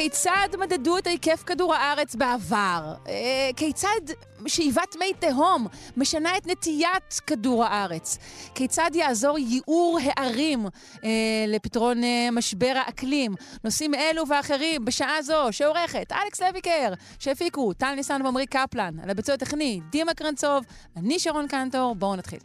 כיצד מדדו את היקף כדור הארץ בעבר? אה, כיצד שאיבת מי תהום משנה את נטיית כדור הארץ? כיצד יעזור ייעור הערים אה, לפתרון אה, משבר האקלים? נושאים אלו ואחרים בשעה זו שעורכת אלכס לויקר, שהפיקו טל ניסן ועמרי קפלן, על הביצוע הטכני דימה קרנצוב, אני שרון קנטור, בואו נתחיל.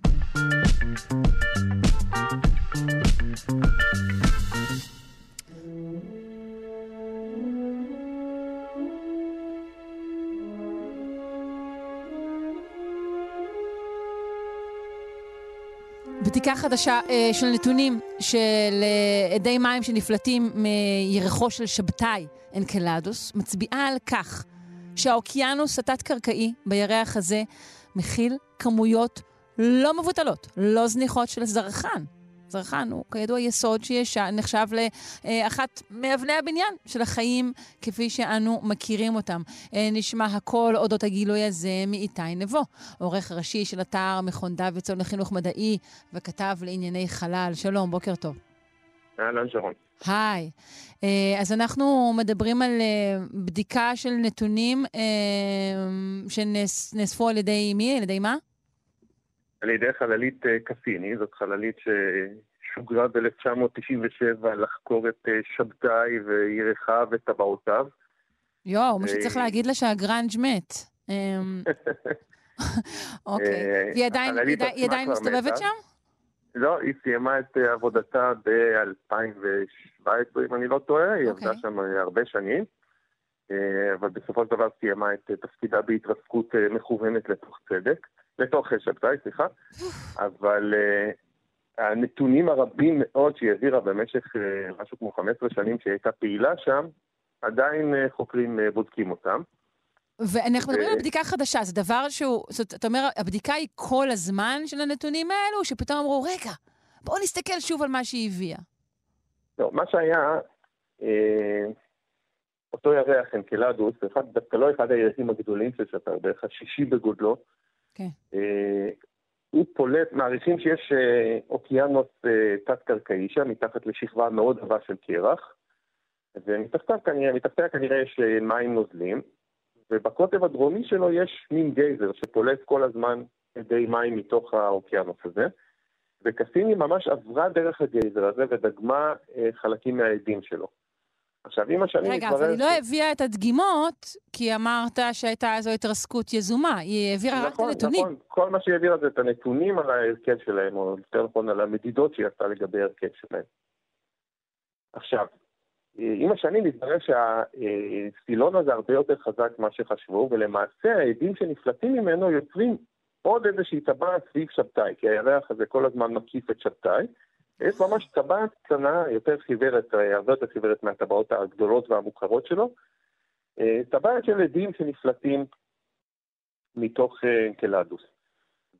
בדיקה חדשה אה, של נתונים של אה, אדי מים שנפלטים מירכו של שבתאי אנקלדוס מצביעה על כך שהאוקיינוס התת-קרקעי בירח הזה מכיל כמויות לא מבוטלות, לא זניחות של זרחן. זרחן הוא כידוע יסוד שנחשב לאחת מאבני הבניין של החיים כפי שאנו מכירים אותם. אה, נשמע הכל אודות הגילוי הזה מאיתי נבו, עורך ראשי של אתר מכון דוידסון לחינוך מדעי וכתב לענייני חלל. שלום, בוקר טוב. אהלן שרון. היי. אה, אז אנחנו מדברים על אה, בדיקה של נתונים שנאספו על ידי מי? על ידי מה? על ידי חללית אה, קסיני, זאת חללית ששוגרה ב-1997 לחקור את אה, שבתאי וירחיו וטבעותיו. יואו, מה שצריך אה, להגיד לה שהגראנג' מת. אמ, אוקיי. והיא עדיין מסתובבת שם? לא, היא סיימה את עבודתה ב-2017, אם אני לא טועה, היא עבדה אוקיי. שם הרבה שנים, אבל בסופו של דבר סיימה את תפקידה בהתרסקות מכוונת לתוך צדק. לתוך שבתאי, סליחה, אבל uh, הנתונים הרבים מאוד שהיא העבירה במשך uh, משהו כמו 15 שנים שהיא הייתה פעילה שם, עדיין uh, חוקרים uh, בודקים אותם. ואנחנו מדברים על בדיקה חדשה, זה דבר שהוא, זאת אומרת, אתה אומר, הבדיקה היא כל הזמן של הנתונים האלו, שפתאום אמרו, רגע, בואו נסתכל שוב על מה שהיא הביאה. לא, מה שהיה, אה, אותו ירח אנקלדוס, דווקא לא אחד הירחים הגדולים של שפר, בערך השישי בגודלו, כן. אה, הוא פולט, מעריכים שיש אה, אוקיינוס אה, תת-קרקעי שם, מתחת לשכבה מאוד עבה של קרח, ומתחתיה כנראה, יש מים נוזלים, ובקוטב הדרומי שלו יש מין גייזר שפולט כל הזמן אדי מים מתוך האוקיינוס הזה. וקסיני ממש עברה דרך הגייזר הזה ודגמה חלקים מהעדים שלו. עכשיו, עם השנים רגע, אבל היא לא הביאה את הדגימות, כי אמרת שהייתה איזו התרסקות יזומה. היא העבירה נכון, רק את נכון, הנתונים. נכון, נכון. כל מה שהיא העבירה זה את הנתונים על ההרכב שלהם, או יותר נכון על המדידות שהיא עשתה לגבי ההרכב שלהם. עכשיו, עם השנים מתברר שהסילון הזה הרבה יותר חזק ממה שחשבו, ולמעשה העדים שנפלטים ממנו יוצרים עוד איזושהי טבעת סביב שבתאי, כי הירח הזה כל הזמן מקיף את שבתאי, יש ממש טבעת קטנה, יותר חיוורת, אה, הרבה יותר חיוורת מהטבעות הגדולות והמוכרות שלו. אה, טבעת של עדים שנפלטים מתוך אנקלדוס. אה,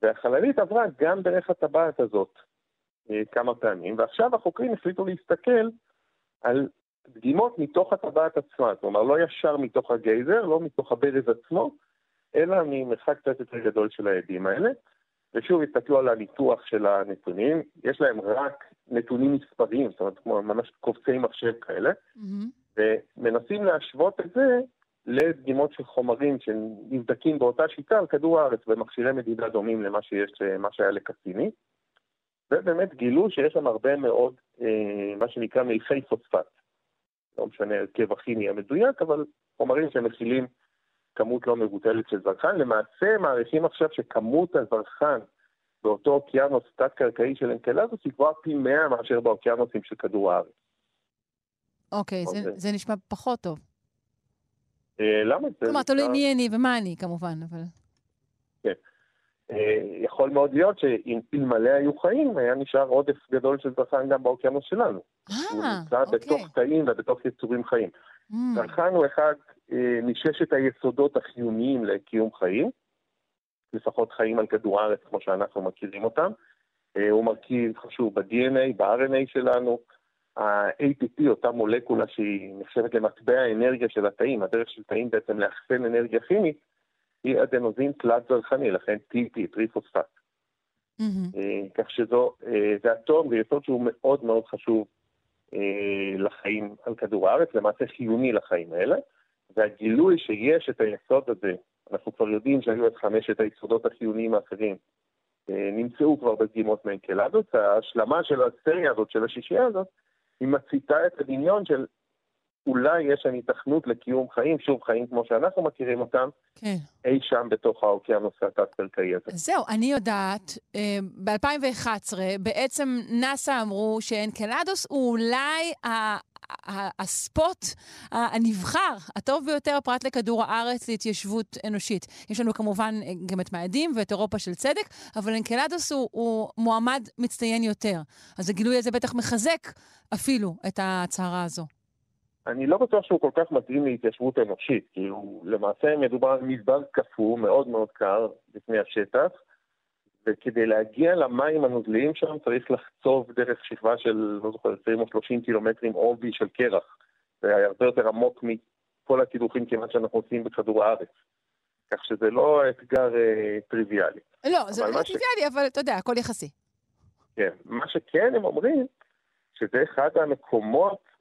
והחללית עברה גם דרך הטבעת הזאת כמה פעמים, ועכשיו החוקרים החליטו להסתכל על דגימות מתוך הטבעת עצמה, כלומר לא ישר מתוך הגייזר, לא מתוך הברז עצמו, אלא ממרחק קצת יותר גדול של העדים האלה. ושוב, הסתכלו על הניתוח של הנתונים, יש להם רק נתונים מספריים, זאת אומרת, כמו ממש קובצי מחשב כאלה, mm-hmm. ומנסים להשוות את זה לדגימות של חומרים שנבדקים באותה שיטה על כדור הארץ במכשירי מדידה דומים למה שיש, מה שהיה לקסיני, ובאמת גילו שיש שם הרבה מאוד, אה, מה שנקרא מלחי פוספט. לא משנה הרכב הכימי המדויק, אבל חומרים שמכילים כמות לא מבוטלת של זרחן. למעשה מעריכים עכשיו שכמות הזרחן באותו אוקיינוס תת-קרקעי של אנקלדוס היא גבוהה פי 100 מאשר באוקיינוסים של כדור הארץ. אוקיי, זה, אוקיי. זה נשמע פחות טוב. אה, למה? כלומר, תלוי מי אני ומה אני, כמובן, אבל... כן. אה, יכול מאוד להיות שאם אלמלא היו חיים, היה נשאר עודף גדול של זרחן גם באוקיינוס שלנו. אה, אוקיי. הוא נמצא בתוך תאים ובתוך יצורים חיים. Mm. זרחן הוא אחד מששת היסודות החיוניים לקיום חיים, לפחות חיים על כדור הארץ כמו שאנחנו מכירים אותם. הוא מרכיב חשוב ב-DNA, ב-RNA שלנו. ה-ATP, אותה מולקולה שהיא נחשבת למטבע האנרגיה של התאים, הדרך של תאים בעצם לאחסן אנרגיה כימית, היא אדנוזין תלת זרחני, לכן TP, טריפוספט. Mm-hmm. כך שזו, זה אטום, זה יסוד שהוא מאוד מאוד חשוב אה, לחיים על כדור הארץ, למעשה חיוני לחיים האלה, והגילוי שיש את היסוד הזה, אנחנו כבר יודעים שהיו את חמשת היסודות החיוניים האחרים, אה, נמצאו כבר בדגימות מאנקלדוס, ההשלמה של הסריה הזאת, של השישייה הזאת, היא מציתה את הדמיון של אולי יש שם היתכנות לקיום חיים, שוב חיים כמו שאנחנו מכירים אותם, כן. אי שם בתוך האוקיינוס התת-קרקעי הזה. זהו, אני יודעת, אה, ב-2011 בעצם נאס"א אמרו שאנקלדוס הוא אולי הספוט הנבחר, הטוב ביותר פרט לכדור הארץ להתיישבות אנושית. יש לנו כמובן אה, גם את מאדים ואת אירופה של צדק, אבל אנקלדוס הוא, הוא מועמד מצטיין יותר. אז הגילוי הזה בטח מחזק אפילו את ההצהרה הזו. אני לא בטוח שהוא כל כך מתאים להתיישבות אנושית, כי הוא למעשה מדובר על מדבר קפוא, מאוד מאוד קר, לפני השטח, וכדי להגיע למים הנוזליים שם צריך לחצוב דרך שכבה של, לא זוכר, 20 או 30 קילומטרים עובי של קרח. זה היה הרבה יותר עמוק מכל הקידוחים כמעט שאנחנו עושים בכדור הארץ. כך שזה לא אתגר אה, טריוויאלי. לא, זה לא טריוויאלי, ש... אבל אתה יודע, הכל יחסי. כן, מה שכן הם אומרים, שזה אחד המקומות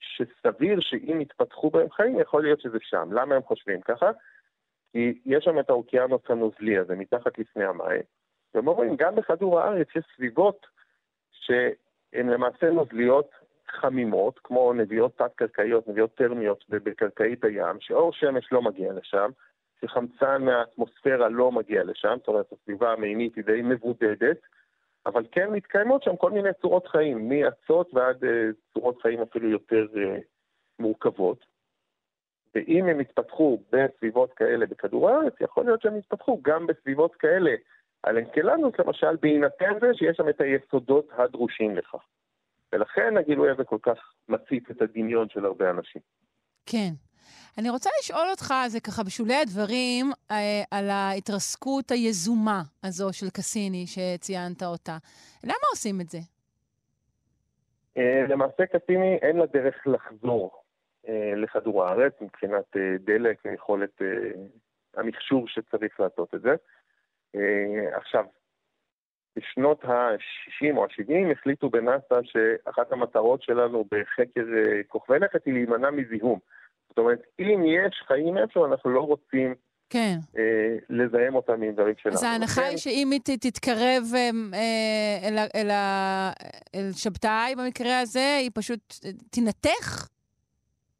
שסביר שאם יתפתחו בהם חיים, יכול להיות שזה שם. למה הם חושבים ככה? כי יש שם את האוקיינוס הנוזלי הזה, מתחת לפני המים, והם אומרים, גם בכדור הארץ יש סביבות שהן למעשה נוזליות חמימות, כמו נביאות תת-קרקעיות, נביאות טרמיות בקרקעית הים, שאור שמש לא מגיע לשם, שחמצן מהאטמוספירה לא מגיע לשם, זאת אומרת, הסביבה המימית היא די מבודדת, אבל כן מתקיימות שם כל מיני צורות חיים, מאצות ועד uh, צורות חיים אפילו יותר uh, מורכבות. ואם הם יתפתחו בסביבות כאלה בכדור הארץ, יכול להיות שהם יתפתחו גם בסביבות כאלה על אנקלנוס, למשל, בהינתן זה שיש שם את היסודות הדרושים לכך. ולכן הגילוי הזה כל כך מציף את הדמיון של הרבה אנשים. כן. אני רוצה לשאול אותך, זה ככה בשולי הדברים, אה, על ההתרסקות היזומה הזו של קסיני, שציינת אותה. למה עושים את זה? אה, למעשה קסיני אין לה דרך לחזור אה, לכדור הארץ מבחינת דלק ויכולת המכשור שצריך לעשות את זה. עכשיו, בשנות ה-60 או ה-70 החליטו בנאס"א שאחת המטרות שלנו בחקר כוכבי לכת היא להימנע מזיהום. זאת אומרת, אם יש חיים איפה, אנחנו לא רוצים כן. אה, לזהם אותם עם דברים שלנו. אז ההנחה היא שאם היא תתקרב אה, אה, אל, אל, אל שבתאי במקרה הזה, היא פשוט תנתך?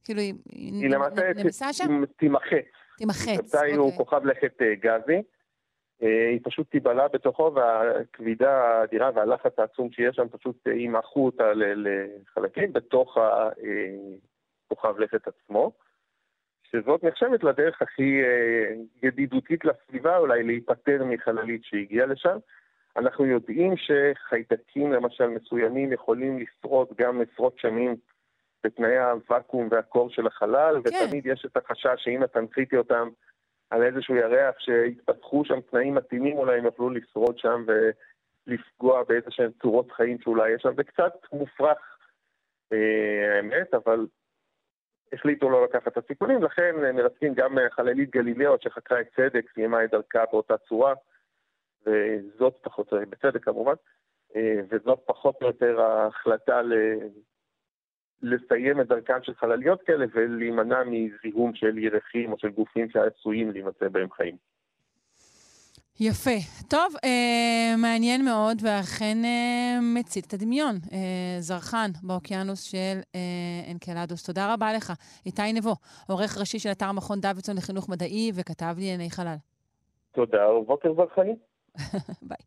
כאילו, היא, היא למעשה תימחץ. תימחץ, שבתאי הוא אוקיי. כוכב לכת גזי. היא פשוט תיבלע בתוכו, והכבידה האדירה והלחץ העצום שיש שם פשוט ימחו אותה לחלקים בתוך הכוכב לכת עצמו. שזאת נחשבת לדרך הכי אה, ידידותית לסביבה אולי להיפטר מחללית שהגיעה לשם. אנחנו יודעים שחיידקים למשל מסוימים יכולים לשרוד גם עשרות שנים בתנאי הוואקום והקור של החלל, כן. ותמיד יש את החשש שאם את תנחיתי אותם על איזשהו ירח שיתפתחו שם תנאים מתאימים, אולי הם יוכלו לשרוד שם ולפגוע באיזה שהן צורות חיים שאולי יש שם. זה קצת מופרך, אה, האמת, אבל החליטו לא לקחת את הסיכונים, לכן מרסקים גם חללית גלילאו שחקרה את צדק, סיימה את דרכה באותה צורה, וזאת פחות, בצדק כמובן, וזאת פחות או יותר ההחלטה ל... לסיים את דרכן של חלליות כאלה ולהימנע מזיהום של ירחים או של גופים שעשויים להימצא בהם חיים. יפה. טוב, אה, מעניין מאוד, ואכן אה, מצית את הדמיון. אה, זרחן באוקיינוס של אה, אנקלדוס. תודה רבה לך. איתי נבו, עורך ראשי של אתר מכון דוידסון לחינוך מדעי וכתב לענייני חלל. תודה, ובוקר זרחני. ביי.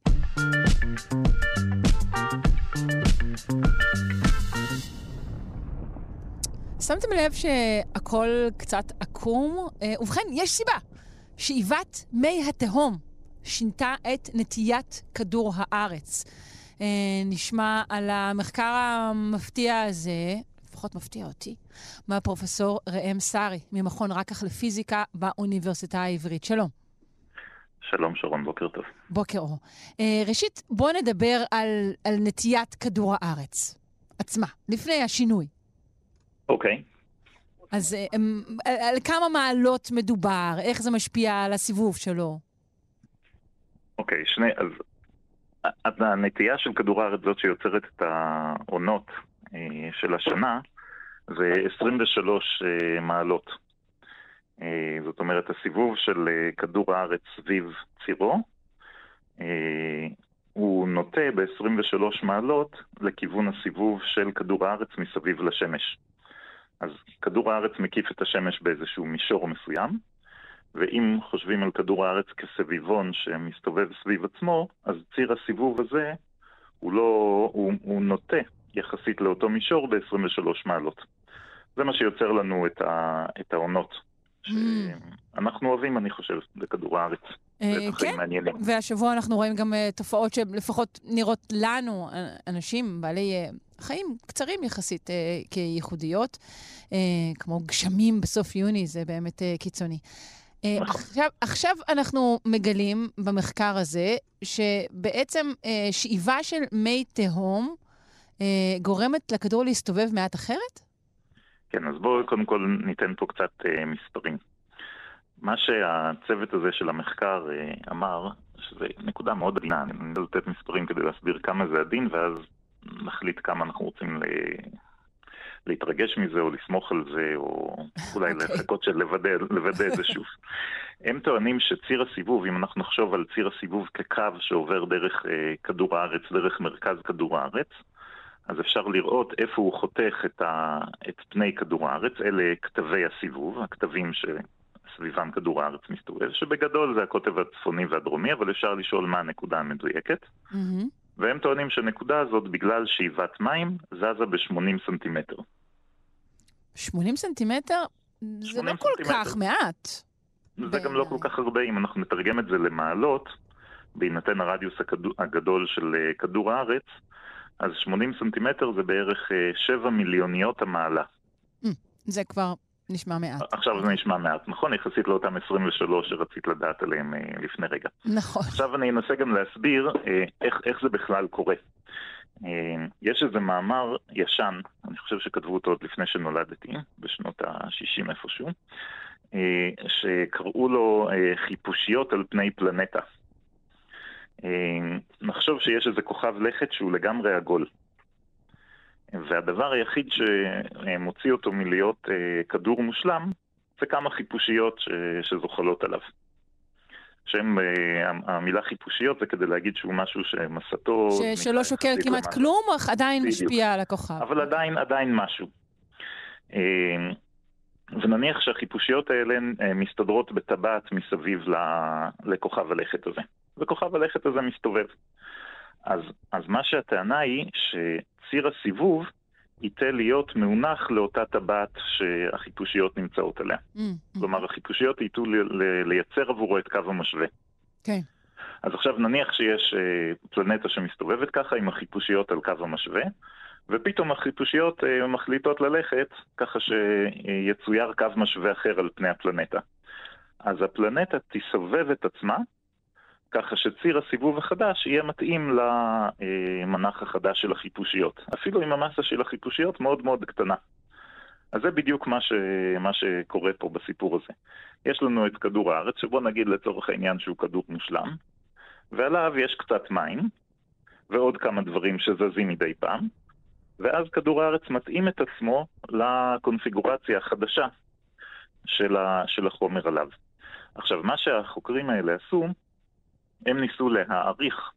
שמתם לב שהכל קצת עקום? אה, ובכן, יש סיבה. שאיבת מי התהום שינתה את נטיית כדור הארץ. אה, נשמע על המחקר המפתיע הזה, לפחות מפתיע אותי, מהפרופסור ראם סארי, ממכון רקח לפיזיקה באוניברסיטה העברית. שלום. שלום שרון, בוקר טוב. בוקר אור. אה, ראשית, בואו נדבר על, על נטיית כדור הארץ עצמה, לפני השינוי. אוקיי. אז אה, על, על כמה מעלות מדובר? איך זה משפיע על הסיבוב שלו? אוקיי, שני, אז הנטייה של כדור הארץ זאת שיוצרת את העונות אה, של השנה זה 23 אה, מעלות. אה, זאת אומרת, הסיבוב של כדור הארץ סביב צירו הוא נוטה ב-23 מעלות לכיוון הסיבוב של כדור הארץ מסביב לשמש. אז כדור הארץ מקיף את השמש באיזשהו מישור מסוים, ואם חושבים על כדור הארץ כסביבון שמסתובב סביב עצמו, אז ציר הסיבוב הזה הוא לא, הוא, הוא נוטה יחסית לאותו מישור ב-23 מעלות. זה מה שיוצר לנו את, ה, את העונות. שאנחנו אוהבים, אני חושב, בכדור הארץ. אה, כן, והשבוע אנחנו רואים גם uh, תופעות שלפחות נראות לנו, אנשים בעלי חיים קצרים יחסית כייחודיות, כמו גשמים בסוף יוני, זה באמת קיצוני. אה, נכון. עכשיו, עכשיו אנחנו מגלים במחקר הזה שבעצם אה, שאיבה של מי תהום אה, גורמת לכדור להסתובב מעט אחרת? כן, אז בואו קודם כל ניתן פה קצת אה, מספרים. מה שהצוות הזה של המחקר אה, אמר, שזו נקודה מאוד עדינה, אני רוצה לתת מספרים כדי להסביר כמה זה עדין, ואז נחליט כמה אנחנו רוצים להתרגש מזה או לסמוך על זה, או אולי okay. אוקיי. לחכות של לוודא את זה שוב. הם טוענים שציר הסיבוב, אם אנחנו נחשוב על ציר הסיבוב כקו שעובר דרך אה, כדור הארץ, דרך מרכז כדור הארץ, אז אפשר לראות איפה הוא חותך את, ה, את פני כדור הארץ, אלה כתבי הסיבוב, הכתבים שסביבם כדור הארץ מסתובב, שבגדול זה הקוטב הצפוני והדרומי, אבל אפשר לשאול מה הנקודה המדויקת. Mm-hmm. והם טוענים שהנקודה הזאת, בגלל שאיבת מים, זזה ב-80 סנטימטר. 80 סנטימטר? זה לא כל כך מעט. זה גם לא כל כך הרבה, אם אנחנו נתרגם את זה למעלות, בהינתן הרדיוס הגדול של אה, כדור הארץ, אז 80 סנטימטר זה בערך 7 אה, מיליוניות המעלה. זה כבר נשמע מעט. עכשיו זה נשמע מעט, נכון? יחסית לאותם 23 שרצית לדעת עליהם אה, לפני רגע. נכון. עכשיו אני אנסה גם להסביר אה, איך, איך זה בכלל קורה. אה, יש איזה מאמר ישן, אני חושב שכתבו אותו עוד לפני שנולדתי, בשנות ה-60 איפשהו, שקראו לו חיפושיות על פני פלנטה. נחשוב שיש איזה כוכב לכת שהוא לגמרי עגול. והדבר היחיד שמוציא אותו מלהיות אה, כדור מושלם, זה כמה חיפושיות ש... שזוחלות עליו. שם, אה, המילה חיפושיות זה כדי להגיד שהוא משהו שמסתו... ש... שלא שוקל כמעט משהו. כלום, אך עדיין בדיוק. משפיע על הכוכב. אבל עדיין, עדיין משהו. אה, ונניח שהחיפושיות האלה מסתדרות בטבעת מסביב לכוכב הלכת הזה. וכוכב הלכת הזה מסתובב. אז, אז מה שהטענה היא שציר הסיבוב ייתה להיות מאונח לאותה טבעת שהחיפושיות נמצאות עליה. Mm, hmm כלומר, החיפושיות ייתו לייצר עבורו את קו המשווה. כן. אז עכשיו נניח שיש uh, פלנטה שמסתובבת ככה עם החיפושיות על קו המשווה, ופתאום החיפושיות uh, מחליטות ללכת ככה שיצויר קו משווה אחר על פני הפלנטה. אז הפלנטה תסובב את עצמה ככה שציר הסיבוב החדש יהיה מתאים למנח החדש של החיפושיות. אפילו אם המסה של החיפושיות מאוד מאוד קטנה. אז זה בדיוק מה, ש... מה שקורה פה בסיפור הזה. יש לנו את כדור הארץ, שבוא נגיד לצורך העניין שהוא כדור מושלם, ועליו יש קצת מים, ועוד כמה דברים שזזים מדי פעם, ואז כדור הארץ מתאים את עצמו לקונפיגורציה החדשה של, ה... של החומר עליו. עכשיו, מה שהחוקרים האלה עשו, הם ניסו להעריך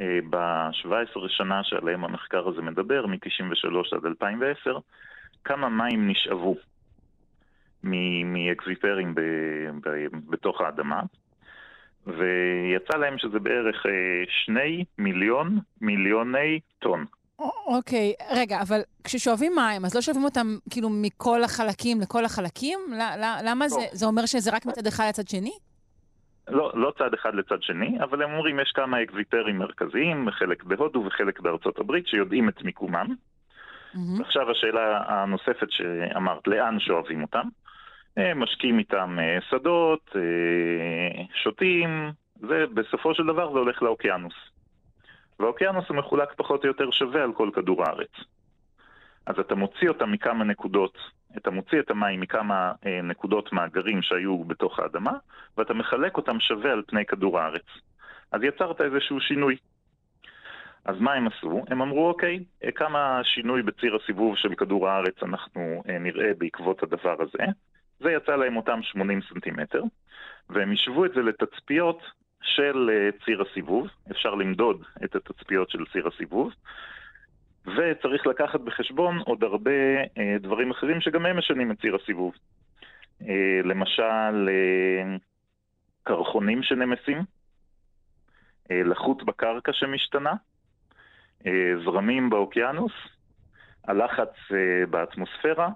אה, ב-17 שנה שעליהם המחקר הזה מדבר, מ-93 עד 2010, כמה מים נשאבו מאקזיפרים בתוך האדמה, ויצא להם שזה בערך אה, שני מיליון מיליוני טון. אוקיי, okay. רגע, אבל כששואבים מים, אז לא שואבים אותם כאילו מכל החלקים לכל החלקים? למה זה, זה אומר שזה רק מצד אחד לצד שני? לא, לא צד אחד לצד שני, אבל הם אומרים יש כמה אקוויפרים מרכזיים, חלק בהודו וחלק בארצות הברית, שיודעים את מיקומם. Mm-hmm. עכשיו השאלה הנוספת שאמרת, לאן שואבים אותם? משקים איתם אה, שדות, אה, שותים, זה בסופו של דבר זה הולך לאוקיינוס. והאוקיינוס הוא מחולק פחות או יותר שווה על כל כדור הארץ. אז אתה מוציא אותם מכמה נקודות, אתה מוציא את המים מכמה אה, נקודות מאגרים שהיו בתוך האדמה, ואתה מחלק אותם שווה על פני כדור הארץ. אז יצרת איזשהו שינוי. אז מה הם עשו? הם אמרו, אוקיי, אה, כמה שינוי בציר הסיבוב של כדור הארץ אנחנו אה, נראה בעקבות הדבר הזה. זה יצא להם אותם 80 סנטימטר, והם השוו את זה לתצפיות של אה, ציר הסיבוב, אפשר למדוד את התצפיות של ציר הסיבוב, וצריך לקחת בחשבון עוד הרבה אה, דברים אחרים שגם הם משנים את ציר הסיבוב. אה, למשל, אה, קרחונים שנמסים, אה, לחות בקרקע שמשתנה, אה, זרמים באוקיינוס, הלחץ אה, באטמוספירה,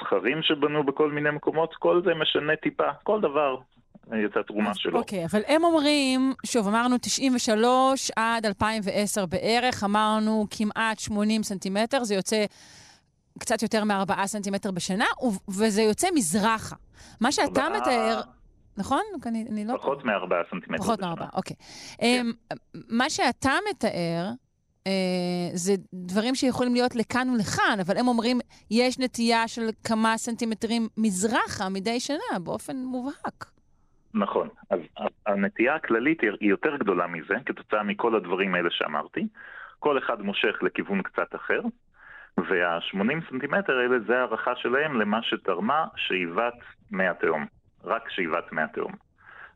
סכרים שבנו בכל מיני מקומות, כל זה משנה טיפה, כל דבר את התרומה שלו. אוקיי, אבל הם אומרים, שוב, אמרנו 93 עד 2010 בערך, אמרנו כמעט 80 סנטימטר, זה יוצא קצת יותר מ-4 סנטימטר בשנה, וזה יוצא מזרחה. מה שאתה מתאר... נכון? אני, אני לא... פחות מארבעה סנטימטר פחות מארבעה, אוקיי. כן. Um, מה שאתה מתאר, uh, זה דברים שיכולים להיות לכאן ולכאן, אבל הם אומרים, יש נטייה של כמה סנטימטרים מזרחה מדי שנה, באופן מובהק. נכון. אז הנטייה הכללית היא יותר גדולה מזה, כתוצאה מכל הדברים האלה שאמרתי. כל אחד מושך לכיוון קצת אחר, וה-80 סנטימטר האלה זה הערכה שלהם למה שתרמה שאיבת מי התהום. רק שאיבת מי התהום.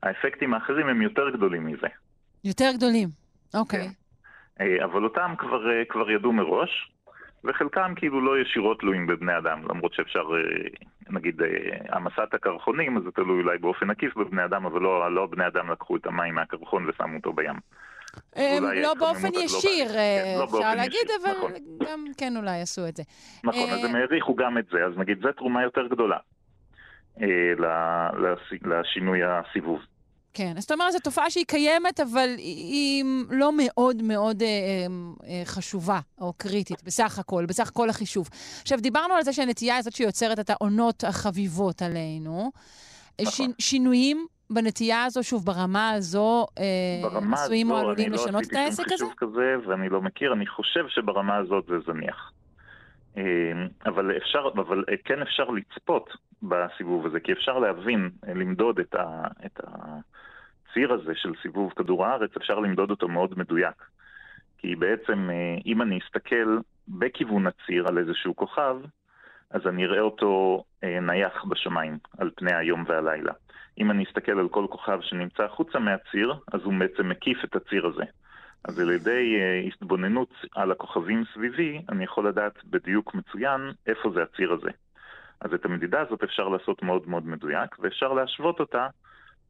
האפקטים האחרים הם יותר גדולים מזה. יותר גדולים, אוקיי. Okay. כן. אה, אבל אותם כבר, אה, כבר ידעו מראש, וחלקם כאילו לא ישירות תלויים בבני אדם, למרות שאפשר, אה, נגיד, המסת הקרחונים, אז זה תלוי אולי באופן עקיף בבני אדם, אבל לא, לא בני אדם לקחו את המים מהקרחון ושמו אותו בים. לא באופן ישיר, לא כן, אפשר להגיד, אבל נכון. גם כן אולי עשו את זה. נכון, אז הם העריכו גם את זה, אז נגיד, זו תרומה יותר גדולה. לשינוי הסיבוב. כן, אז זאת אומרת, זו תופעה שהיא קיימת, אבל היא לא מאוד מאוד אה, אה, חשובה או קריטית, בסך הכל, בסך כל החישוב. עכשיו, דיברנו על זה שהנטייה הזאת שיוצרת את העונות החביבות עלינו. נכון. ש, שינויים בנטייה הזו, שוב, ברמה הזו, ברמה עשויים או עלולים לא לשנות את העסק הזה? ברמה הזו, אני לא עשיתי שום חישוב כזה, ואני לא מכיר, אני חושב שברמה הזאת זה זניח. אבל אפשר, אבל כן אפשר לצפות בסיבוב הזה, כי אפשר להבין, למדוד את, ה, את הציר הזה של סיבוב כדור הארץ, אפשר למדוד אותו מאוד מדויק. כי בעצם, אה, אם אני אסתכל בכיוון הציר על איזשהו כוכב, אז אני אראה אותו אה, נייח בשמיים, על פני היום והלילה. אם אני אסתכל על כל כוכב שנמצא החוצה מהציר, אז הוא בעצם מקיף את הציר הזה. אז על ידי התבוננות על הכוכבים סביבי, אני יכול לדעת בדיוק מצוין איפה זה הציר הזה. אז את המדידה הזאת אפשר לעשות מאוד מאוד מדויק, ואפשר להשוות אותה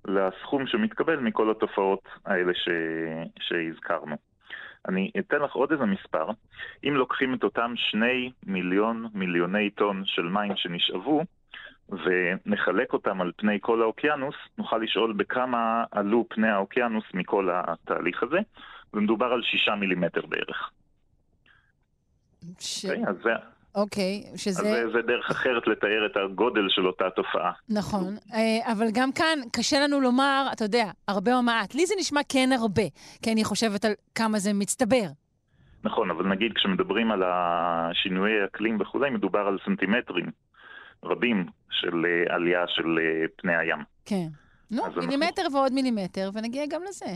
לסכום שמתקבל מכל התופעות האלה ש... שהזכרנו. אני אתן לך עוד איזה מספר. אם לוקחים את אותם שני מיליון מיליוני טון של מים שנשאבו, ונחלק אותם על פני כל האוקיינוס, נוכל לשאול בכמה עלו פני האוקיינוס מכל התהליך הזה, ומדובר על שישה מילימטר בערך. ש... Okay, אוקיי, אז זה... אוקיי, okay, שזה... אז זה, זה דרך אחרת לתאר את הגודל של אותה תופעה. נכון, אה, אבל גם כאן קשה לנו לומר, אתה יודע, הרבה או מעט. לי זה נשמע כן הרבה, כי אני חושבת על כמה זה מצטבר. נכון, אבל נגיד כשמדברים על השינויי אקלים וכולי, מדובר על סנטימטרים רבים של אה, עלייה של אה, פני הים. כן. נו, מילימטר אנחנו... ועוד מילימטר, ונגיע גם לזה.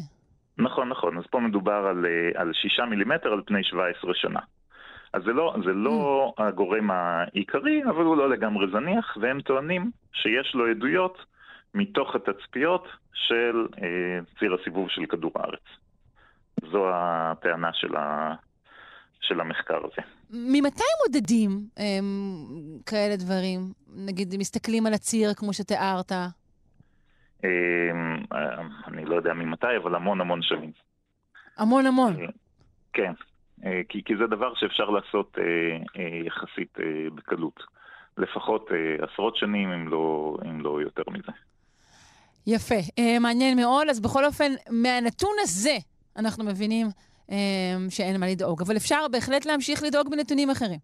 נכון, נכון. אז פה מדובר על, על 6 מילימטר על פני 17 שנה. אז זה לא, זה לא mm. הגורם העיקרי, אבל הוא לא לגמרי זניח, והם טוענים שיש לו עדויות מתוך התצפיות של אה, ציר הסיבוב של כדור הארץ. זו הטענה של, ה, של המחקר הזה. ממתי מודדים הם, אמ, כאלה דברים? נגיד, מסתכלים על הציר כמו שתיארת? אמ, אני לא יודע ממתי, אבל המון המון שנים. המון המון. אה, כן. אה, כי, כי זה דבר שאפשר לעשות אה, אה, יחסית אה, בקלות. לפחות אה, עשרות שנים, אם לא, אם לא יותר מזה. יפה, אה, מעניין מאוד. אז בכל אופן, מהנתון הזה אנחנו מבינים אה, שאין מה לדאוג. אבל אפשר בהחלט להמשיך לדאוג בנתונים אחרים.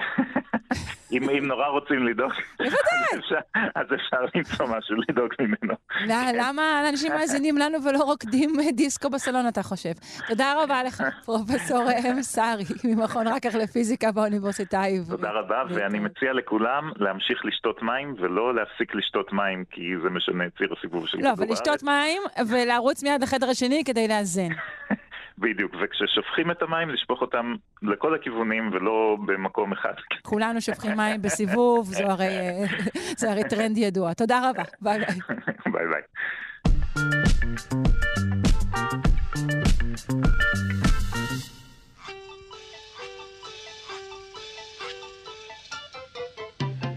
אם, אם נורא רוצים לדאוג, בוודאי. אז אפשר, למצוא משהו לדאוג ממנו. לא- למה אנשים מאזינים לנו ולא רוקדים דיסקו בסלון, אתה חושב? תודה רבה לך, פרופסור אם סארי, ממכון רקח לפיזיקה באוניברסיטה העברית. תודה רבה, ואני מציע לכולם להמשיך לשתות מים ולא להפסיק לשתות מים, כי זה משנה את ציר הסיבוב של לא, כדור אבל הארץ. לשתות מים ולרוץ מיד לחדר השני כדי לאזן. בדיוק, וכששופכים את המים, לשפוך אותם לכל הכיוונים ולא במקום אחד. כולנו שופכים מים בסיבוב, זו הרי, זה הרי טרנד ידוע. תודה רבה, ביי ביי. ביי ביי.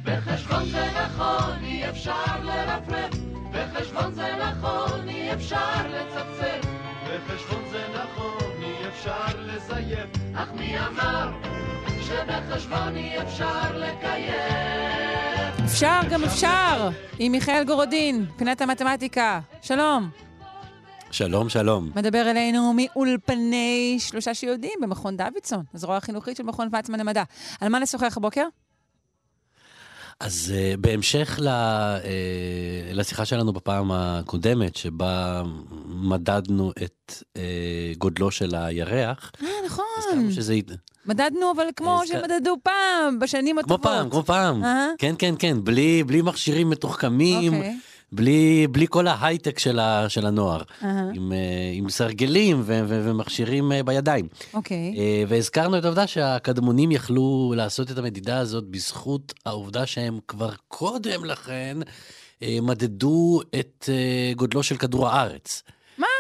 בחשבון זה נכון, אי אפשר לרפרף. בחשבון זה נכון, אי אפשר לצפצף. בחשבון לזייף. אך מי אמר שבחשבון אי אפשר לקיים? אפשר גם אפשר, עם מיכאל גורודין, פינת המתמטיקה. שלום. שלום, שלום. מדבר אלינו מאולפני שלושה שיודעים במכון דוידסון, הזרוע החינוכית של מכון ויצמן למדע. על מה נשוחח הבוקר? אז uh, בהמשך ל, uh, לשיחה שלנו בפעם הקודמת, שבה מדדנו את uh, גודלו של הירח, אה, נכון. שזה... מדדנו, אבל כמו שמדדו פעם, בשנים כמו הטובות. פעם, כמו פעם. אה? כן, כן, כן, בלי, בלי מכשירים מתוחכמים, אוקיי. בלי, בלי כל ההייטק של, ה, של הנוער, אהה. עם, uh, עם סרגלים ו, ו, ומכשירים uh, בידיים. אוקיי. אה, והזכרנו את העובדה שהקדמונים יכלו לעשות את המדידה הזאת בזכות העובדה שהם כבר קודם לכן אה, מדדו את אה, גודלו של כדור הארץ.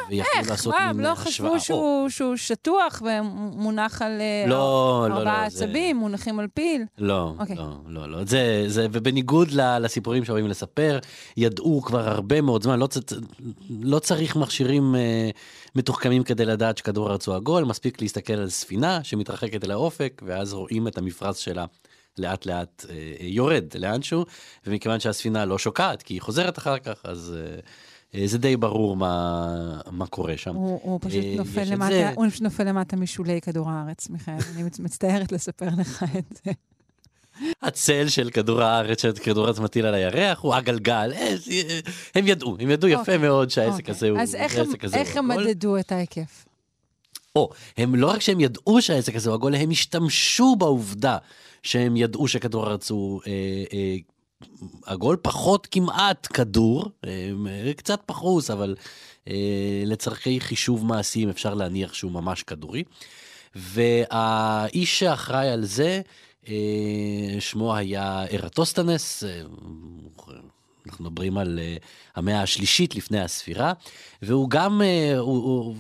מה? ויכלו איך? לעשות מה, מין לא השוואה. חשבו שהוא, שהוא שטוח ומונח על אה, לא, לא, ארבעה לא, זה- עצבים, מונחים על פיל? לא, אוקיי. לא, לא, לא. זה, זה, ובניגוד לסיפורים שאוהבים לספר, ידעו כבר הרבה מאוד זמן, לא, צ- לא צריך מכשירים אה, מתוחכמים כדי לדעת שכדור הארץ הוא עגול, מספיק להסתכל על ספינה שמתרחקת אל האופק, ואז רואים את המפרש שלה לאט לאט אה, אה, יורד לאנשהו, ומכיוון שהספינה לא שוקעת, כי היא חוזרת אחר כך, אז אה, אה, זה די ברור מה, מה קורה שם. הוא, הוא פשוט אה, נופל יש את למטה, זה. הוא פשוט נופל למטה משולי כדור הארץ, מיכאל. אני מצ- מצטערת לספר לך את זה. הצל של כדור הארץ שכדור הארץ מטיל על הירח הוא הגלגל, אה, הם ידעו, הם ידעו יפה אוקיי, מאוד שהעסק אוקיי. הזה הוא אז איך הם- הזה הוא איך הם עגול. מדדו את ההיקף? או, הם לא רק שהם ידעו שהעסק הזה הוא עגול, הם השתמשו בעובדה שהם ידעו שכדור הארץ הוא אה, אה, עגול, פחות כמעט כדור, אה, קצת פחוס, אבל אה, לצורכי חישוב מעשיים אפשר להניח שהוא ממש כדורי. והאיש שאחראי על זה, אה, שמו היה ארטוסטנס, אה, אנחנו מדברים על אה, המאה השלישית לפני הספירה, והוא גם, אה, הוא, הוא,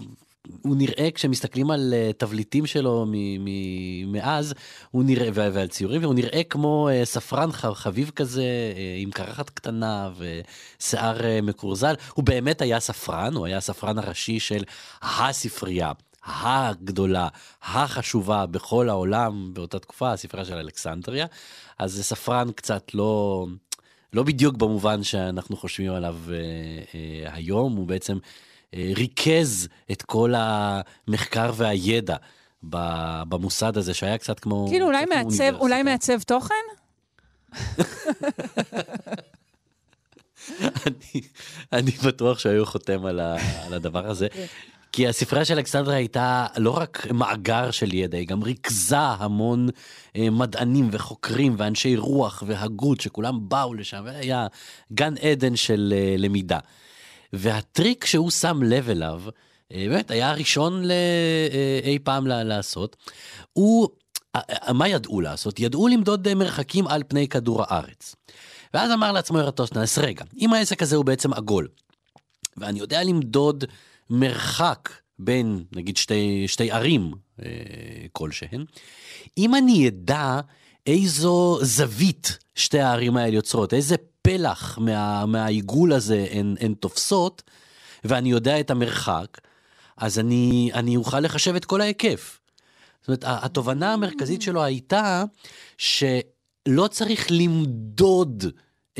הוא נראה, כשמסתכלים על אה, תבליטים שלו מ- מ- מאז, הוא נראה, ועל ציורים, והוא נראה כמו אה, ספרן חביב כזה, אה, עם קרחת קטנה ושיער מקורזל. הוא באמת היה ספרן, הוא היה הספרן הראשי של הספרייה. הגדולה, החשובה בכל העולם באותה תקופה, הספרייה של אלכסנדריה. אז זה ספרן קצת לא, לא בדיוק במובן שאנחנו חושבים עליו אה, אה, היום, הוא בעצם אה, ריכז את כל המחקר והידע במוסד הזה, שהיה קצת כמו... כאילו, אולי כמו מעצב, אולי. מעצב תוכן? אני, אני בטוח שהיו חותם על, ה, על הדבר הזה. כי הספרייה של אלכסנדריה הייתה לא רק מאגר של ידע, היא גם ריכזה המון אה, מדענים וחוקרים ואנשי רוח והגות שכולם באו לשם, והיה גן עדן של אה, למידה. והטריק שהוא שם לב אליו, אה, באמת היה הראשון ל- אה, אי פעם לעשות, הוא, אה, אה, מה ידעו לעשות? ידעו למדוד אה, מרחקים על פני כדור הארץ. ואז אמר לעצמו ארטוסטנס, רגע, אם העסק הזה הוא בעצם עגול, ואני יודע למדוד מרחק בין, נגיד, שתי, שתי ערים אה, כלשהן, אם אני אדע איזו זווית שתי הערים האלה יוצרות, איזה פלח מה, מהעיגול הזה הן, הן תופסות, ואני יודע את המרחק, אז אני, אני אוכל לחשב את כל ההיקף. זאת אומרת, התובנה המרכזית שלו הייתה שלא צריך למדוד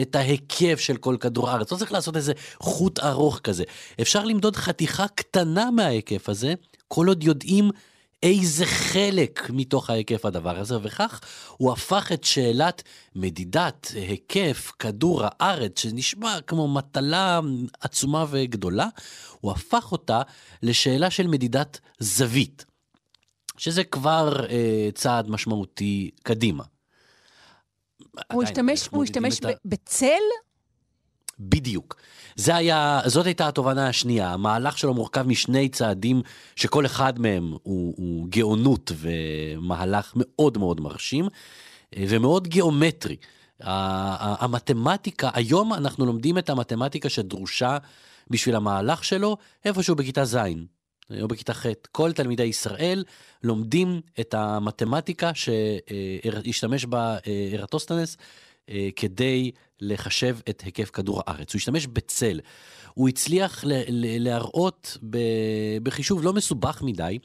את ההיקף של כל כדור הארץ, לא צריך לעשות איזה חוט ארוך כזה. אפשר למדוד חתיכה קטנה מההיקף הזה, כל עוד יודעים איזה חלק מתוך ההיקף הדבר הזה, וכך הוא הפך את שאלת מדידת היקף כדור הארץ, שנשמע כמו מטלה עצומה וגדולה, הוא הפך אותה לשאלה של מדידת זווית, שזה כבר אה, צעד משמעותי קדימה. הוא השתמש, הוא השתמש ה- בצל? בדיוק. זה היה, זאת הייתה התובנה השנייה. המהלך שלו מורכב משני צעדים שכל אחד מהם הוא, הוא גאונות ומהלך מאוד מאוד מרשים אה, ומאוד גיאומטרי. המתמטיקה, היום אנחנו לומדים את המתמטיקה שדרושה בשביל המהלך שלו איפשהו בכיתה ז'. או בכיתה ח'. כל תלמידי ישראל לומדים את המתמטיקה שהשתמש בה אה, ארטוסטנס אה, כדי לחשב את היקף כדור הארץ. הוא השתמש בצל. הוא הצליח ל- ל- להראות ב- בחישוב לא מסובך מדי,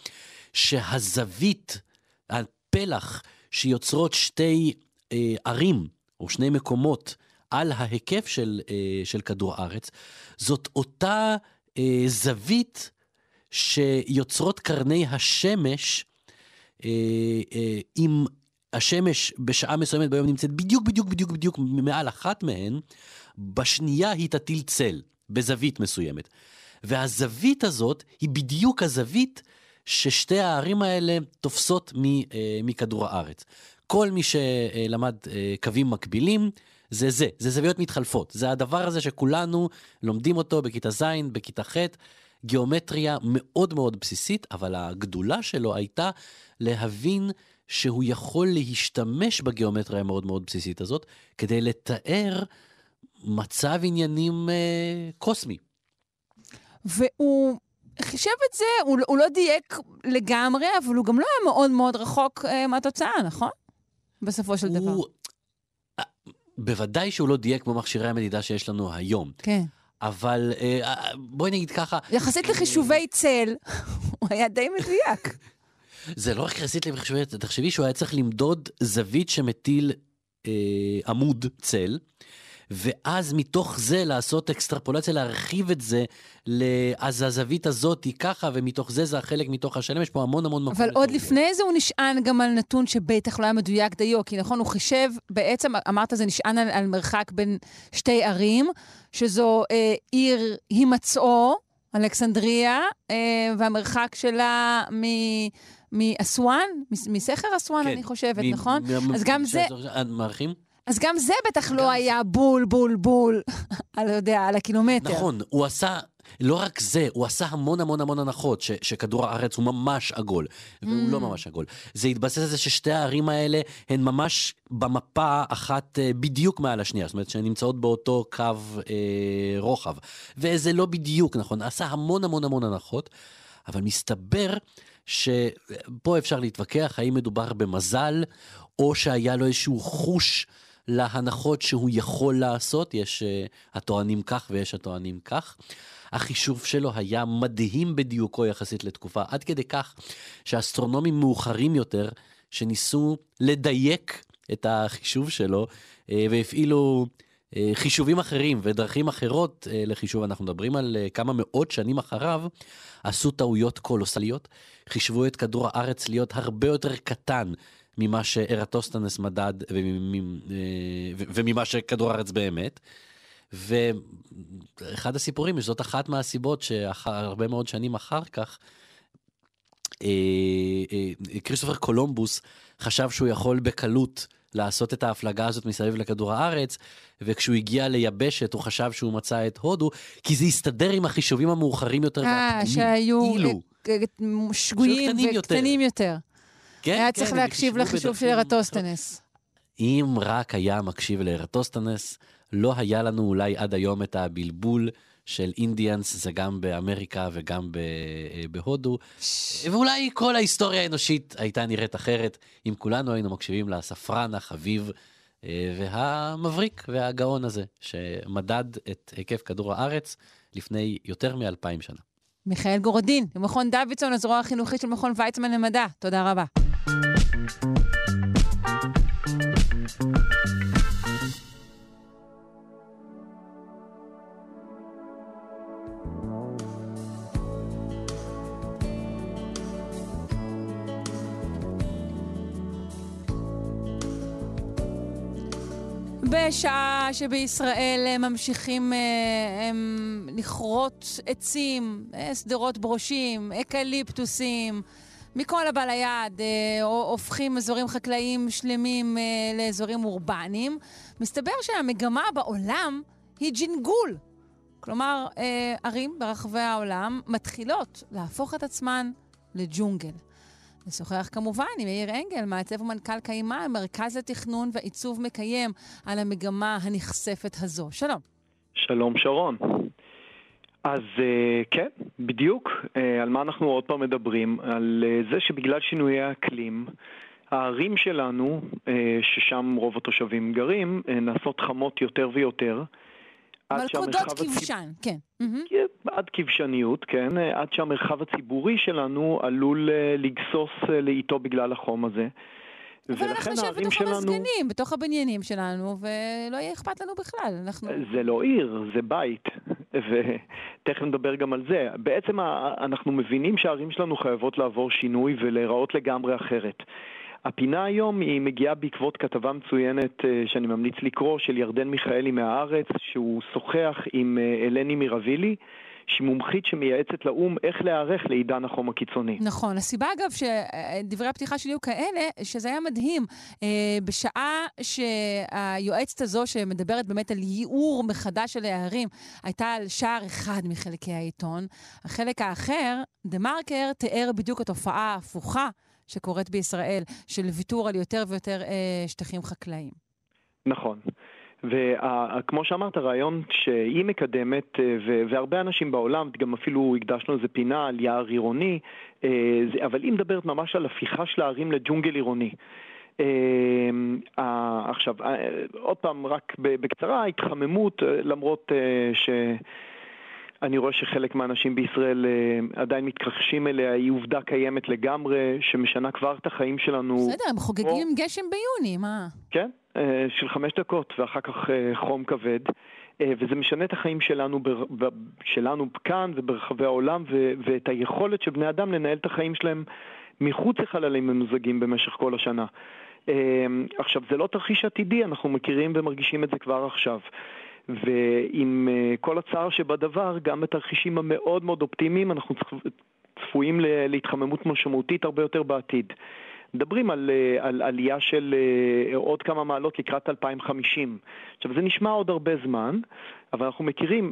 שהזווית, הפלח שיוצרות שתי אה, ערים או שני מקומות על ההיקף של, אה, של כדור הארץ, זאת אותה אה, זווית שיוצרות קרני השמש אה, אה, אם השמש בשעה מסוימת ביום נמצאת בדיוק בדיוק בדיוק בדיוק מעל אחת מהן, בשנייה היא תטיל צל בזווית מסוימת. והזווית הזאת היא בדיוק הזווית ששתי הערים האלה תופסות אה, מכדור הארץ. כל מי שלמד אה, קווים מקבילים, זה זה, זה זוויות מתחלפות. זה הדבר הזה שכולנו לומדים אותו בכיתה ז', בכיתה ח', גיאומטריה מאוד מאוד בסיסית, אבל הגדולה שלו הייתה להבין שהוא יכול להשתמש בגיאומטריה המאוד מאוד בסיסית הזאת כדי לתאר מצב עניינים אה, קוסמי. והוא חישב את זה, הוא, הוא לא דייק לגמרי, אבל הוא גם לא היה מאוד מאוד רחוק אה, מהתוצאה, נכון? בסופו של דבר. הוא... אה, בוודאי שהוא לא דייק כמו מכשירי המדידה שיש לנו היום, כן. אבל אה, אה, בואי נגיד ככה, יחסית לחישובי צל, הוא היה די מדויק. זה לא רק יחסית לחישובי, תחשבי שהוא היה צריך למדוד זווית שמטיל אה, עמוד צל, ואז מתוך זה לעשות אקסטרפולציה, להרחיב את זה. אז הזווית הזאת היא ככה, ומתוך זה זה החלק מתוך השלם, יש פה המון המון מקום. אבל עוד. לפני זה הוא נשען גם על נתון שבטח לא היה מדויק דיו, כי נכון, הוא חישב, בעצם אמרת זה נשען על, על מרחק בין שתי ערים, שזו אה, עיר הימצאו, אלכסנדריה, אה, והמרחק שלה מ... מאסואן, מס- מסכר אסואן, כן, אני חושבת, נכון? אז גם זה- אה, מעריכים? אז גם זה בטח גם לא היה בול, בול, בול, על, יודע, על הקילומטר. נכון, הוא עשה, לא רק זה, הוא עשה המון המון המון הנחות ש, שכדור הארץ הוא ממש עגול, והוא Mm. לא ממש עגול. זה התבסס על זה ששתי הערים האלה הן ממש במפה אחת אה, בדיוק מעל השנייה, זאת אומרת שהן נמצאות באותו קו אה, רוחב. וזה לא בדיוק נכון, עשה המון המון המון הנחות, אבל מסתבר שפה אפשר להתווכח האם מדובר במזל, או שהיה לו איזשהו חוש להנחות שהוא יכול לעשות, יש uh, הטוענים כך ויש הטוענים כך. החישוב שלו היה מדהים בדיוקו יחסית לתקופה, עד כדי כך שאסטרונומים מאוחרים יותר, שניסו לדייק את החישוב שלו, uh, והפעילו חישובים אחרים ודרכים אחרות uh, לחישוב, אנחנו מדברים על uh, כמה מאות שנים אחריו, עשו טעויות קולוסליות, חישבו את כדור הארץ להיות הרבה יותר קטן ממה שארטוסטנס מדד אה, וממה שכדור הארץ באמת. ואחד הסיפורים, שזאת אחת מהסיבות שהרבה מאוד שנים אחר כך, אה, אה, כריסטופר קולומבוס חשב שהוא יכול בקלות לעשות את ההפלגה הזאת מסביב לכדור הארץ, וכשהוא הגיע ליבשת הוא חשב שהוא מצא את הודו, כי זה הסתדר עם החישובים המאוחרים יותר אה. שהיו אילו. אה, אה, שגויים קטנים יותר. וקטנים יותר. כן, היה כן, צריך להקשיב לחישוב של ארטוסטנס. אם רק היה מקשיב לארטוסטנס, לא היה לנו אולי עד היום את הבלבול של אינדיאנס, זה גם באמריקה וגם ב- אה, בהודו. ואולי כל ההיסטוריה האנושית הייתה נראית אחרת אם כולנו היינו מקשיבים לספרן החביב אה, והמבריק והגאון הזה, שמדד את היקף כדור הארץ לפני יותר מאלפיים שנה. מיכאל גורדין, במכון דוידסון, הזרוע החינוכית של מכון ויצמן למדע. תודה רבה. בשעה שבישראל אה, ממשיכים אה, לכרות עצים, אה, שדרות ברושים, אקליפטוסים, מכל הבא ליד, הופכים אזורים חקלאיים שלמים לאזורים אורבניים. מסתבר שהמגמה בעולם היא ג'ינגול. כלומר, ערים ברחבי העולם מתחילות להפוך את עצמן לג'ונגל. נשוחח כמובן עם יאיר אנגל, מעצב ומנכ"ל קיימה, מרכז לתכנון ועיצוב מקיים, על המגמה הנכספת הזו. שלום. שלום שרון. אז אה, כן, בדיוק. אה, על מה אנחנו עוד פעם מדברים? על אה, זה שבגלל שינויי האקלים, הערים שלנו, ששם רוב התושבים גרים, נעשות חמות יותר ויותר. מלכודות כבשן, כן. עד כבשניות, כן. עד שהמרחב הציבורי שלנו עלול אה, לגסוס אה, לאיטו בגלל החום הזה. אבל אנחנו נשב בתוך שלנו... המזגנים, בתוך הבניינים שלנו, ולא יהיה אכפת לנו בכלל. אנחנו... זה לא עיר, זה בית, ותכף נדבר גם על זה. בעצם אנחנו מבינים שהערים שלנו חייבות לעבור שינוי ולהיראות לגמרי אחרת. הפינה היום היא מגיעה בעקבות כתבה מצוינת אה, שאני ממליץ לקרוא של ירדן מיכאלי מהארץ, שהוא שוחח עם אה, אלני מירבילי. שהיא מומחית שמייעצת לאו"ם איך להיערך לעידן החום הקיצוני. נכון. הסיבה, אגב, שדברי הפתיחה שלי היו כאלה, שזה היה מדהים. אה, בשעה שהיועצת הזו, שמדברת באמת על ייעור מחדש של הערים, הייתה על שער אחד מחלקי העיתון, החלק האחר, דה מרקר, תיאר בדיוק התופעה ההפוכה. שקורית בישראל, של ויתור על יותר ויותר אה, שטחים חקלאיים. נכון. וכמו שאמרת, הרעיון שהיא מקדמת, אה, והרבה אנשים בעולם, גם אפילו הקדשנו איזה פינה על יער עירוני, אה, אבל היא מדברת ממש על הפיכה של הערים לג'ונגל עירוני. אה, עכשיו, עוד פעם, רק בקצרה, התחממות, למרות ש... אני רואה שחלק מהאנשים בישראל אה, עדיין מתכחשים אליה, היא עובדה קיימת לגמרי, שמשנה כבר את החיים שלנו. בסדר, הם חוגגים או... גשם ביוני, מה? כן, אה, של חמש דקות, ואחר כך אה, חום כבד. וזה משנה את החיים שלנו, שלנו כאן וברחבי העולם, ואת היכולת של בני אדם לנהל את החיים שלהם מחוץ לחללים ממוזגים במשך כל השנה. עכשיו, זה לא תרחיש עתידי, אנחנו מכירים ומרגישים את זה כבר עכשיו. ועם אה, כל הצער שבדבר, גם בתרחישים המאוד מאוד אופטימיים, אנחנו צפויים להתחממות משמעותית הרבה יותר בעתיד. מדברים על, אה, על עלייה של אה, עוד כמה מעלות לקראת 2050. עכשיו, זה נשמע עוד הרבה זמן, אבל אנחנו מכירים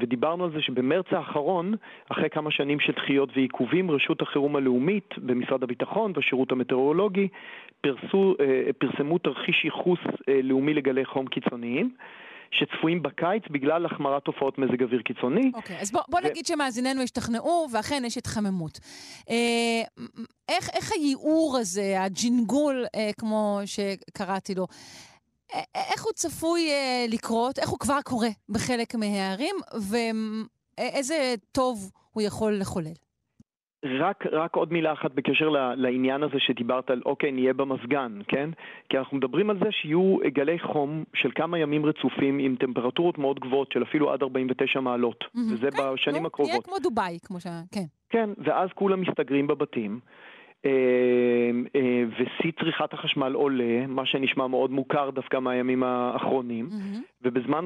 ודיברנו על זה שבמרץ האחרון, אחרי כמה שנים של דחיות ועיכובים, רשות החירום הלאומית במשרד הביטחון והשירות המטאורולוגי פרסו, פרסמו תרחיש ייחוס לאומי לגלי חום קיצוניים. שצפויים בקיץ בגלל החמרת תופעות מזג אוויר קיצוני. אוקיי, okay, אז בוא, בוא ו... נגיד שמאזיננו השתכנעו, ואכן יש התחממות. אה, איך, איך הייעור הזה, הג'ינגול, אה, כמו שקראתי לו, איך הוא צפוי אה, לקרות, איך הוא כבר קורה בחלק מהערים, ואיזה טוב הוא יכול לחולל? רק, רק עוד מילה אחת בקשר לעניין הזה שדיברת על אוקיי, נהיה במזגן, כן? כי אנחנו מדברים על זה שיהיו גלי חום של כמה ימים רצופים עם טמפרטורות מאוד גבוהות של אפילו עד 49 מעלות, mm-hmm. וזה כן, בשנים נו, הקרובות. יהיה כמו דובאי, כמו ש... כן. כן, ואז כולם מסתגרים בבתים. אה, אה, ושיא צריכת החשמל עולה, מה שנשמע מאוד מוכר דווקא מהימים האחרונים, mm-hmm. ובזמן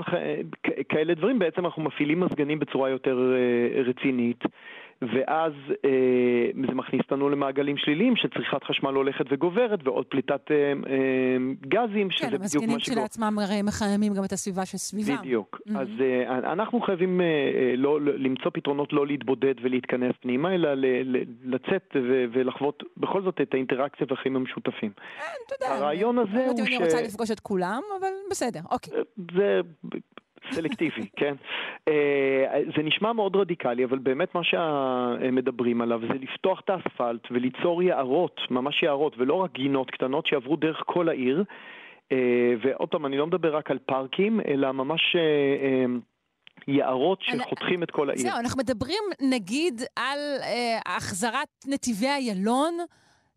כאלה דברים בעצם אנחנו מפעילים מזגנים בצורה יותר אה, רצינית. ואז אה, זה מכניס אותנו למעגלים שליליים שצריכת חשמל הולכת וגוברת ועוד פליטת אה, אה, גזים, שזה כן, בדיוק מה שקורה. כן, המזגנים כשלעצמם הרי מחממים גם את הסביבה שסביבם. בדיוק. Mm-hmm. אז אה, אנחנו חייבים אה, אה, לא, למצוא פתרונות לא להתבודד ולהתכנס פנימה, אלא ל, ל, לצאת ו, ולחוות בכל זאת את האינטראקציה והחיים המשותפים. אה, אתה יודע. הרעיון הזה הוא ש... אני רוצה לפגוש את כולם, אבל בסדר, אוקיי. אה, זה... סלקטיבי, כן? אה, זה נשמע מאוד רדיקלי, אבל באמת מה שמדברים עליו זה לפתוח את האספלט וליצור יערות, ממש יערות, ולא רק גינות קטנות שיעברו דרך כל העיר. אה, ועוד פעם, אני לא מדבר רק על פארקים, אלא ממש... אה, יערות שחותכים את כל העיר. זהו, אנחנו מדברים נגיד על אה, החזרת נתיבי איילון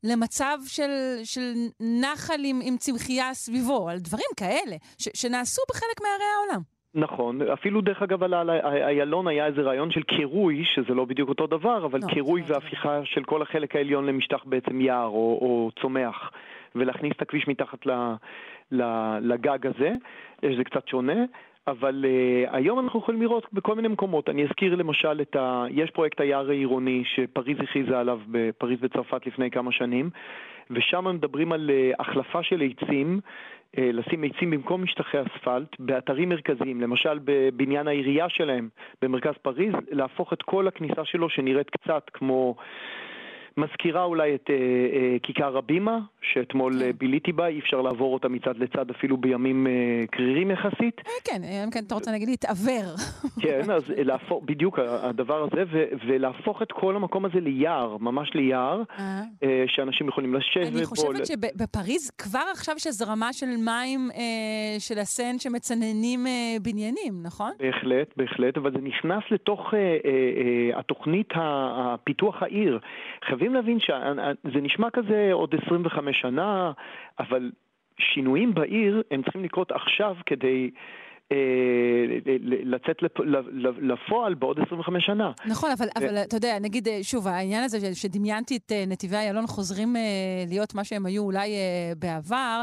למצב של, של נחל עם, עם צמחייה סביבו, על דברים כאלה, ש, שנעשו בחלק מערי העולם. נכון, אפילו דרך אגב על איילון היה איזה רעיון של קירוי, שזה לא בדיוק אותו דבר, אבל לא, קירוי לא והפיכה של כל החלק העליון למשטח בעצם יער או, או צומח. ולהכניס את הכביש מתחת ל, ל, לגג הזה, זה קצת שונה. אבל uh, היום אנחנו יכולים לראות בכל מיני מקומות. אני אזכיר למשל את ה... יש פרויקט היער העירוני שפריז הכריזה עליו בפריז בצרפת לפני כמה שנים, ושם מדברים על uh, החלפה של עצים, לשים עצים במקום משטחי אספלט באתרים מרכזיים, למשל בבניין העירייה שלהם במרכז פריז, להפוך את כל הכניסה שלו שנראית קצת כמו... מזכירה אולי את אה, אה, כיכר הבימה, שאתמול כן. אה, ביליתי בה, אי אפשר לעבור אותה מצד לצד אפילו בימים אה, קרירים יחסית. אה, כן, אה, כן, אתה רוצה להגיד להתעוור. כן, אז להפוך, בדיוק הדבר הזה, ו, ולהפוך את כל המקום הזה ליער, ממש ליער, אה. אה, שאנשים יכולים לשבת אני בו. חושבת שבפריז כבר עכשיו יש הזרמה של מים אה, של הסן שמצננים אה, בניינים, נכון? בהחלט, בהחלט, אבל זה נכנס לתוך אה, אה, אה, התוכנית הפיתוח העיר. חייבים להבין שזה נשמע כזה עוד 25 שנה, אבל שינויים בעיר הם צריכים לקרות עכשיו כדי... אה, לצאת לפ- לפועל בעוד 25 שנה. נכון, אבל, אבל אתה יודע, נגיד, אה, שוב, העניין הזה שדמיינתי את אה, נתיבי איילון חוזרים אה, להיות מה שהם היו אולי אה, בעבר,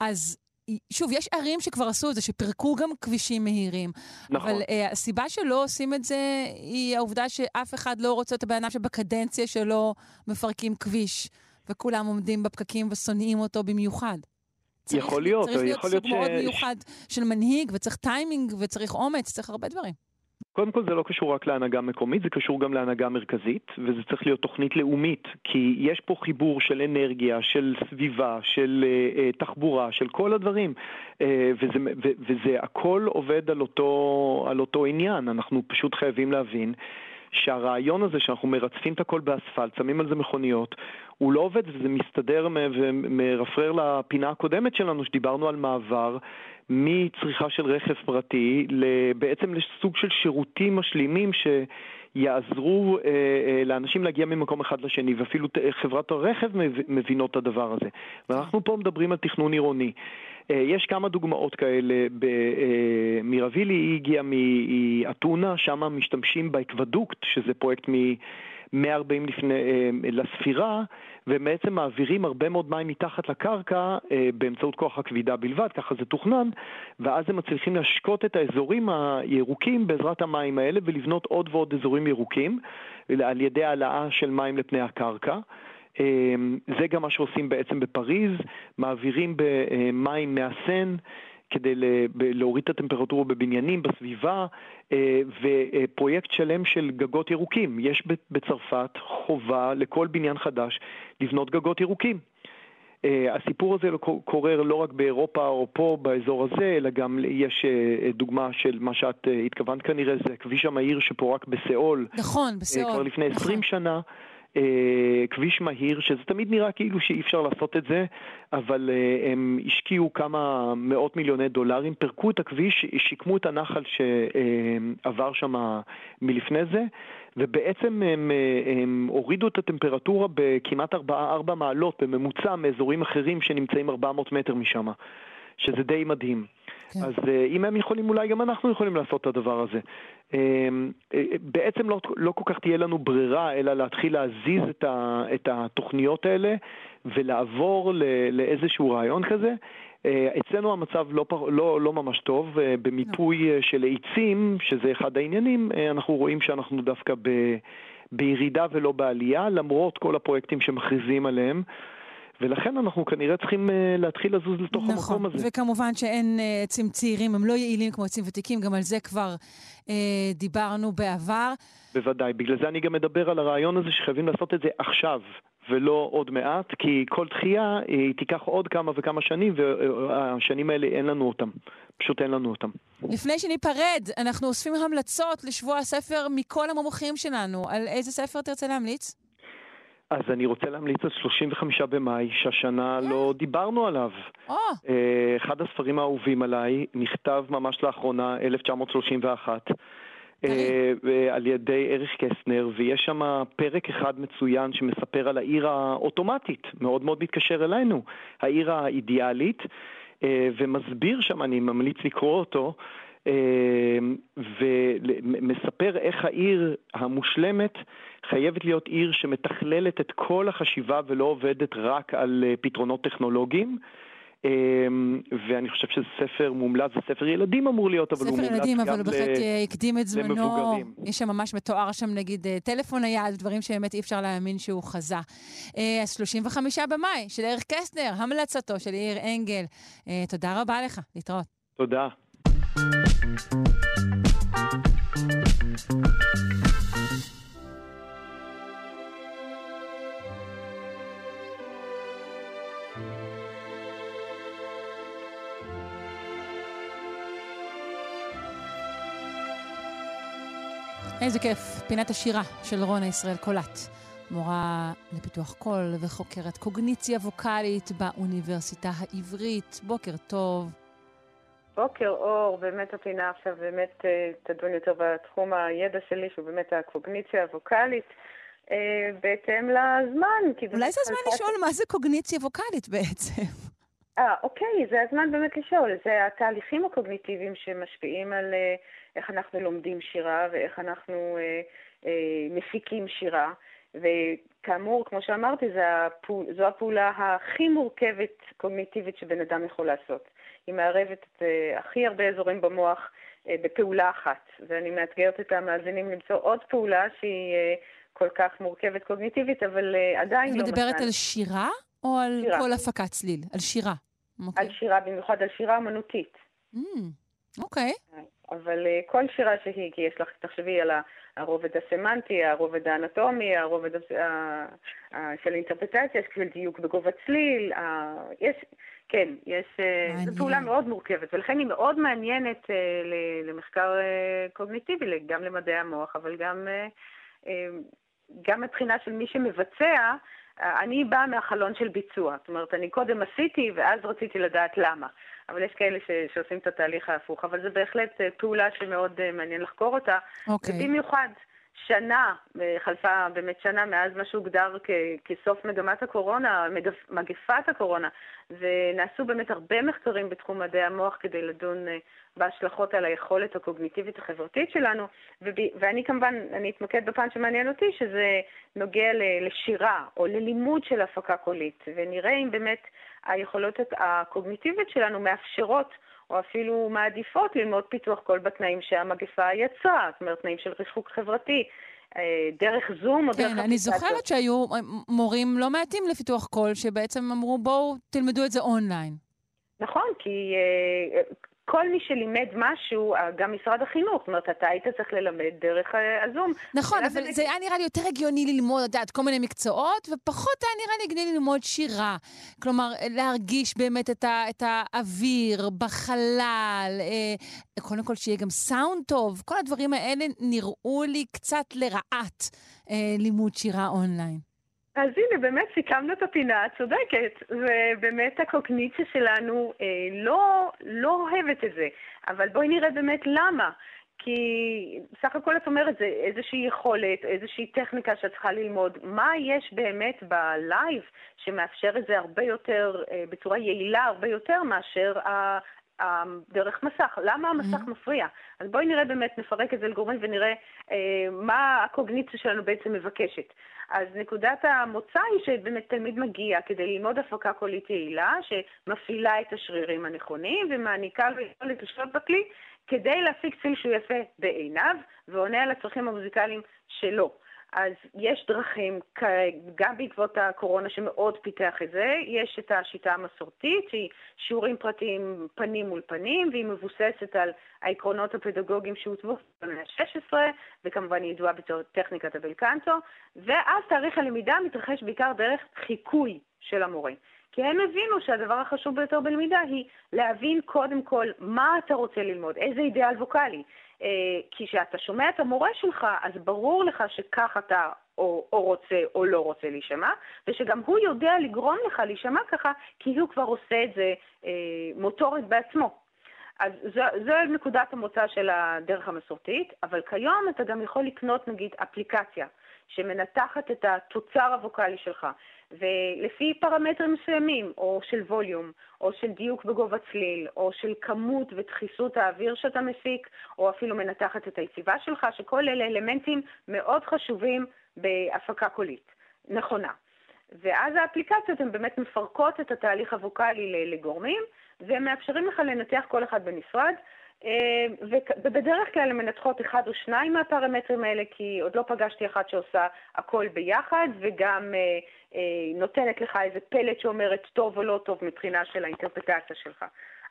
אז... שוב, יש ערים שכבר עשו את זה, שפירקו גם כבישים מהירים. נכון. אבל uh, הסיבה שלא עושים את זה היא העובדה שאף אחד לא רוצה את הבן אדם שבקדנציה שלו מפרקים כביש, וכולם עומדים בפקקים ושונאים אותו במיוחד. צריך- יכול להיות, צריך להיות יכול סוג להיות מאוד ש- מיוחד של מנהיג, וצריך טיימינג, וצריך אומץ, צריך הרבה דברים. קודם כל זה לא קשור רק להנהגה מקומית, זה קשור גם להנהגה מרכזית, וזה צריך להיות תוכנית לאומית, כי יש פה חיבור של אנרגיה, של סביבה, של uh, uh, תחבורה, של כל הדברים, uh, וזה, ו, וזה הכל עובד על אותו, על אותו עניין, אנחנו פשוט חייבים להבין. שהרעיון הזה שאנחנו מרצפים את הכל באספלט, שמים על זה מכוניות, הוא לא עובד וזה מסתדר ומרפרר לפינה הקודמת שלנו שדיברנו על מעבר מצריכה של רכב פרטי בעצם לסוג של שירותים משלימים שיעזרו אה, אה, לאנשים להגיע ממקום אחד לשני ואפילו חברת הרכב מב- מבינות את הדבר הזה. ואנחנו פה מדברים על תכנון עירוני. אה, יש כמה דוגמאות כאלה, אה, מירבילי היא הגיעה מאתונה, שם משתמשים באקוודוקט, שזה פרויקט מ-140 לפני, אה, לספירה, ובעצם מעבירים הרבה מאוד מים מתחת לקרקע אה, באמצעות כוח הכבידה בלבד, ככה זה תוכנן, ואז הם מצליחים להשקות את האזורים הירוקים בעזרת המים האלה ולבנות עוד ועוד אזורים ירוקים על ידי העלאה של מים לפני הקרקע. אה, זה גם מה שעושים בעצם בפריז, מעבירים במים מהסן כדי להוריד את הטמפרטורה בבניינים, בסביבה, אה, ופרויקט שלם של גגות ירוקים. יש בצרפת חובה לכל בניין חדש לבנות גגות ירוקים. אה, הסיפור הזה לא קורה לא רק באירופה או פה באזור הזה, אלא גם יש אה, דוגמה של מה שאת התכוונת כנראה, זה הכביש המהיר שפורק בסיאול. נכון, בסיאול. כבר לפני נכון. 20 שנה. אה, כביש מהיר, שזה תמיד נראה כאילו שאי אפשר לעשות את זה, אבל אה, הם השקיעו כמה מאות מיליוני דולרים, פירקו את הכביש, שיקמו את הנחל שעבר שם מלפני זה, ובעצם הם, אה, הם הורידו את הטמפרטורה בכמעט 4, 4 מעלות בממוצע מאזורים אחרים שנמצאים 400 מטר משם, שזה די מדהים. כן. אז אה, אם הם יכולים, אולי גם אנחנו יכולים לעשות את הדבר הזה. אה, אה, בעצם לא, לא כל כך תהיה לנו ברירה, אלא להתחיל להזיז את, ה, את התוכניות האלה ולעבור ל, לאיזשהו רעיון כזה. אה, אצלנו המצב לא, לא, לא ממש טוב, במיפוי אה, של עצים, שזה אחד העניינים, אנחנו רואים שאנחנו דווקא ב, בירידה ולא בעלייה, למרות כל הפרויקטים שמכריזים עליהם. ולכן אנחנו כנראה צריכים אה, להתחיל לזוז לתוך נכון, המקום הזה. וכמובן שאין אה, עצים צעירים, הם לא יעילים כמו עצים ותיקים, גם על זה כבר אה, דיברנו בעבר. בוודאי, בגלל זה אני גם מדבר על הרעיון הזה שחייבים לעשות את זה עכשיו, ולא עוד מעט, כי כל דחייה היא תיקח עוד כמה וכמה שנים, והשנים האלה אין לנו אותם. פשוט אין לנו אותם. לפני שניפרד, אנחנו אוספים המלצות לשבוע הספר מכל המומחים שלנו. על איזה ספר תרצה להמליץ? אז אני רוצה להמליץ על 35 במאי, שהשנה לא דיברנו עליו. אה, אחד הספרים האהובים עליי, נכתב ממש לאחרונה, 1931. אה, על ידי אריך קסטנר, ויש שם פרק אחד מצוין שמספר על העיר האוטומטית, מאוד מאוד מתקשר אלינו, העיר האידיאלית, אה, ומסביר שם, אני ממליץ לקרוא אותו, ומספר איך העיר המושלמת חייבת להיות עיר שמתכללת את כל החשיבה ולא עובדת רק על פתרונות טכנולוגיים. אמ, ואני חושב שזה ספר מומלץ, זה ספר ילדים אמור להיות, אבל הוא מומלץ גם למבוגרים. ספר ילדים, אבל הוא בהחלט אה, הקדים את זמנו. יש שם ממש מתואר שם נגיד אה, טלפון נייד, דברים שבאמת אי אפשר להאמין שהוא חזה. אז 35 במאי, של ערך קסטנר, המלצתו של יאיר אנגל. אה, תודה רבה לך, להתראות. תודה. איזה כיף, פינת השירה של רונה ישראל קולט, מורה לפיתוח קול וחוקרת קוגניציה ווקאלית באוניברסיטה העברית. בוקר טוב. בוקר אור, באמת הפינה עכשיו באמת אה, תדון יותר בתחום הידע שלי, שהוא באמת הקוגניציה הווקאלית. אה, בהתאם לזמן. אולי זה הזמן לשאול מה זה קוגניציה ווקאלית בעצם. אה, אוקיי, זה הזמן באמת לשאול. זה התהליכים הקוגניטיביים שמשפיעים על אה, איך אנחנו לומדים שירה ואיך אנחנו אה, אה, מפיקים שירה. וכאמור, כמו שאמרתי, זו הפעולה הכי מורכבת קוגניטיבית שבן אדם יכול לעשות. היא מערבת את אה, הכי הרבה אזורים במוח אה, בפעולה אחת, ואני מאתגרת את המאזינים למצוא עוד פעולה שהיא אה, כל כך מורכבת קוגניטיבית, אבל עדיין לא... את מדברת על שירה או על שירה. כל הפקת צליל? על שירה. Okay. אוקיי. על שירה, במיוחד על שירה אמנותית. Mm, אוקיי. Mm, okay. אבל uh, כל שירה שהיא, כי יש לך, תחשבי על הרובד הסמנטי, הרובד האנטומי, הרובד uh, uh, של אינטרפטציה, של דיוק בגובה צליל, יש, כן, יש, uh, זו פעולה מאוד מורכבת, ולכן היא מאוד מעניינת uh, למחקר uh, קוגניטיבי, גם למדעי המוח, אבל גם, גם מבחינה של מי שמבצע, אני באה מהחלון של ביצוע. זאת אומרת, אני קודם עשיתי, ואז רציתי לדעת למה. אבל יש כאלה ש, שעושים את התהליך ההפוך. אבל זו בהחלט אה, פעולה שמאוד אה, מעניין לחקור אותה. אוקיי. ובמיוחד, שנה, אה, חלפה באמת שנה מאז מה שהוגדר כסוף מגמת הקורונה, מגפ, מגפת הקורונה, ונעשו באמת הרבה מחקרים בתחום מדעי המוח כדי לדון בהשלכות על היכולת הקוגניטיבית החברתית שלנו, וב, ואני כמובן, אני אתמקד בפן שמעניין אותי, שזה נוגע לשירה או ללימוד של הפקה קולית, ונראה אם באמת היכולות הקוגניטיביות שלנו מאפשרות או אפילו מעדיפות ללמוד פיתוח קול בתנאים שהמגפה יצרה, זאת אומרת, תנאים של ריחוק חברתי, אה, דרך זום או כן, דרך... כן, אני זוכרת שהיו מורים לא מעטים לפיתוח קול, שבעצם אמרו, בואו תלמדו את זה אונליין. נכון, כי אה, כל מי שלימד משהו, אה, גם משרד החינוך, זאת אומרת, אתה היית צריך ללמד דרך אה, הזום. נכון, אבל זה היה נראה לי יותר הגיוני ללמוד, את יודעת, כל מיני מקצועות, ופחות היה נראה לי הגיוני ללמוד שירה. כלומר, להרגיש באמת את, ה, את האוויר בחלל, אה, קודם כל שיהיה גם סאונד טוב, כל הדברים האלה נראו לי קצת לרעת אה, לימוד שירה אונליין. אז הנה, באמת סיכמנו את הפינה, צודקת. ובאמת הקוגניציה שלנו אה, לא, לא אוהבת את זה. אבל בואי נראה באמת למה. כי סך הכל את אומרת, זה איזושהי יכולת, איזושהי טכניקה שאת צריכה ללמוד. מה יש באמת בלייב שמאפשר את זה הרבה יותר, אה, בצורה יעילה הרבה יותר מאשר דרך מסך. למה המסך mm-hmm. מפריע? אז בואי נראה באמת, נפרק את זה לגורמים ונראה אה, מה הקוגניציה שלנו בעצם מבקשת. אז נקודת המוצא היא שבאמת תלמיד מגיע כדי ללמוד הפקה קולית יעילה, שמפעילה את השרירים הנכונים ומעניקה לו יכולת לשלוט בכלי כדי להפיק ציל שהוא יפה בעיניו ועונה על הצרכים המוזיקליים שלו. אז יש דרכים, גם בעקבות הקורונה שמאוד פיתח את זה, יש את השיטה המסורתית, שהיא שיעורים פרטיים פנים מול פנים, והיא מבוססת על העקרונות הפדגוגיים שהוצבו במאה ה-16, וכמובן ידועה בתור טכניקת הבלקנטו, ואז תאריך הלמידה מתרחש בעיקר דרך חיקוי של המורה. כי הם הבינו שהדבר החשוב ביותר בלמידה היא להבין קודם כל מה אתה רוצה ללמוד, איזה אידיאל ווקאלי. אה, כי כשאתה שומע את המורה שלך, אז ברור לך שכך אתה או, או רוצה או לא רוצה להישמע, ושגם הוא יודע לגרום לך להישמע ככה, כי הוא כבר עושה את זה אה, מוטורית בעצמו. אז זו, זו נקודת המוצא של הדרך המסורתית, אבל כיום אתה גם יכול לקנות נגיד אפליקציה שמנתחת את התוצר הווקאלי שלך, ולפי פרמטרים מסוימים, או של ווליום, או של דיוק בגובה צליל, או של כמות ודחיסות האוויר שאתה מפיק, או אפילו מנתחת את היציבה שלך, שכל אלה אלמנטים מאוד חשובים בהפקה קולית. נכונה. ואז האפליקציות הן באמת מפרקות את התהליך הווקאלי לגורמים, ומאפשרים לך לנתח כל אחד בנפרד. אה, ובדרך כלל הן מנתחות אחד או שניים מהפרמטרים האלה, כי עוד לא פגשתי אחת שעושה הכל ביחד, וגם אה, אה, נותנת לך איזה פלט שאומרת טוב או לא טוב מבחינה של האינטרפטציה שלך.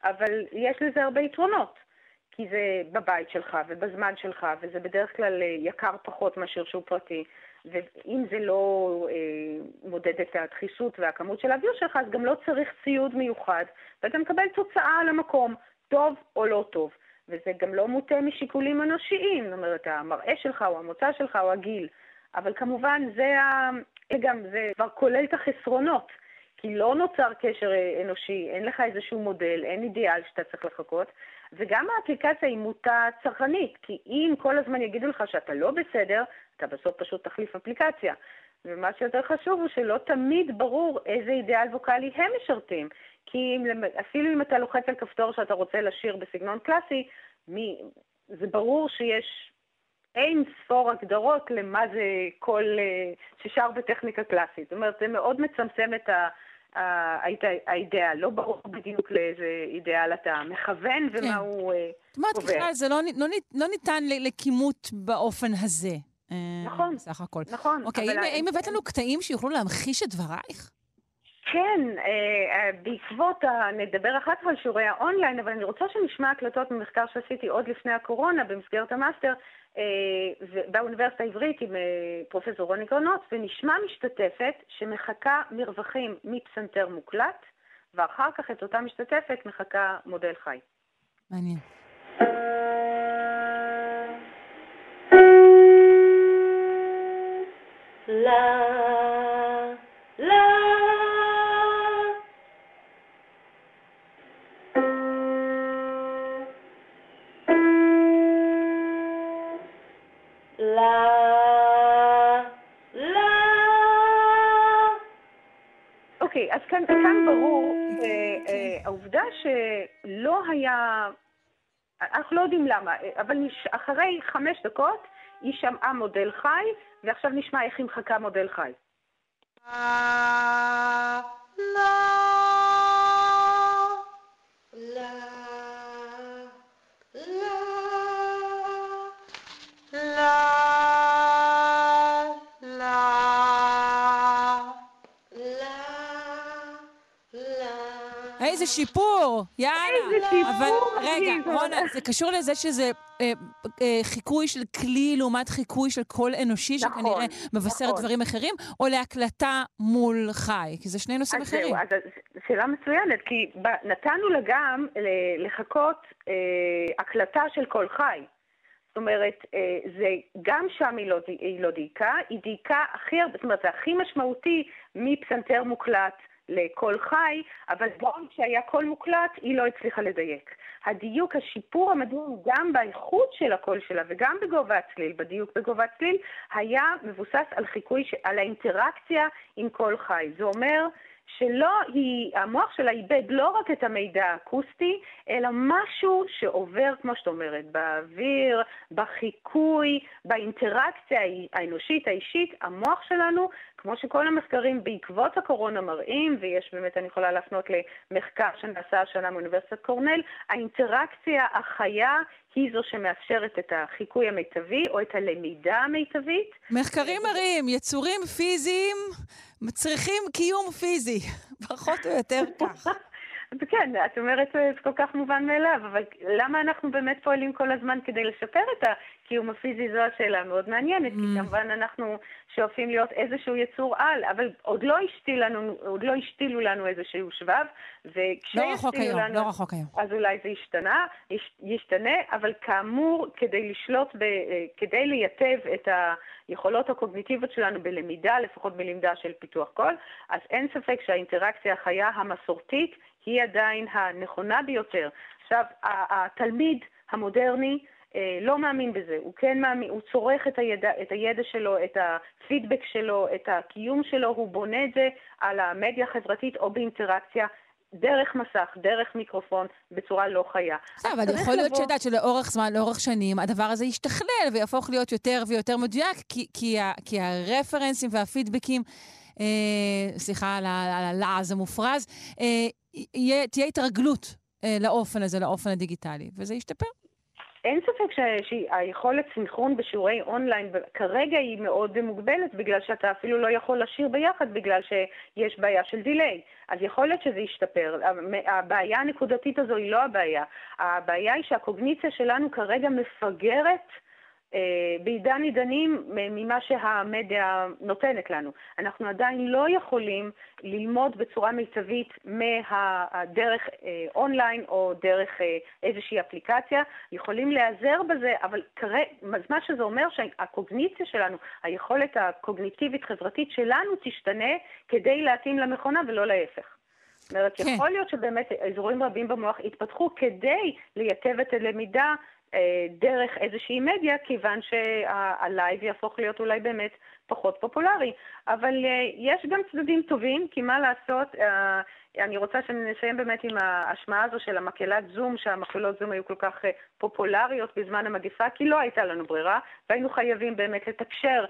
אבל יש לזה הרבה יתרונות, כי זה בבית שלך ובזמן שלך, וזה בדרך כלל יקר פחות מאשר שהוא פרטי. ואם זה לא אה, מודד את הדחיסות והכמות של האוויר שלך, אז גם לא צריך ציוד מיוחד, ואתה מקבל תוצאה על המקום, טוב או לא טוב. וזה גם לא מוטה משיקולים אנושיים, זאת אומרת, המראה שלך או המוצא שלך או הגיל. אבל כמובן, זה, ה... גם, זה כבר כולל את החסרונות, כי לא נוצר קשר אה, אנושי, אין לך איזשהו מודל, אין אידיאל שאתה צריך לחכות, וגם האפליקציה היא מוטה צרכנית, כי אם כל הזמן יגידו לך שאתה לא בסדר, אתה בסוף פשוט תחליף אפליקציה. ומה שיותר חשוב הוא שלא תמיד ברור איזה אידיאל ווקאלי הם משרתים. כי אם, אפילו אם אתה לוחץ על כפתור שאתה רוצה לשיר בסגנון קלאסי, מי, זה ברור שיש אין ספור הגדרות למה זה כל אה, ששר בטכניקה קלאסית. זאת אומרת, זה מאוד מצמצם את ה... האידאל, לא ברור בדיוק לאיזה אידאל אתה מכוון ומה כן. הוא קובע. זאת אומרת, בכלל, זה לא, לא, לא ניתן לכימות באופן הזה. אה, נכון. בסך הכל. נכון. אוקיי, האם הבאת לנו קטעים שיוכלו להמחיש את דברייך? כן, אה, אה, בעקבות, נדבר אחר כך על שיעורי האונליין, אבל אני רוצה שנשמע הקלטות ממחקר שעשיתי עוד לפני הקורונה במסגרת המאסטר באוניברסיטה העברית עם פרופסור רוני גרנות, ונשמע משתתפת שמחקה מרווחים מפסנתר מוקלט, ואחר כך את אותה משתתפת מחקה מודל חי. מעניין. la כאן, כאן ברור אה, אה, העובדה שלא היה, אנחנו לא יודעים למה, אבל אחרי חמש דקות היא שמעה מודל חי, ועכשיו נשמע איך היא מחכה מודל חי. איזה שיפור, יאללה. איזה שיפור. אבל רגע, רונה, זה קשור לזה שזה אה, אה, חיקוי של כלי לעומת חיקוי של קול אנושי, נכון, שכנראה מבשר נכון. דברים אחרים, או להקלטה מול חי? כי זה שני נושאים אז אחרים. זהו, אז זו שאלה מצוינת, כי נתנו לה גם ל- לחכות אה, הקלטה של קול חי. זאת אומרת, אה, זה, גם שם היא לא, היא לא דייקה, היא דייקה הכי הרבה, זאת אומרת, זה הכי משמעותי מפסנתר מוקלט לקול חי, אבל גם כשהיה קול מוקלט, היא לא הצליחה לדייק. הדיוק, השיפור המדהים גם באיכות של הקול שלה וגם בגובה הצליל, בדיוק בגובה הצליל, היה מבוסס על חיקוי, על האינטראקציה עם קול חי. זה אומר שלא, היא, המוח שלה איבד לא רק את המידע האקוסטי, אלא משהו שעובר, כמו שאת אומרת, באוויר, בחיקוי, באינטראקציה האנושית, האישית, המוח שלנו, כמו שכל המחקרים בעקבות הקורונה מראים, ויש באמת, אני יכולה להפנות למחקר שנעשה השנה מאוניברסיטת קורנל, האינטראקציה החיה היא זו שמאפשרת את החיקוי המיטבי או את הלמידה המיטבית. מחקרים מראים, יצורים פיזיים צריכים קיום פיזי, פחות או יותר כך. כן, את אומרת זה כל כך מובן מאליו, אבל למה אנחנו באמת פועלים כל הזמן כדי לשפר את הקיום הפיזי? זו השאלה המאוד מעניינת, כי Mm. כמובן אנחנו שואפים להיות איזשהו יצור על, אבל עוד לא לנו, עוד לא השתילו לנו איזשהו שבב, לא וכשהשתילו היום, לנו... לא רחוק היום. אז אולי זה ישתנה, יש, ישתנה, אבל כאמור, כדי לשלוט, ב, אה, כדי לייטב את היכולות הקוגניטיביות שלנו בלמידה, לפחות בלמידה של פיתוח קול, אז אין ספק שהאינטראקציה החיה המסורתית היא עדיין הנכונה ביותר. עכשיו, התלמיד המודרני לא מאמין בזה, הוא כן מאמין, הוא צורך את הידע, את הידע שלו, את הפידבק שלו, את הקיום שלו, הוא בונה את זה על המדיה החברתית או באינטראקציה דרך מסך, דרך מיקרופון, בצורה לא חיה. בסדר, אבל יכול להיות שאת יודעת שלאורך זמן, לאורך שנים, הדבר הזה ישתכלל ויהפוך להיות יותר ויותר מדויק, כי, כי, כי הרפרנסים והפידבקים, אה, סליחה על הלעז המופרז, אה, תהיה התרגלות אה, לאופן הזה, לאופן הדיגיטלי, וזה ישתפר. אין ספק שהיכולת סינכרון בשיעורי אונליין כרגע היא מאוד מוגבלת, בגלל שאתה אפילו לא יכול לשיר ביחד, בגלל שיש בעיה של דיליי. אז יכול להיות שזה ישתפר. הבעיה הנקודתית הזו היא לא הבעיה. הבעיה היא שהקוגניציה שלנו כרגע מפגרת בעידן עידנים ממה שהמדיה נותנת לנו. אנחנו עדיין לא יכולים ללמוד בצורה מיטבית מהדרך אה, אונליין או דרך אה, איזושהי אפליקציה, יכולים להיעזר בזה, אבל כרגע, מה שזה אומר שהקוגניציה שלנו, היכולת הקוגניטיבית-חברתית שלנו תשתנה כדי להתאים למכונה ולא להפך. זאת אומרת, כן. יכול להיות שבאמת אזורים רבים במוח יתפתחו כדי לייתב את הלמידה אה, דרך איזושהי מדיה, כיוון שה live יהפוך להיות אולי באמת פחות פופולרי. אבל אה, יש גם צדדים טובים, כי מה לעשות, אה, אני רוצה שנסיים באמת עם ההשמעה הזו של המקהלת זום, שהמקהלות זום היו כל כך פופולריות בזמן המגפה, כי לא הייתה לנו ברירה, והיינו חייבים באמת לתקשר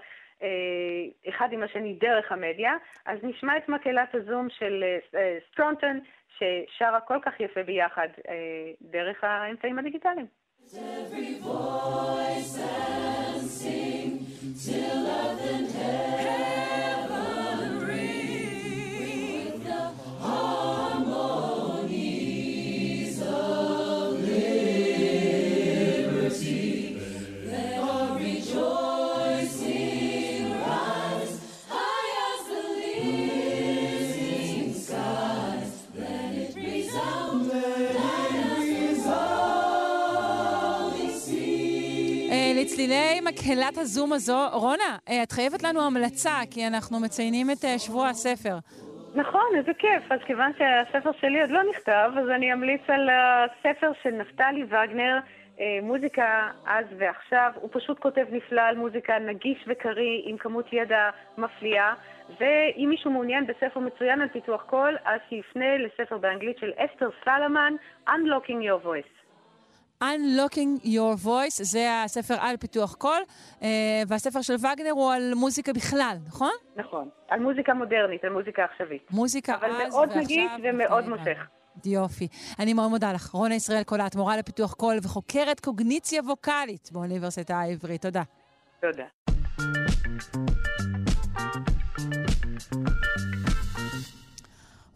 אחד עם השני דרך המדיה. אז נשמע את מקהלת הזום של סטרונטון, ששרה כל כך יפה ביחד דרך האמצעים הדיגיטליים. Every voice and sing till earth and heaven. לצלילי מקהלת הזום הזו, רונה, אה, את חייבת לנו המלצה, כי אנחנו מציינים את אה, שבוע הספר. נכון, איזה כיף. אז כיוון שהספר שלי עוד לא נכתב, אז אני אמליץ על הספר של נפתלי וגנר, אה, מוזיקה אז ועכשיו. הוא פשוט כותב נפלא על מוזיקה נגיש וקריא, עם כמות ידע מפליאה. ואם מישהו מעוניין בספר מצוין על פיתוח קול, אז שיפנה לספר באנגלית של אסתר סלמן, Unlocking Your Voice. Unlocking Your Voice, זה הספר על פיתוח קול, אה, והספר של וגנר הוא על מוזיקה בכלל, נכון? נכון, על מוזיקה מודרנית, על מוזיקה עכשווית. מוזיקה אז ועכשיו. אבל מאוד נגיש ומאוד מושך. יופי. אני מאוד מודה לך. רונה ישראל קולט, מורה לפיתוח קול וחוקרת קוגניציה ווקאלית באוניברסיטה העברית. תודה. תודה.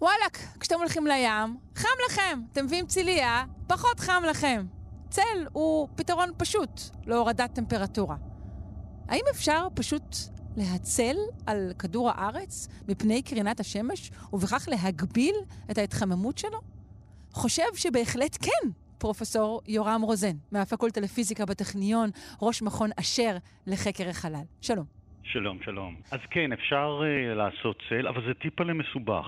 וואלאק, כשאתם הולכים לים, חם לכם. אתם מביאים צילייה, פחות חם לכם. צל הוא פתרון פשוט להורדת טמפרטורה. האם אפשר פשוט להצל על כדור הארץ מפני קרינת השמש, ובכך להגביל את ההתחממות שלו? חושב שבהחלט כן, פרופסור יורם רוזן, מהפקולטה לפיזיקה בטכניון, ראש מכון אשר לחקר החלל. שלום. שלום, שלום. אז כן, אפשר uh, לעשות צל, אבל זה טיפה למסובך.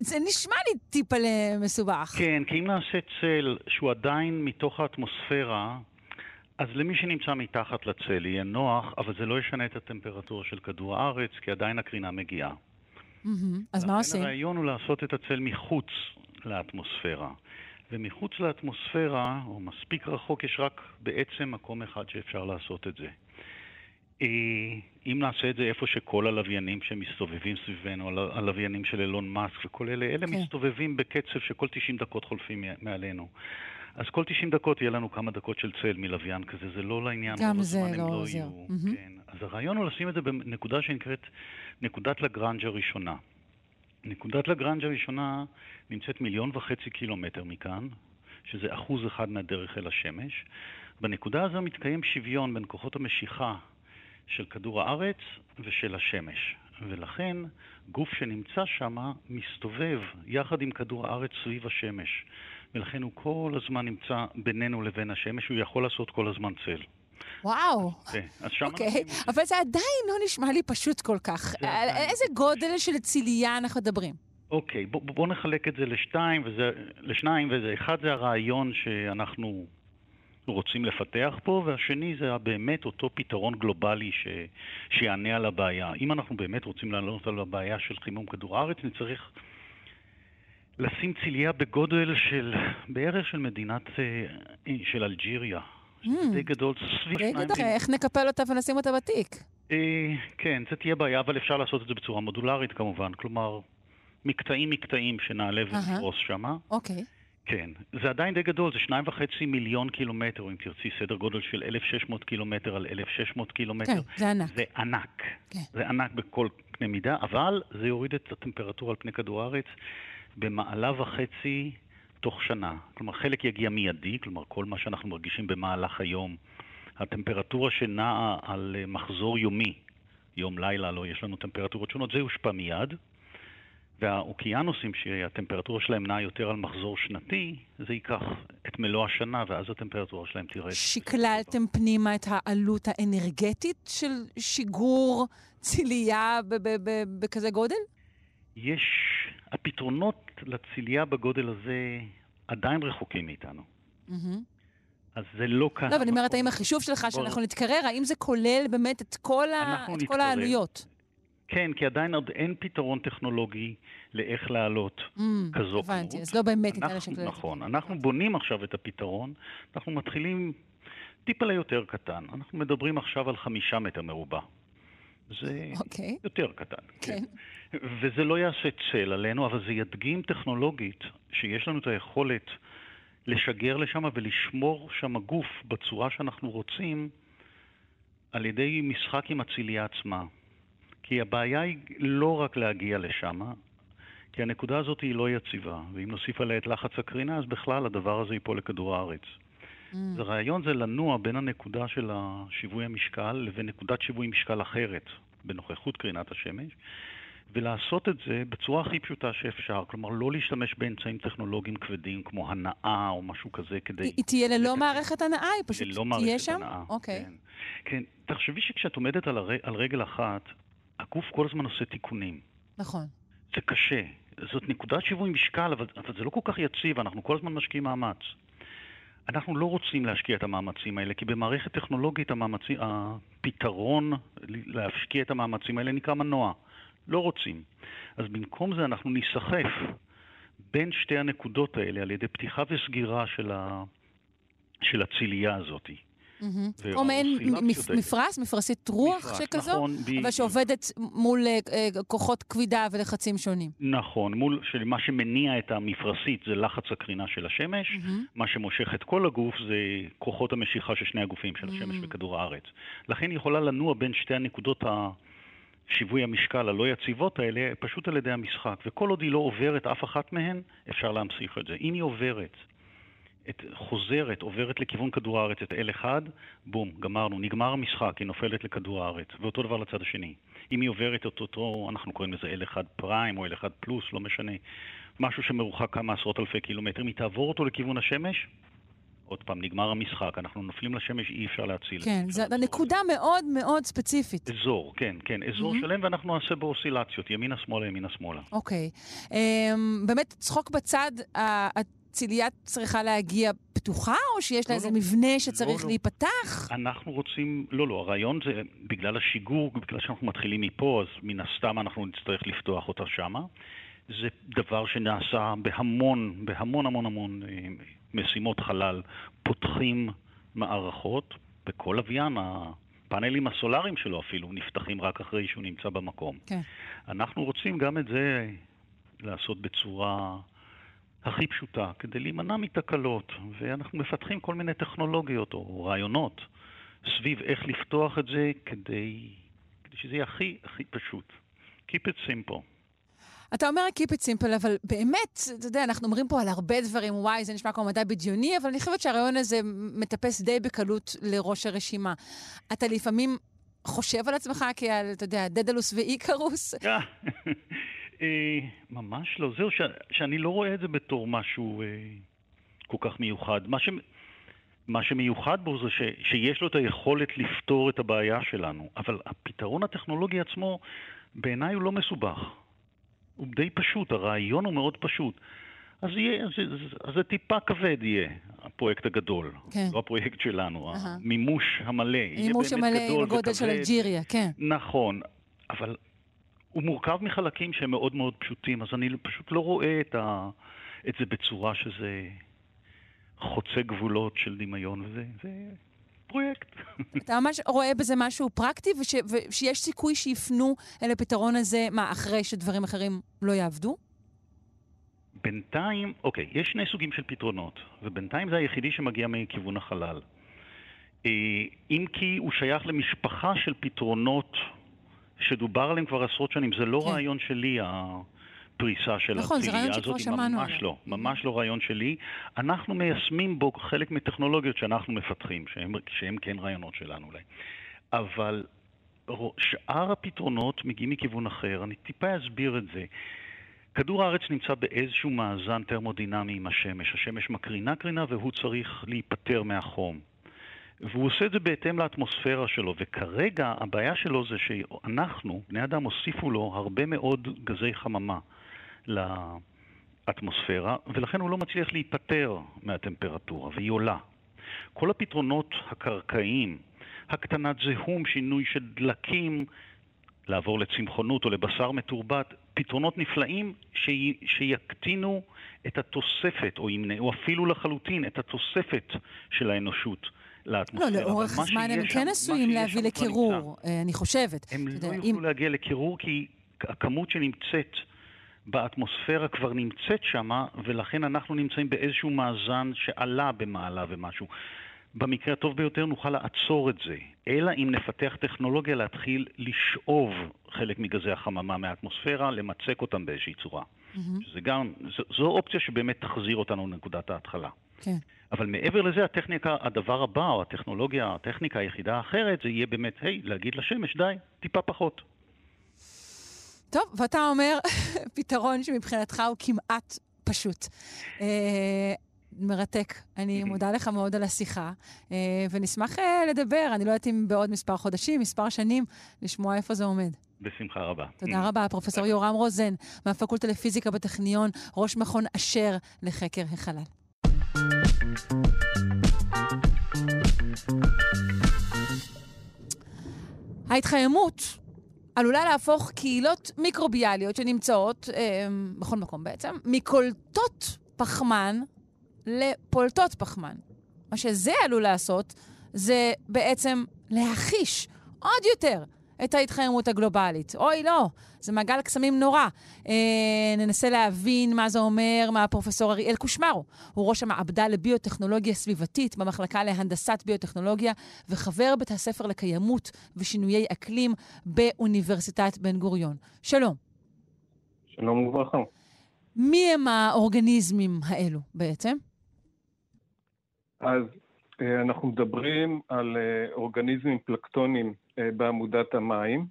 זה נשמע לי טיפה למסובך. כן, כי אם נעשה צל שהוא עדיין מתוך האטמוספירה, אז למי שנמצא מתחת לצל יהיה נוח, אבל זה לא ישנה את הטמפרטורה של כדור הארץ, כי עדיין הקרינה מגיעה. Mm-hmm. אז מה עושים? הרעיון הוא לעשות את הצל מחוץ לאטמוספירה. ומחוץ לאטמוספירה, או מספיק רחוק, יש רק בעצם מקום אחד שאפשר לעשות את זה. אם נעשה את זה איפה שכל הלוויינים שמסתובבים סביבנו, הלוויינים של אילון מאסק וכל אלה, אלה כן. מסתובבים בקצב שכל 90 דקות חולפים מעלינו. אז כל 90 דקות יהיה לנו כמה דקות של צל מלוויין כזה, זה לא לעניין. גם זה לא, לא עוזר. לא mm-hmm. כן. אז הרעיון הוא לשים את זה בנקודה שנקראת נקודת לגרנג' הראשונה. נקודת לגרנג' הראשונה נמצאת מיליון וחצי קילומטר מכאן, שזה אחוז אחד מהדרך אל השמש. בנקודה הזו מתקיים שוויון בין כוחות המשיכה של כדור הארץ ושל השמש. ולכן גוף שנמצא שם מסתובב יחד עם כדור הארץ סביב השמש. ולכן הוא כל הזמן נמצא בינינו לבין השמש, הוא יכול לעשות כל הזמן צל. וואו. כן, אז שם... אוקיי, okay. אבל זה עדיין לא נשמע לי פשוט כל כך. על איזה גודל של צילייה אנחנו מדברים? אוקיי, בוא, בוא נחלק את זה לשתיים, וזה, לשניים, וזה אחד זה הרעיון שאנחנו רוצים לפתח פה, והשני זה באמת אותו פתרון גלובלי ש... שיענה על הבעיה. אם אנחנו באמת רוצים לענות על הבעיה של חימום כדור הארץ, נצטרך לשים ציליה בגודל של בערך של מדינת, אה, של אלג'יריה. שזה Mm. די גדול, סביב די שניים איך נקפל אותה ונשים אותה בתיק? אה, כן, זה תהיה בעיה, אבל אפשר לעשות את זה בצורה מודולרית כמובן. כלומר, מקטעים מקטעים שנעלה. ונפרוס שמה. אוקיי. כן. זה עדיין די גדול, זה שניים וחצי מיליון קילומטר, אם תרצי, סדר גודל של 1,600 קילומטר על 1,600 קילומטר. כן, זה ענק. זה ענק. כן. זה ענק בכל קנה מידה, אבל זה יוריד את הטמפרטורה על פני כדור הארץ במעלה וחצי תוך שנה. כלומר, חלק יגיע מיידי, כלומר, כל מה שאנחנו מרגישים במהלך היום, הטמפרטורה שנעה על אה, מחזור יומי, יום-לילה, לא, יש לנו טמפרטורות שונות, זה יושפע מיד. והאוקיינוסים שהטמפרטורה שלהם נעה יותר על מחזור שנתי, זה ייקח את מלוא השנה, ואז הטמפרטורה שלהם תרד. שקללתם פנימה את העלות האנרגטית של שיגור צילייה בכזה גודל? יש, הפתרונות לצלייה בגודל הזה עדיין רחוקים מאיתנו. אז זה לא כאן. לא, אבל אני אומרת. האם החישוב שלך, שאנחנו נתקרר, האם זה כולל באמת את כל ה- אנחנו את כל נתקרב. העלויות? כן, כי עדיין עוד אין פתרון טכנולוגי לאיך להעלות Mm, כזו הבנתי, כמות. אז לא באמת ניתן לשקלל. נכון, אנחנו בונים עכשיו את הפתרון, אנחנו מתחילים טיפה ליותר קטן. אנחנו מדברים עכשיו על חמישה מטר מרובע. זה אוקיי, יותר קטן. כן. וזה לא יעשה צל עלינו, אבל זה ידגים טכנולוגית שיש לנו את היכולת לשגר לשם ולשמור שם גוף בצורה שאנחנו רוצים על ידי משחק עם הצלייה עצמה. כי הבעיה היא לא רק להגיע לשם, כי הנקודה הזאת היא לא יציבה, ואם נוסיף עליה את לחץ הקרינה, אז בכלל הדבר הזה ייפול לכדור הארץ. Mm. אז הרעיון זה לנוע בין הנקודה של השיווי המשקל לבין נקודת שיווי משקל אחרת, בנוכחות קרינת השמש, ולעשות את זה בצורה הכי פשוטה שאפשר. כלומר, לא להשתמש באמצעים טכנולוגיים כבדים כמו הנעה או משהו כזה כדי... היא תהיה ללא. מערכת הנעה, היא פשוט ללא תהיה מערכת שם? הנעה, אוקיי. כן. כן, תחשבי שכשאת עומדת על, הר... על רגל אחת, הגוף כל הזמן עושה תיקונים. נכון. זה קשה. זאת נקודת שיווי משקל, אבל, אבל זה לא כל כך יציב, אנחנו כל הזמן משקיעים מאמץ. אנחנו לא רוצים להשקיע את המאמצים האלה, כי במערכת טכנולוגית המאמצים, הפתרון להשקיע את המאמצים האלה נקרא מנוע. לא רוצים. אז במקום זה אנחנו ניסחף בין שתי הנקודות האלה על ידי פתיחה וסגירה של, ה... של הצלייה הזאת. כמו מעין. מפרש, מפרשית רוח מפרש, שכזו, נכון, אבל. שעובדת מול אה, אה, כוחות כבידה ולחצים שונים. נכון, מול של מה שמניע את המפרשית זה לחץ הקרינה של השמש, מהמם. מה שמושך את כל הגוף זה כוחות המשיכה של שני הגופים, של השמש Mm. וכדור הארץ. לכן היא יכולה לנוע בין שתי הנקודות השיווי המשקל הלא יציבות האלה, פשוט על ידי המשחק. וכל עוד היא לא עוברת אף אחת מהן, אפשר להמשיך את זה. אם היא עוברת, את, חוזרת, עוברת לכיוון כדור הארץ, את L1, בום, גמרנו, נגמר המשחק, היא נופלת לכדור הארץ. ואותו דבר לצד השני. אם היא עוברת את אותו, אנחנו קוראים לזה L1 פריים או L1 פלוס, לא משנה, משהו שמרוחק כמה עשרות אלפי קילומטרים, היא תעבור אותו לכיוון השמש, עוד פעם, נגמר המשחק, אנחנו נופלים לשמש, אי אפשר להציל. כן, זו. נקודה מאוד מאוד ספציפית. אזור, כן, כן, אזור מהמם. שלם, ואנחנו נעשה בו אוסילציות, ימינה-שמאלה, ימינה-שמאלה. אוקיי. אמ, באמת, צחוק בצד, ה- הצילייה צריכה להגיע פתוחה, או שיש לה לא, איזה לא. מבנה שצריך לא. להיפתח? אנחנו רוצים, לא, לא, הרעיון זה, בגלל השיגור, בגלל שאנחנו מתחילים מפה, אז מן הסתם אנחנו נצטרך לפתוח אותה שמה. זה דבר שנעשה בהמון, בהמון המון המון אה, משימות חלל. פותחים מערכות, בכל לוויין, הפאנלים הסולאריים שלו אפילו נפתחים רק אחרי שהוא נמצא במקום. כן. אנחנו רוצים גם את זה לעשות בצורה הכי פשוטה, כדי להימנע מתקלות, ואנחנו מפתחים כל מיני טכנולוגיות או רעיונות סביב איך לפתוח את זה כדי, כדי שזה יהיה הכי הכי פשוט. Keep it simple. אתה אומר Keep it simple, אבל באמת, אתה יודע, אנחנו אומרים פה על הרבה דברים, וואי, זה נשמע כמו מדע בדיוני, אבל אני חושבת שהרעיון הזה מטפס די בקלות לראש הרשימה. אתה לפעמים חושב על עצמך כעל, אתה יודע, דדלוס ואיקרוס? אה, ממש לא. זהו, ש, שאני לא רואה את זה בתור משהו אה, כל כך מיוחד. מה, ש, מה שמיוחד בו זה ש, שיש לו את היכולת לפתור את הבעיה שלנו, אבל הפתרון הטכנולוגי עצמו, בעיניי הוא לא מסובך. הוא די פשוט, הרעיון הוא מאוד פשוט. אז יהיה, אז, אז זה טיפה כבד יהיה, הפרויקט הגדול. כן. לא הפרויקט שלנו, אהה. המימוש המלא. יהיה מימוש באמת המלא עם הגודל של. אלג'יריה, כן. נכון, אבל הוא מורכב מחלקים שהם מאוד מאוד פשוטים, אז אני פשוט לא רואה את, ה, את זה בצורה שזה חוצה גבולות של דמיון, וזה זה פרויקט. אתה ממש רואה בזה משהו פרקטי, וש, ושיש סיכוי שיפנו אל הפתרון הזה, מה, אחרי שדברים אחרים לא יעבדו? בינתיים, אוקיי, יש שני סוגים של פתרונות, ובינתיים זה היחידי שמגיע מכיוון החלל. אה, אם כי הוא שייך למשפחה של פתרונות שדובר עליהם כבר עשרות שנים. זה לא כן. רעיון שלי, הפריסה של נכון, שכבר הזאת, שמענו ממש. לא, ממש לא רעיון שלי. אנחנו מיישמים בו חלק מטכנולוגיות שאנחנו מפתחים, שהם, שהם כן רעיונות שלנו אולי. אבל שאר הפתרונות מגיעים מכיוון אחר. אני טיפה אסביר את זה. כדור הארץ נמצא באיזשהו מאזן טרמודינמי עם השמש. השמש מקרינה קרינה והוא צריך להיפטר מהחום. והוא עושה את זה בהתאם לאטמוספירה שלו, וכרגע הבעיה שלו זה שאנחנו, בני אדם, הוסיפו לו הרבה מאוד גזי חממה לאטמוספירה, ולכן הוא לא מצליח להיפטר מהטמפרטורה, והיא עולה. כל הפתרונות הקרקעיים, הקטנת זיהום, שינוי של דלקים, לעבור לצמחונות או לבשר מתורבת, פתרונות נפלאים שי, שיקטינו את התוספת, או ימנעו אפילו לחלוטין את התוספת של האנושות לא, לאטמוספירה. לאורך אבל מה הזמן הם כן עשויים להביא לקירור, אה, אני חושבת. הם לא יוכלו להגיע לקירור כי הכמות שנמצאת באטמוספירה כבר נמצאת שמה, ולכן אנחנו נמצאים באיזשהו מאזן שעלה במעלה ומשהו. במקרה הטוב ביותר נוכל לעצור את זה, אלא אם נפתח טכנולוגיה להתחיל לשאוב חלק מגזי החממה מהאטמוספירה, למצק אותם באיזושהי צורה. מהמם, זה גם, זו, זו אופציה שבאמת תחזיר אותנו לנקודת ההתחלה. כן. אבל מעבר לזה, הטכניקה, הדבר הבא, או הטכנולוגיה, הטכניקה היחידה האחרת, זה יהיה באמת, היי, להגיד לשמש, די, טיפה פחות. טוב, ואתה אומר פתרון שמבחינתך הוא כמעט פשוט. אה, מרתק. אני מודה לך מאוד על השיחה, אה, ונשמח אה, לדבר, אני לא יודעת אם בעוד מספר חודשים, מספר שנים, לשמוע איפה זה עומד. בשמחה רבה. תודה רבה, פרופ' יורם רוזן, מהפקולטה לפיזיקה בטכניון, ראש מכון אשר לחקר החלל. ההתחממות עלולה להפוך קהילות מיקרוביאליות שנמצאות אה, בכל מקום בעצם, מקולטות פחמן לפולטות פחמן. מה שזה עלול לעשות זה בעצם להחיש עוד יותר את ההתחממות הגלובלית. אוי, לא, זה מעגל קסמים נורא. אה, ננסה להבין מה זה אומר מהפרופסור אריאל קושמרו. הוא ראש המעבדה לביוטכנולוגיה סביבתית במחלקה להנדסת ביוטכנולוגיה וחבר בית הספר לקיימות ושינויי אקלים באוניברסיטת בן גוריון. שלום. שלום וברכה. מי הם האורגניזמים האלו בעצם? אז אה, אנחנו מדברים על אה, אורגניזמים פלקטונים בעמודת המים,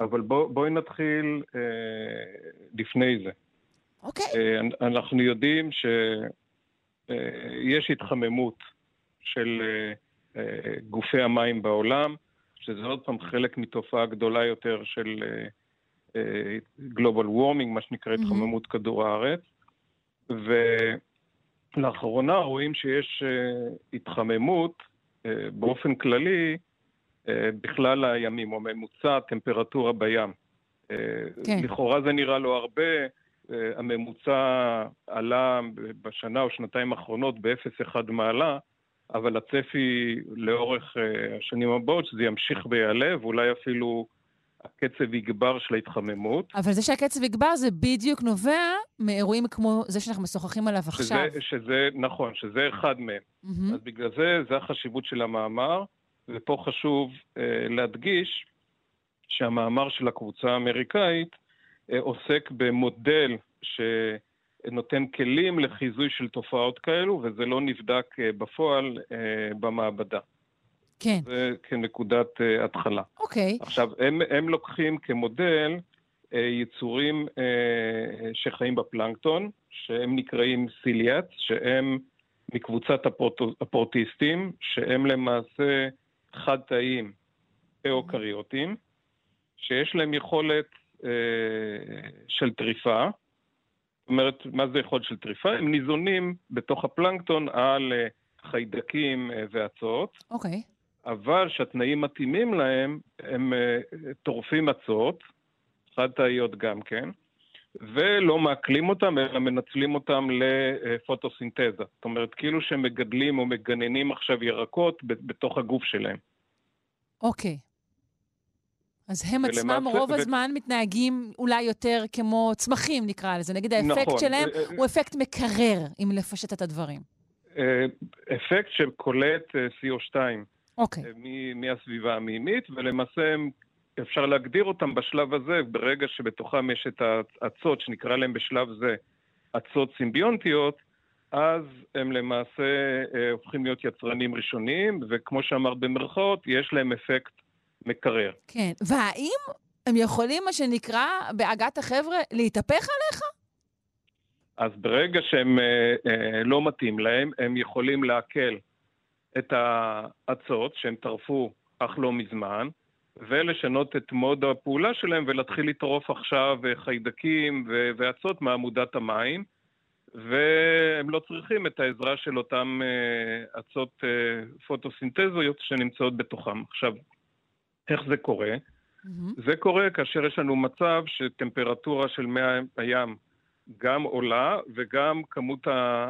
אבל בוא, בואי נתחיל אה, לפני זה. אוקיי. אה, אנחנו יודעים שיש התחממות של אה, אה, גופי המים בעולם, שזה עוד פעם חלק מתופעה גדולה יותר של אה, אה, Global Warming, מה שנקרא מהמם. התחממות כדור הארץ. ולאחרונה רואים שיש אה, התחממות אה, באופן כללי אה, בכלל הימים, או ממוצע הטמפרטורה בים. כן. לכאורה זה נראה לו הרבה, הממוצע עלה בשנה או שנתיים האחרונות ב-0.1 מעלה, אבל הצפי לאורך אה, השנים הבאות שזה ימשיך ויעלה, ואולי אפילו הקצב יגבר של ההתחממות. אבל זה שהקצב יגבר זה בדיוק נובע מאירועים כמו זה שאנחנו משוחחים עליו עכשיו. שזה, שזה, נכון, שזה אחד מהם. מהמם. אז בגלל זה, זה החשיבות של המאמר, ופה חשוב אה, להדגיש שהמאמר של הקבוצה האמריקאית אה, עוסק במודל שנותן כלים לחיזוי של תופעות כאלו, וזה לא נבדק אה, בפועל במעבדה. כן, זה כנקודת התחלה. אוקיי. עכשיו, הם, הם לוקחים כמודל יצורים שחיים בפלנקטון, שהם נקראים סיליאץ, שהם מקבוצת הפורט, הפורטיסטים, שהם למעשה חד-תאיים אוקריוטים, שיש להם יכולת אה, של טריפה, זאת אומרת, מה זה יכולת של טריפה? הם ניזונים בתוך הפלנקטון על אה, חיידקים אה, ואצות. אוקיי. אבל שהתנאים מתאימים להם, הם אה, טורפים אצות, חד תאיות גם כן, ולא מעכלים אותם, אלא מנצלים אותם לפוטוסינתזה. זאת אומרת, כאילו שהם מגדלים או מגננים עכשיו ירקות בתוך הגוף שלהם. אוקיי. אז הם ולמעשה- עצמם רוב ו- הזמן מתנהגים אולי יותר כמו צמחים, נקרא לזה. נגיד האפקט נכון. שלהם אה, אה, הוא אפקט מקרר, אם לפשט את הדברים. אה, אפקט של קולט אה, CO2 אוקיי. מ- מהסביבה המימית, ולמעשה הם- אפשר להגדיר אותם בשלב הזה, ברגע שבתוכם יש את האצות, שנקרא להם בשלב זה אצות סימביונטיות, אז הם למעשה אה, הופכים להיות יצרנים ראשוניים, וכמו שאמרת במרכאות, יש להם אפקט מקרר. כן. והאם הם יכולים, מה שנקרא, בעגת החבר'ה, להתהפך עליך? אז ברגע שהם אה, אה, לא מתאים להם, הם יכולים לעכל את האצות שהם טרפו אך לא מזמן, ולשנות את מוד הפעולה שלהם ולהתחיל לטרוף עכשיו אה, חיידקים ואצות מעמודת המים, והם לא צריכים את העזרה של אותם אה, אצות אה, פוטוסינתזיות שנמצאות בתוכם. עכשיו, איך זה קורה? זה קורה כאשר יש לנו מצב שטמפרטורה של מי הים גם עולה וגם כמות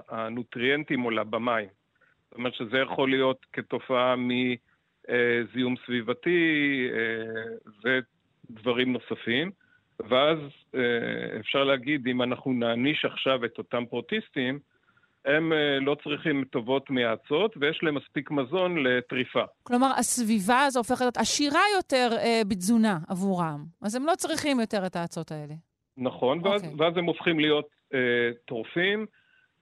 הנוטריאנטים עולה במים. זאת אומרת שזה יכול להיות כתופעה מזיהום סביבתי אה, ודברים נוספים. ואז אה, אפשר להגיד, אם אנחנו נעניש עכשיו את אותם פרוטיסטים, הם אה, לא צריכים טובות מהאצות ויש להם מספיק מזון לטריפה. כלומר, הסביבה הזו הופכת להיות עשירה יותר אה, בתזונה עבורם. אז הם לא צריכים יותר את האצות האלה. נכון, ואז, אוקיי. ואז הם הופכים להיות אה, טורפים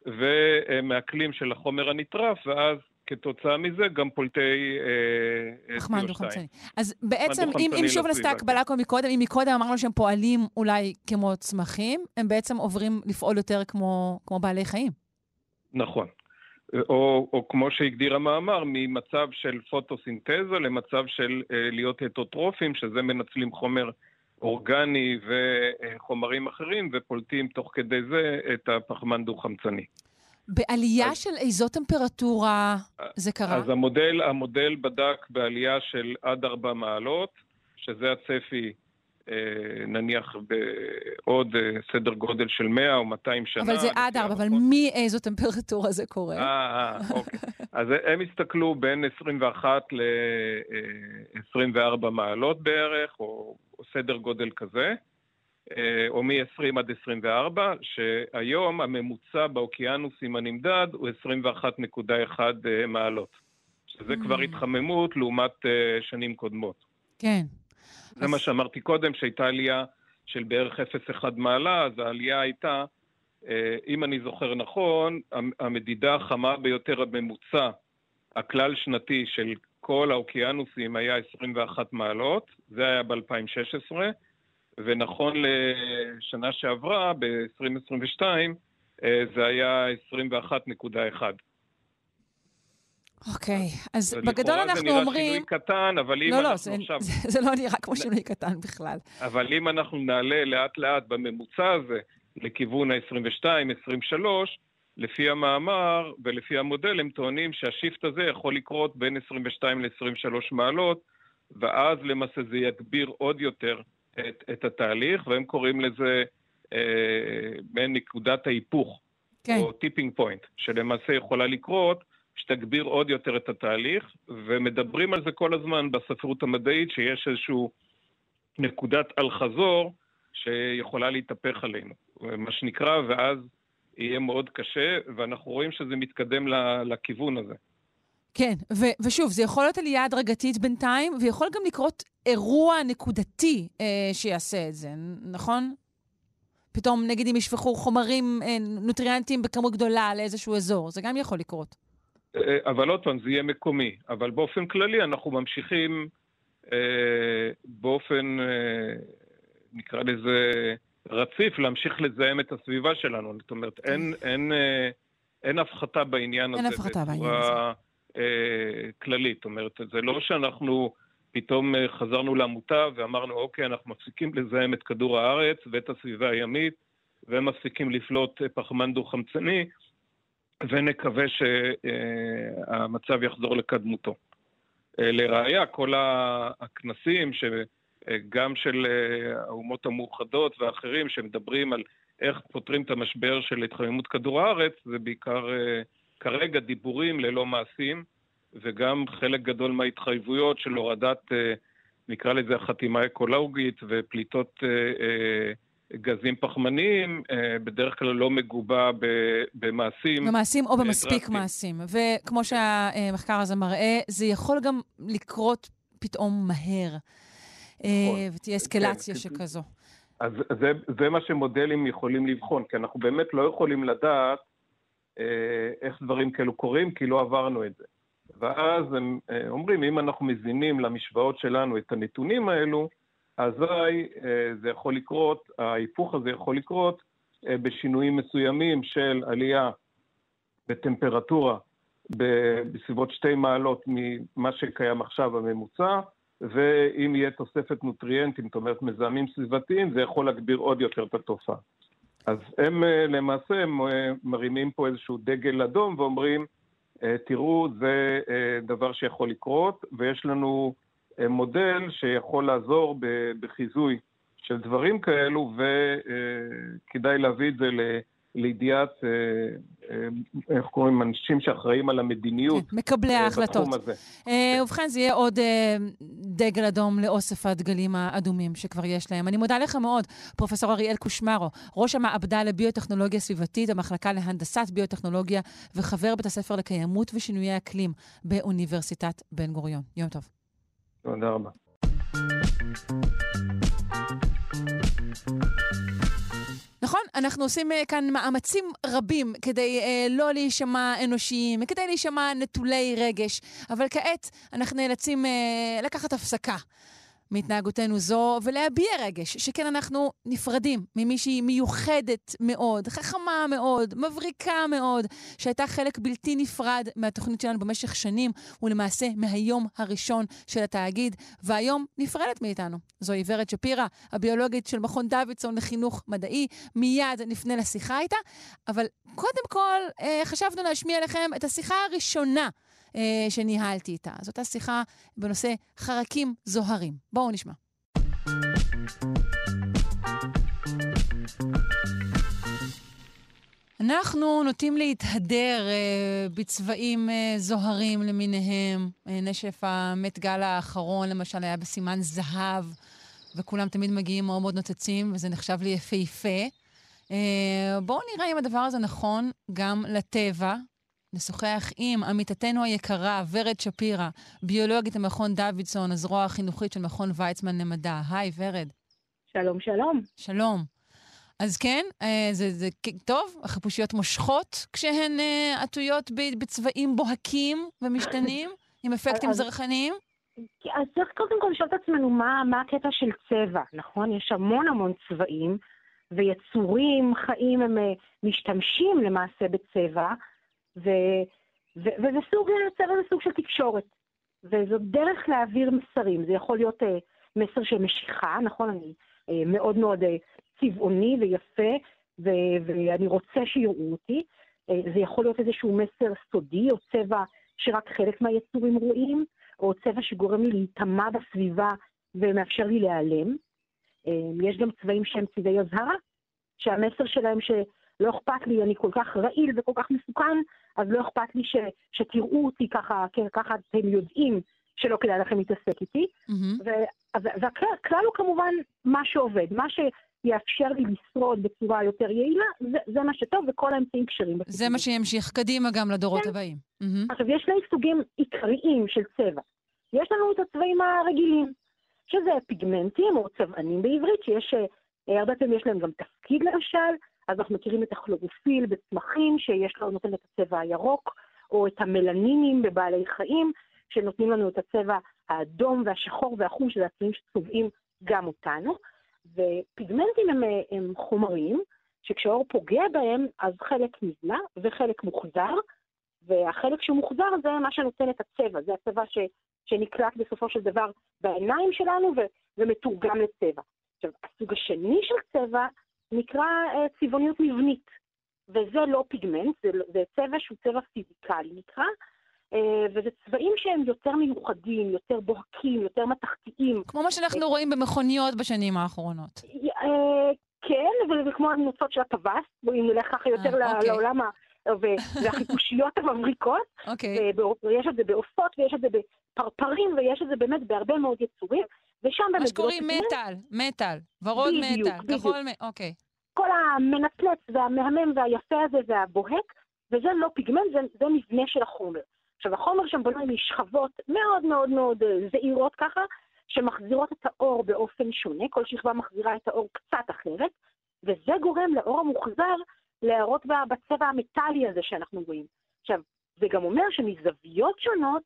ומעכלים של החומר הנטרף, ואז כתוצאה מזה גם פולטי אה, אה, פחמן CO2. דו-חמצני. אז בעצם, אם, אם שוב נעשתה הקבלה כמו מקודם, אם מקודם אמרנו שהם פועלים אולי כמו צמחים, הם בעצם עוברים לפעול יותר כמו, כמו בעלי חיים. נכון. או, או כמו שהגדיר המאמר, ממצב של פוטוסינתזה למצב של אה, להיות הטוטרופים, שזה מנצלים חומר אורגני וחומרים אחרים ופולטים תוך כדי זה את הפחמן דו-חמצני. בעלייה של איזו טמפרטורה זה קרה? אז המודל, המודל בדק בעלייה של עד 4 מעלות, שזה הצפי אה, נניח בעוד אה, סדר גודל של 100 או 200 שנה. אבל זה עד ארבע, אבל מאיזו טמפרטורה זה קורה? אה, אה, אוקיי. אז הם הסתכלו בין 21 ל-24 מעלות בערך, או, או סדר גודל כזה, אה, או מ-20 עד 24, שהיום הממוצע באוקיינוסים הנמדד הוא 21.1 אה, מעלות, שזה Mm. כבר התחממות לעומת אה, שנים קודמות. כן. זה מה שאמרתי קודם, שהייתה עלייה של בערך 0.1 מעלה, אז העלייה הייתה, אה, אם אני זוכר נכון, המ- המדידה החמה ביותר הממוצע, הכלל שנתי של כל האוקיינוסים היה 21 מעלות, זה היה ב-2016, ונכון לשנה שעברה, ב-2022, אה, זה היה 21.1. אוקיי, אז לכאורה בגדול זה אנחנו נראה אומרים... שינוי קטן, אבל אם לא, לא, אנחנו זה, עכשיו... זה, זה לא נראה כמו שינוי קטן בכלל. אבל אם אנחנו נעלה לאט לאט בממוצע הזה לכיוון ה-22, 23, לפי המאמר ולפי המודל הם טוענים שהשיפט הזה יכול לקרות בין 22 ל-23 מעלות, ואז למעשה זה יגביר עוד יותר את, את התהליך, והם קוראים לזה אה, מעין נקודת ההיפוך, כן. או tipping point, שלמעשה יכולה לקרות, שתגביר עוד יותר את התהליך, ומדברים על זה כל הזמן בספרות המדעית, שיש איזשהו נקודת אל-חזור שיכולה להתהפך עלינו, מה שנקרא, ואז יהיה מאוד קשה, ואנחנו רואים שזה מתקדם לכיוון הזה. כן, ו- ושוב, זה יכול להיות עלייה הדרגתית בינתיים, ויכול גם לקרות אירוע נקודתי אה, שיעשה את זה, נכון? פתאום, נגיד, אם ישפכו חומרים אה, נוטריאנטים בכמות גדולה לאיזשהו אזור, זה גם יכול לקרות. אה, אבל עוד פעם, זה יהיה מקומי. אבל באופן כללי אנחנו ממשיכים אה, באופן, אה, נקרא לזה, רציף, להמשיך לזהם את הסביבה שלנו. זאת אומרת, אין, אין, אה, אין הפחתה בעניין אין הזה. הפחתה בעניין אה, כללית. זאת אומרת, זה לא שאנחנו פתאום אה, חזרנו לעמותה ואמרנו, אוקיי, אנחנו מפסיקים לזהם את כדור הארץ ואת הסביבה הימית, ומפסיקים לפלוט פחמן דו-חמצני, ונקווה שהמצב יחזור לקדמותו. לראיה, כל הכנסים, גם של האומות המאוחדות ואחרים, שמדברים על איך פותרים את המשבר של התחממות כדור הארץ, זה בעיקר כרגע דיבורים ללא מעשים, וגם חלק גדול מההתחייבויות של הורדת, נקרא לזה החתימה האקולוגית ופליטות גזים פחמניים, בדרך כלל לא מגובה במעשים. במעשים או במספיק מעשים. וכמו שהמחקר הזה מראה, זה יכול גם לקרות פתאום מהר. נכון. ותהיה אסקלציה כן, שכזו. אז זה, זה מה שמודלים יכולים לבחון, כי אנחנו באמת לא יכולים לדעת אה, איך דברים כאלו קורים, כי לא עברנו את זה. ואז הם אה, אומרים, אם אנחנו מזינים למשוואות שלנו את הנתונים האלו, אזי אה, זה יכול לקרות, ההיפוך הזה יכול לקרות אה, בשינויים מסוימים של עלייה בטמפרטורה בסביבות שתי מעלות ממה שקיים עכשיו הממוצע, ואם יהיה תוספת נוטריאנטים, זאת אומרת מזהמים סביבתיים, זה יכול להגביר עוד יותר את התופעה. אז הם אה, למעשה הם מרימים פה איזשהו דגל אדום ואומרים, תראו, זה דבר שיכול לקרות, ויש לנו מודל שיכול לעזור בחיזוי של דברים כאלו, וכדאי להביא את זה לידיעת, אה, אה, איך קוראים, אנשים שאחראים על המדיניות. כן, מקבלי אה, ההחלטות. בתחום הזה. ובכן, זה יהיה עוד דגל אדום לאוסף הדגלים האדומים שכבר יש להם. אני מודה לך מאוד, פרופ' אריאל קושמרו, ראש המעבדה לביוטכנולוגיה סביבתית, המחלקה להנדסת ביוטכנולוגיה וחבר בית הספר לקיימות ושינויי אקלים באוניברסיטת בן גוריון. יום טוב. תודה רבה. נכון, אנחנו עושים uh, כאן מאמצים רבים כדי uh, לא להישמע אנושיים, כדי להישמע נטולי רגש, אבל כעת אנחנו נאלצים uh, לקחת הפסקה. מהתנהגותנו זו, ולהביע רגש, שכן אנחנו נפרדים ממישהי מיוחדת מאוד, חכמה מאוד, מבריקה מאוד, שהייתה חלק בלתי נפרד מהתוכנית שלנו במשך שנים, ולמעשה מהיום הראשון של התאגיד, והיום נפרדת מאיתנו. זוהי ורד שפירא, הביולוגית של מכון דוידסון לחינוך מדעי. מיד נפנה לשיחה איתה, אבל קודם כל אה, חשבנו להשמיע לכם את השיחה הראשונה. אה, שניהלתי איתה. זאת השיחה בנושא חרקים זוהרים. בואו נשמע. אנחנו נוטים להתהדר אה, בצבעים אה, זוהרים למיניהם. אה, נשף המת גל האחרון, למשל, היה בסימן זהב, וכולם תמיד מגיעים מאוד מאוד נוצצים, וזה נחשב לי יפהפה. אה, בואו נראה אם הדבר הזה נכון גם לטבע, נשוחח עם עמיתתנו היקרה, ורד שפירא, ביולוגית המכון דוידסון, הזרוע החינוכית של מכון ויצמן למדע. היי, ורד. שלום, שלום. שלום. אז כן, אה, זה, זה טוב, החיפושיות מושכות כשהן אה, עטויות בצבעים בוהקים ומשתנים, עם אפקטים זרחניים? אז צריך קודם כל לשאול את עצמנו מה, מה הקטע של צבע, נכון? יש המון המון צבעים, ויצורים חיים הם אה, משתמשים למעשה בצבע, ו, ו, וזה סוג, צבע זה סוג של תקשורת. וזו דרך להעביר מסרים. זה יכול להיות uh, מסר של משיכה, נכון? אני uh, מאוד מאוד uh, צבעוני ויפה, ו- ואני רוצה שיראו אותי. Uh, זה יכול להיות איזשהו מסר סודי, או צבע שרק חלק מהיצורים רואים, או צבע שגורם לי להיטמע בסביבה ומאפשר לי להיעלם. Uh, יש גם צבעים שהם צבעי אזהרה, שהמסר שלהם ש... לא אכפת לי, אני כל כך רעיל וכל כך מסוכן, אז לא אכפת לי ש, שתראו אותי ככה, כן, ככה אתם יודעים שלא כדאי לכם להתעסק איתי. Mm-hmm. והכלל הוא כמובן מה שעובד, מה שיאפשר לי לשרוד בצורה יותר יעילה, זה, זה מה שטוב, וכל האמצעים כשרים. זה מה שימשיך קדימה גם לדורות כן. הבאים. Mm-hmm. עכשיו, יש שני סוגים עיקריים של צבע. יש לנו את הצבעים הרגילים, שזה פיגמנטים או צבענים בעברית, שיש, אה, הרבה פעמים יש להם גם תפקיד למשל, אז אנחנו מכירים את הכלורופיל בצמחים, שיש לו, נותן את הצבע הירוק, או את המלנינים בבעלי חיים, שנותנים לנו את הצבע האדום והשחור והחום, שזה הצבעים שצובעים גם אותנו. ופיגמנטים הם, הם חומרים שכשהאור פוגע בהם, אז חלק נבלע וחלק מוחזר, והחלק שמוחזר זה מה שנותן את הצבע, זה הצבע ש, שנקלט בסופו של דבר בעיניים שלנו ו, ומתורגם לצבע. עכשיו, הסוג השני של צבע נקרא אה, צבעוניות מבנית, וזה לא פיגמנט, זה, זה צבע שהוא צבע פיזיקלי נקרא, אה, וזה צבעים שהם יותר מיוחדים, יותר בוהקים, יותר מתכתיים. כמו מה שאנחנו רואים במכוניות בשנים האחרונות. אה, כן, וזה כמו הנוצות של הטווס, אם נלך ככה יותר אוקיי. לעולם והחיפושיות המבריקות, אוקיי. ויש את זה בעופות, ויש את זה בפרפרים, ויש את זה באמת בהרבה מאוד יצורים, ושם באמת... מה שקוראים. מטאל, מטאל, ורוד מטאל. כחול מטאל, אוקיי. כל המנצלץ והמהמם והיפה הזה והבוהק, וזה לא פיגמנט, זה, זה מבנה של החומר. עכשיו, החומר שם בנוי משכבות מאוד מאוד מאוד אה, זעירות ככה, שמחזירות את האור באופן שונה, כל שכבה מחזירה את האור קצת אחרת, וזה גורם לאור המוחזר להראות בצבע המטאלי הזה שאנחנו רואים. עכשיו, זה גם אומר שמזוויות שונות,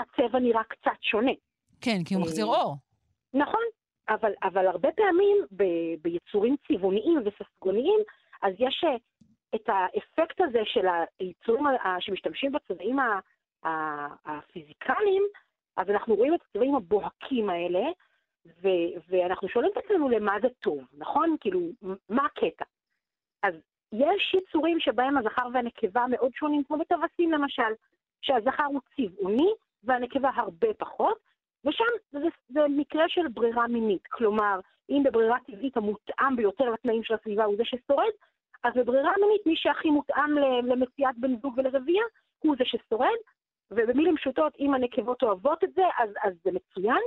הצבע נראה קצת שונה. כן, כי הוא מחזיר אה, אור. נכון, אבל, אבל הרבה פעמים ב, ביצורים צבעוניים וססגוניים, אז יש אה, את האפקט הזה של היצורים שמשתמשים בצבעים הפיזיקליים, אז אנחנו רואים את הצבעים הבוהקים האלה, ו, ואנחנו שואלים את עצמנו למה זה טוב, נכון? כאילו, מה הקטע? אז יש יצורים שבהם הזכר והנקבה מאוד שונים, כמו בטווסים למשל, שהזכר הוא צבעוני והנקבה הרבה פחות, ושם זה, זה מקרה של ברירה מינית. כלומר, אם בברירה טבעית המותאם ביותר לתנאים של הסביבה הוא זה ששורד, אז בברירה מינית מי שהכי מותאם למציאת בן זוג ולרבייה הוא זה ששורד, ובמילים פשוטות, אם הנקבות אוהבות את זה, אז, אז זה מצוין,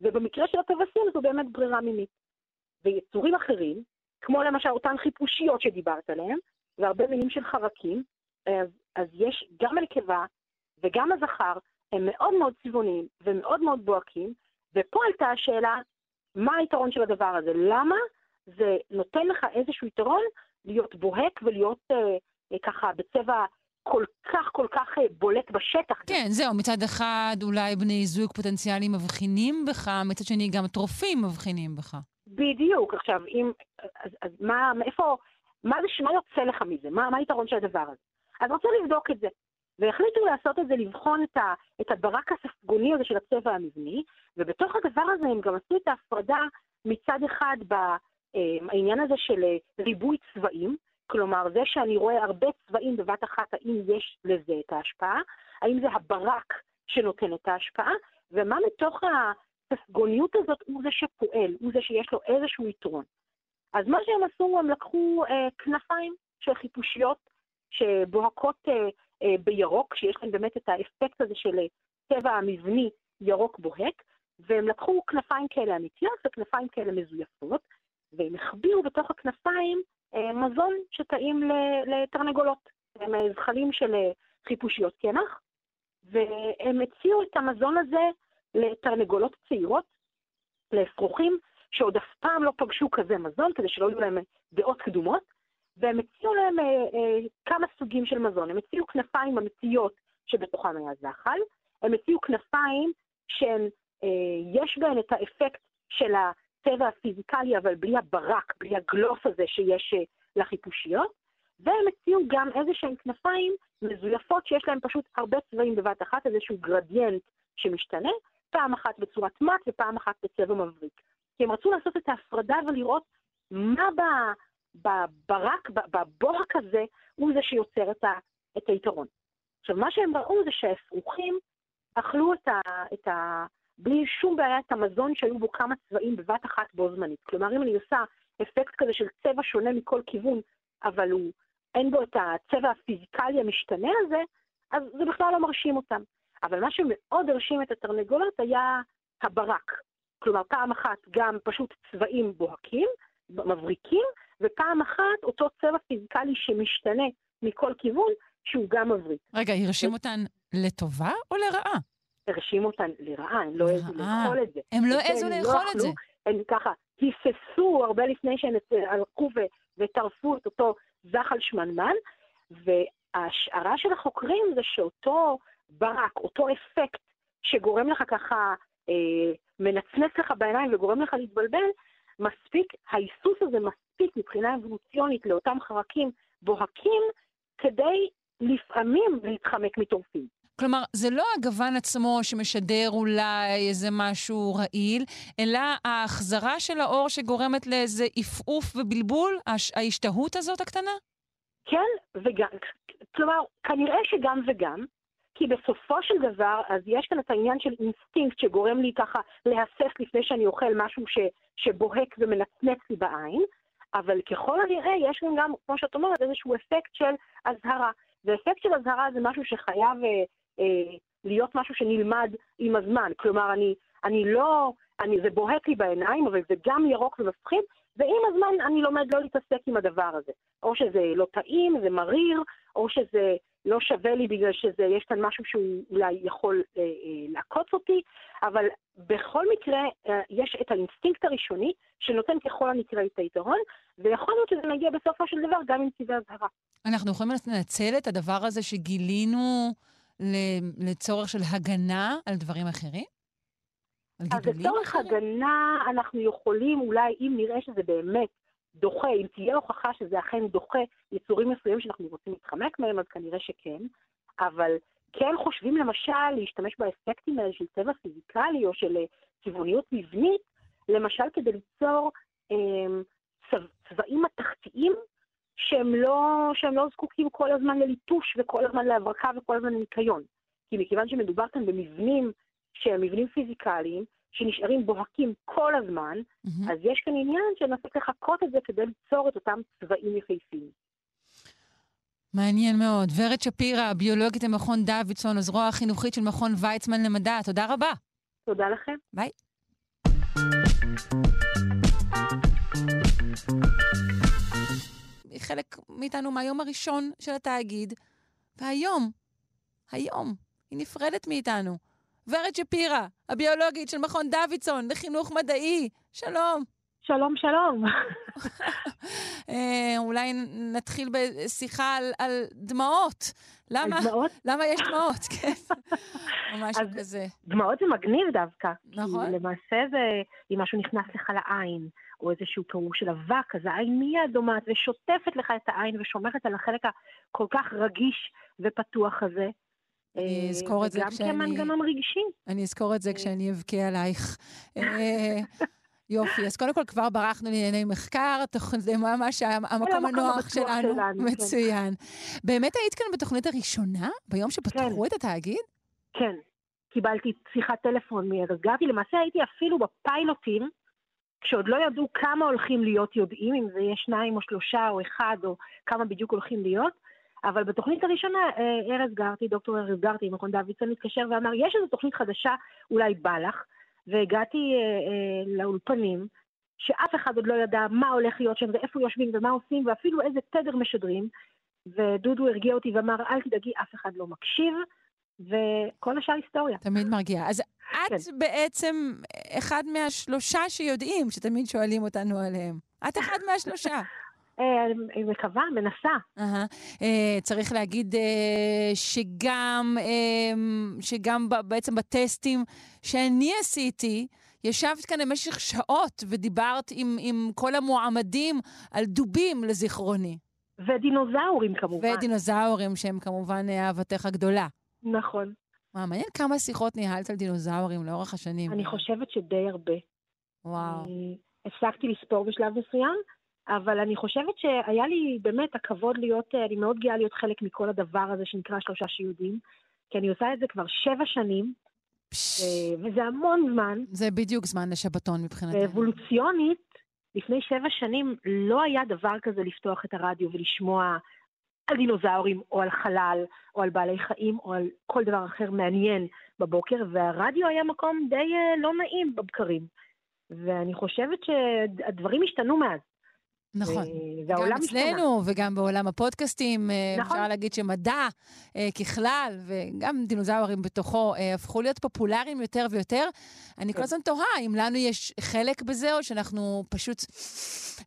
ובמקרה של הטווסים זו באמת ברירה מינית. ויצורים אחרים, כמו למשל אותן חיפושיות שדיברת עליהן, והרבה מינים של חרקים, אז, אז יש גם הנקבה וגם הזכר, הם מאוד מאוד צבעוניים ומאוד מאוד בוהקים, ופה הייתה השאלה, מה היתרון של הדבר הזה? למה זה נותן לך איזשהו יתרון להיות בוהק ולהיות אה, אה, ככה בצבע כל כך כל כך אה, בולט בשטח? כן, זהו, מצד אחד אולי בני זוג פוטנציאליים מבחינים בך, מצד שני גם טרופים מבחינים בך. בדיוק. עכשיו, אם... אז, אז מה, מאיפה... מה, זה, מה יוצא לך מזה? מה, מה היתרון של הדבר הזה? אז רצו לבדוק את זה. והחליטו לעשות את זה, לבחון את, ה, את הברק הספגוני הזה של הצבע המבני, ובתוך הדבר הזה הם גם עשו את ההפרדה מצד אחד בעניין הזה של אה, ריבוי צבעים, כלומר זה שאני רואה הרבה צבעים בבת אחת, האם יש לזה את ההשפעה, האם זה הברק שנותן את ההשפעה, ומה מתוך הספגוניות הזאת הוא זה שפועל, הוא זה שיש לו איזשהו יתרון. אז מה שהם עשו, הם לקחו אה, כנפיים של חיפושיות שבוהקות אה, בירוק, שיש להן באמת את האפקט הזה של אה, צבע המבני ירוק בוהק, והם לקחו כנפיים כאלה אמיתיות וכנפיים כאלה מזויפות, והם החביאו בתוך הכנפיים אה, מזון שטעים לתרנגולות. הם אה, זחלים של אה, חיפושיות קמח, והם הציעו את המזון הזה לתרנגולות צעירות, לאפרוחים, שעוד אף פעם לא פגשו כזה מזון, כדי שלא יהיו להם דעות קדומות, והם הציעו להם אה, אה, כמה סוגים של מזון. הם הציעו כנפיים אמיתיות שבתוכם היה זחל, הם הציעו כנפיים שיש בהן את האפקט של הצבע הפיזיקלי, אבל בלי הברק, בלי הגלוף הזה שיש אה, לחיפושיות, והם הציעו גם איזה שהן כנפיים מזויפות שיש להן פשוט הרבה צבעים בבת אחת, איזשהו גרדיאנט שמשתנה, פעם אחת בצורת מט ופעם אחת בצבע מבריק. כי הם רצו לעשות את ההפרדה ולראות מה ב... בברק, בבוהק הזה, הוא זה שיוצר את, ה, את היתרון. עכשיו, מה שהם ראו זה שהאפרוחים אכלו את ה, את ה... בלי שום בעיה את המזון שהיו בו כמה צבעים בבת אחת בו זמנית. כלומר, אם אני עושה אפקט כזה של צבע שונה מכל כיוון, אבל הוא, אין בו את הצבע הפיזיקלי המשתנה הזה, אז זה בכלל לא מרשים אותם. אבל מה שמאוד הרשים את התרנגולות היה הברק. כלומר, פעם אחת גם פשוט צבעים בוהקים, מבריקים, ופעם אחת אותו צבע פיזיקלי שמשתנה מכל כיוון, שהוא גם מבריק. רגע, הרשים אותן לטובה או לרעה? הרשים אותן לרעה, הם לא העזו לאכול את זה. הם לא העזו הם לאכול את זה. הם ככה היססו הרבה לפני שהם הלכו וטרפו את אותו זחל שמנמן, וההשערה של החוקרים זה שאותו ברק, אותו אפקט שגורם לך ככה, אה, מנצנץ לך בעיניים וגורם לך להתבלבל, מספיק, ההיסוס הזה מספיק מבחינה אבולוציונית לאותם חרקים בוהקים, כדי לפעמים להתחמק מטורפים. כלומר, זה לא הגוון עצמו שמשדר אולי איזה משהו רעיל, אלא ההחזרה של האור שגורמת לאיזה עפעוף ובלבול, הש- ההשתהות הזאת הקטנה? כן, וגם, כלומר, כנראה שגם וגם, כי בסופו של דבר, אז יש כאן את העניין של אינסטינקט שגורם לי ככה להסס לפני שאני אוכל משהו ש, שבוהק ומנצנץ לי בעין, אבל ככל הנראה יש גם, גם, כמו שאת אומרת, איזשהו אפקט של אזהרה. ואפקט של אזהרה זה משהו שחייב אה, אה, להיות משהו שנלמד עם הזמן. כלומר, אני, אני לא, אני, זה בוהק לי בעיניים, אבל זה גם ירוק ומפחיד, ועם הזמן אני לומד לא להתעסק עם הדבר הזה. או שזה לא טעים, זה מריר, או שזה לא שווה לי בגלל שיש כאן משהו שהוא אולי יכול אה, אה, לעקוץ אותי, אבל בכל מקרה אה, יש את האינסטינקט הראשוני שנותן ככל הנראה את היתרון, ויכול להיות שזה מגיע בסופו של דבר גם עם צבעי אזהרה. אנחנו יכולים לנצל את הדבר הזה שגילינו לצורך של הגנה על דברים אחרים? על אז לצורך? הגנה אנחנו יכולים אולי, אם נראה שזה באמת דוחה, אם תהיה הוכחה שזה אכן דוחה יצורים מסוימים שאנחנו רוצים להתחמק מהם, אז כנראה שכן. אבל כן חושבים למשל להשתמש באפקטים האלה של צבע פיזיקלי או של אה, צבעוניות מבנית, למשל כדי ליצור אה, צבע, צבעים מתכתיים שהם לא, שהם לא זקוקים כל הזמן לליטוש וכל הזמן להברקה וכל הזמן לניקיון. כי מכיוון שמדובר כאן במבנים שהם מבנים פיזיקליים, שנשארים בוהקים כל הזמן, מהמם. אז יש כאן עניין שננסה לחקות את זה כדי ליצור את אותם צבעים יפהפיים. מעניין מאוד. ורד שפירא, ביולוגית במכון דוידסון, הזרוע החינוכית של מכון ויצמן למדע. תודה רבה. תודה לכם. ביי. היא חלק מאיתנו מהיום הראשון של התאגיד, והיום, היום, היא נפרדת מאיתנו. ורד שפירא, הביולוגית של מכון דוידסון לחינוך מדעי, שלום. שלום, שלום. אה, אולי נתחיל בשיחה על, על דמעות. למה? על דמעות? למה יש דמעות? כן. או משהו אז כזה. דמעות זה מגניב דווקא. נכון. כי למעשה זה, אם משהו נכנס לך לעין, או איזשהו פירור של אבק, אז העין מיד דומעת ושוטפת לך את העין ושומרת על החלק הכל כך רגיש ופתוח הזה. אני אה, אזכור את זה כשאני... כמנגנון רגשי. אני אזכור את זה כשאני אבכה עלייך. אה, יופי, אז קודם כל כבר ברחנו לענייני מחקר, זה ממש המקום הנוח שלנו. כן. מצוין. באמת היית כאן בתוכנית הראשונה? ביום שפתחו את התאגיד? כן, קיבלתי שיחת טלפון מארז גרטי. למעשה הייתי אפילו בפיילוטים, כשעוד לא ידעו כמה הולכים להיות יודעים, אם זה יהיה שניים או שלושה או אחד, או כמה בדיוק הולכים להיות. אבל בתוכנית הראשונה, אה, ארז גרטי, דוקטור ארז גרטי, מכון דוידסון, התקשר ואמר, יש איזו תוכנית חדשה, אולי בא לך. והגעתי אה, אה, לאולפנים, שאף אחד עוד לא ידע מה הולך להיות שם ואיפה יושבים ומה עושים, ואפילו איזה תדר משדרים. ודודו הרגיע אותי ואמר, אל תדאגי, אף אחד לא מקשיב, וכל השאר היסטוריה. תמיד מרגיע. אז את כן. בעצם אחד מהשלושה שיודעים, שתמיד שואלים אותנו עליהם. את אחד מהשלושה. אני מקווה, מנסה. אה, צריך להגיד אה, שגם, אה, שגם ב- בעצם בטסטים שאני עשיתי, ישבת כאן במשך שעות ודיברת עם, עם כל המועמדים על דובים לזיכרוני. ודינוזאורים כמובן. ודינוזאורים שהם כמובן אה, אהבתך הגדולה. נכון. מה, מעניין כמה שיחות ניהלת על דינוזאורים לאורך השנים. אני חושבת שדי הרבה. וואו. הפסקתי לספור בשלב מסוים, אבל אני חושבת שהיה לי באמת הכבוד להיות, אה, אני מאוד גאה להיות חלק מכל הדבר הזה שנקרא שלושה שיודעים, כי אני עושה את זה כבר שבע שנים, אה, וזה המון זמן. זה בדיוק זמן לשבתון מבחינתי. ואבולוציונית, לפני שבע שנים לא היה דבר כזה לפתוח את הרדיו ולשמוע על דינוזאורים, או על חלל, או על בעלי חיים, או על כל דבר אחר מעניין בבוקר, והרדיו היה מקום די אה, לא נעים בבקרים. ואני חושבת שהדברים השתנו מאז. נכון. והעולם גם אצלנו וגם בעולם הפודקאסטים, אה, נכון. אפשר להגיד שמדע אה, ככלל, וגם דינוזאורים בתוכו, אה, הפכו להיות פופולריים יותר ויותר. אני כל הזמן תוהה אם לנו יש חלק בזה, או שאנחנו פשוט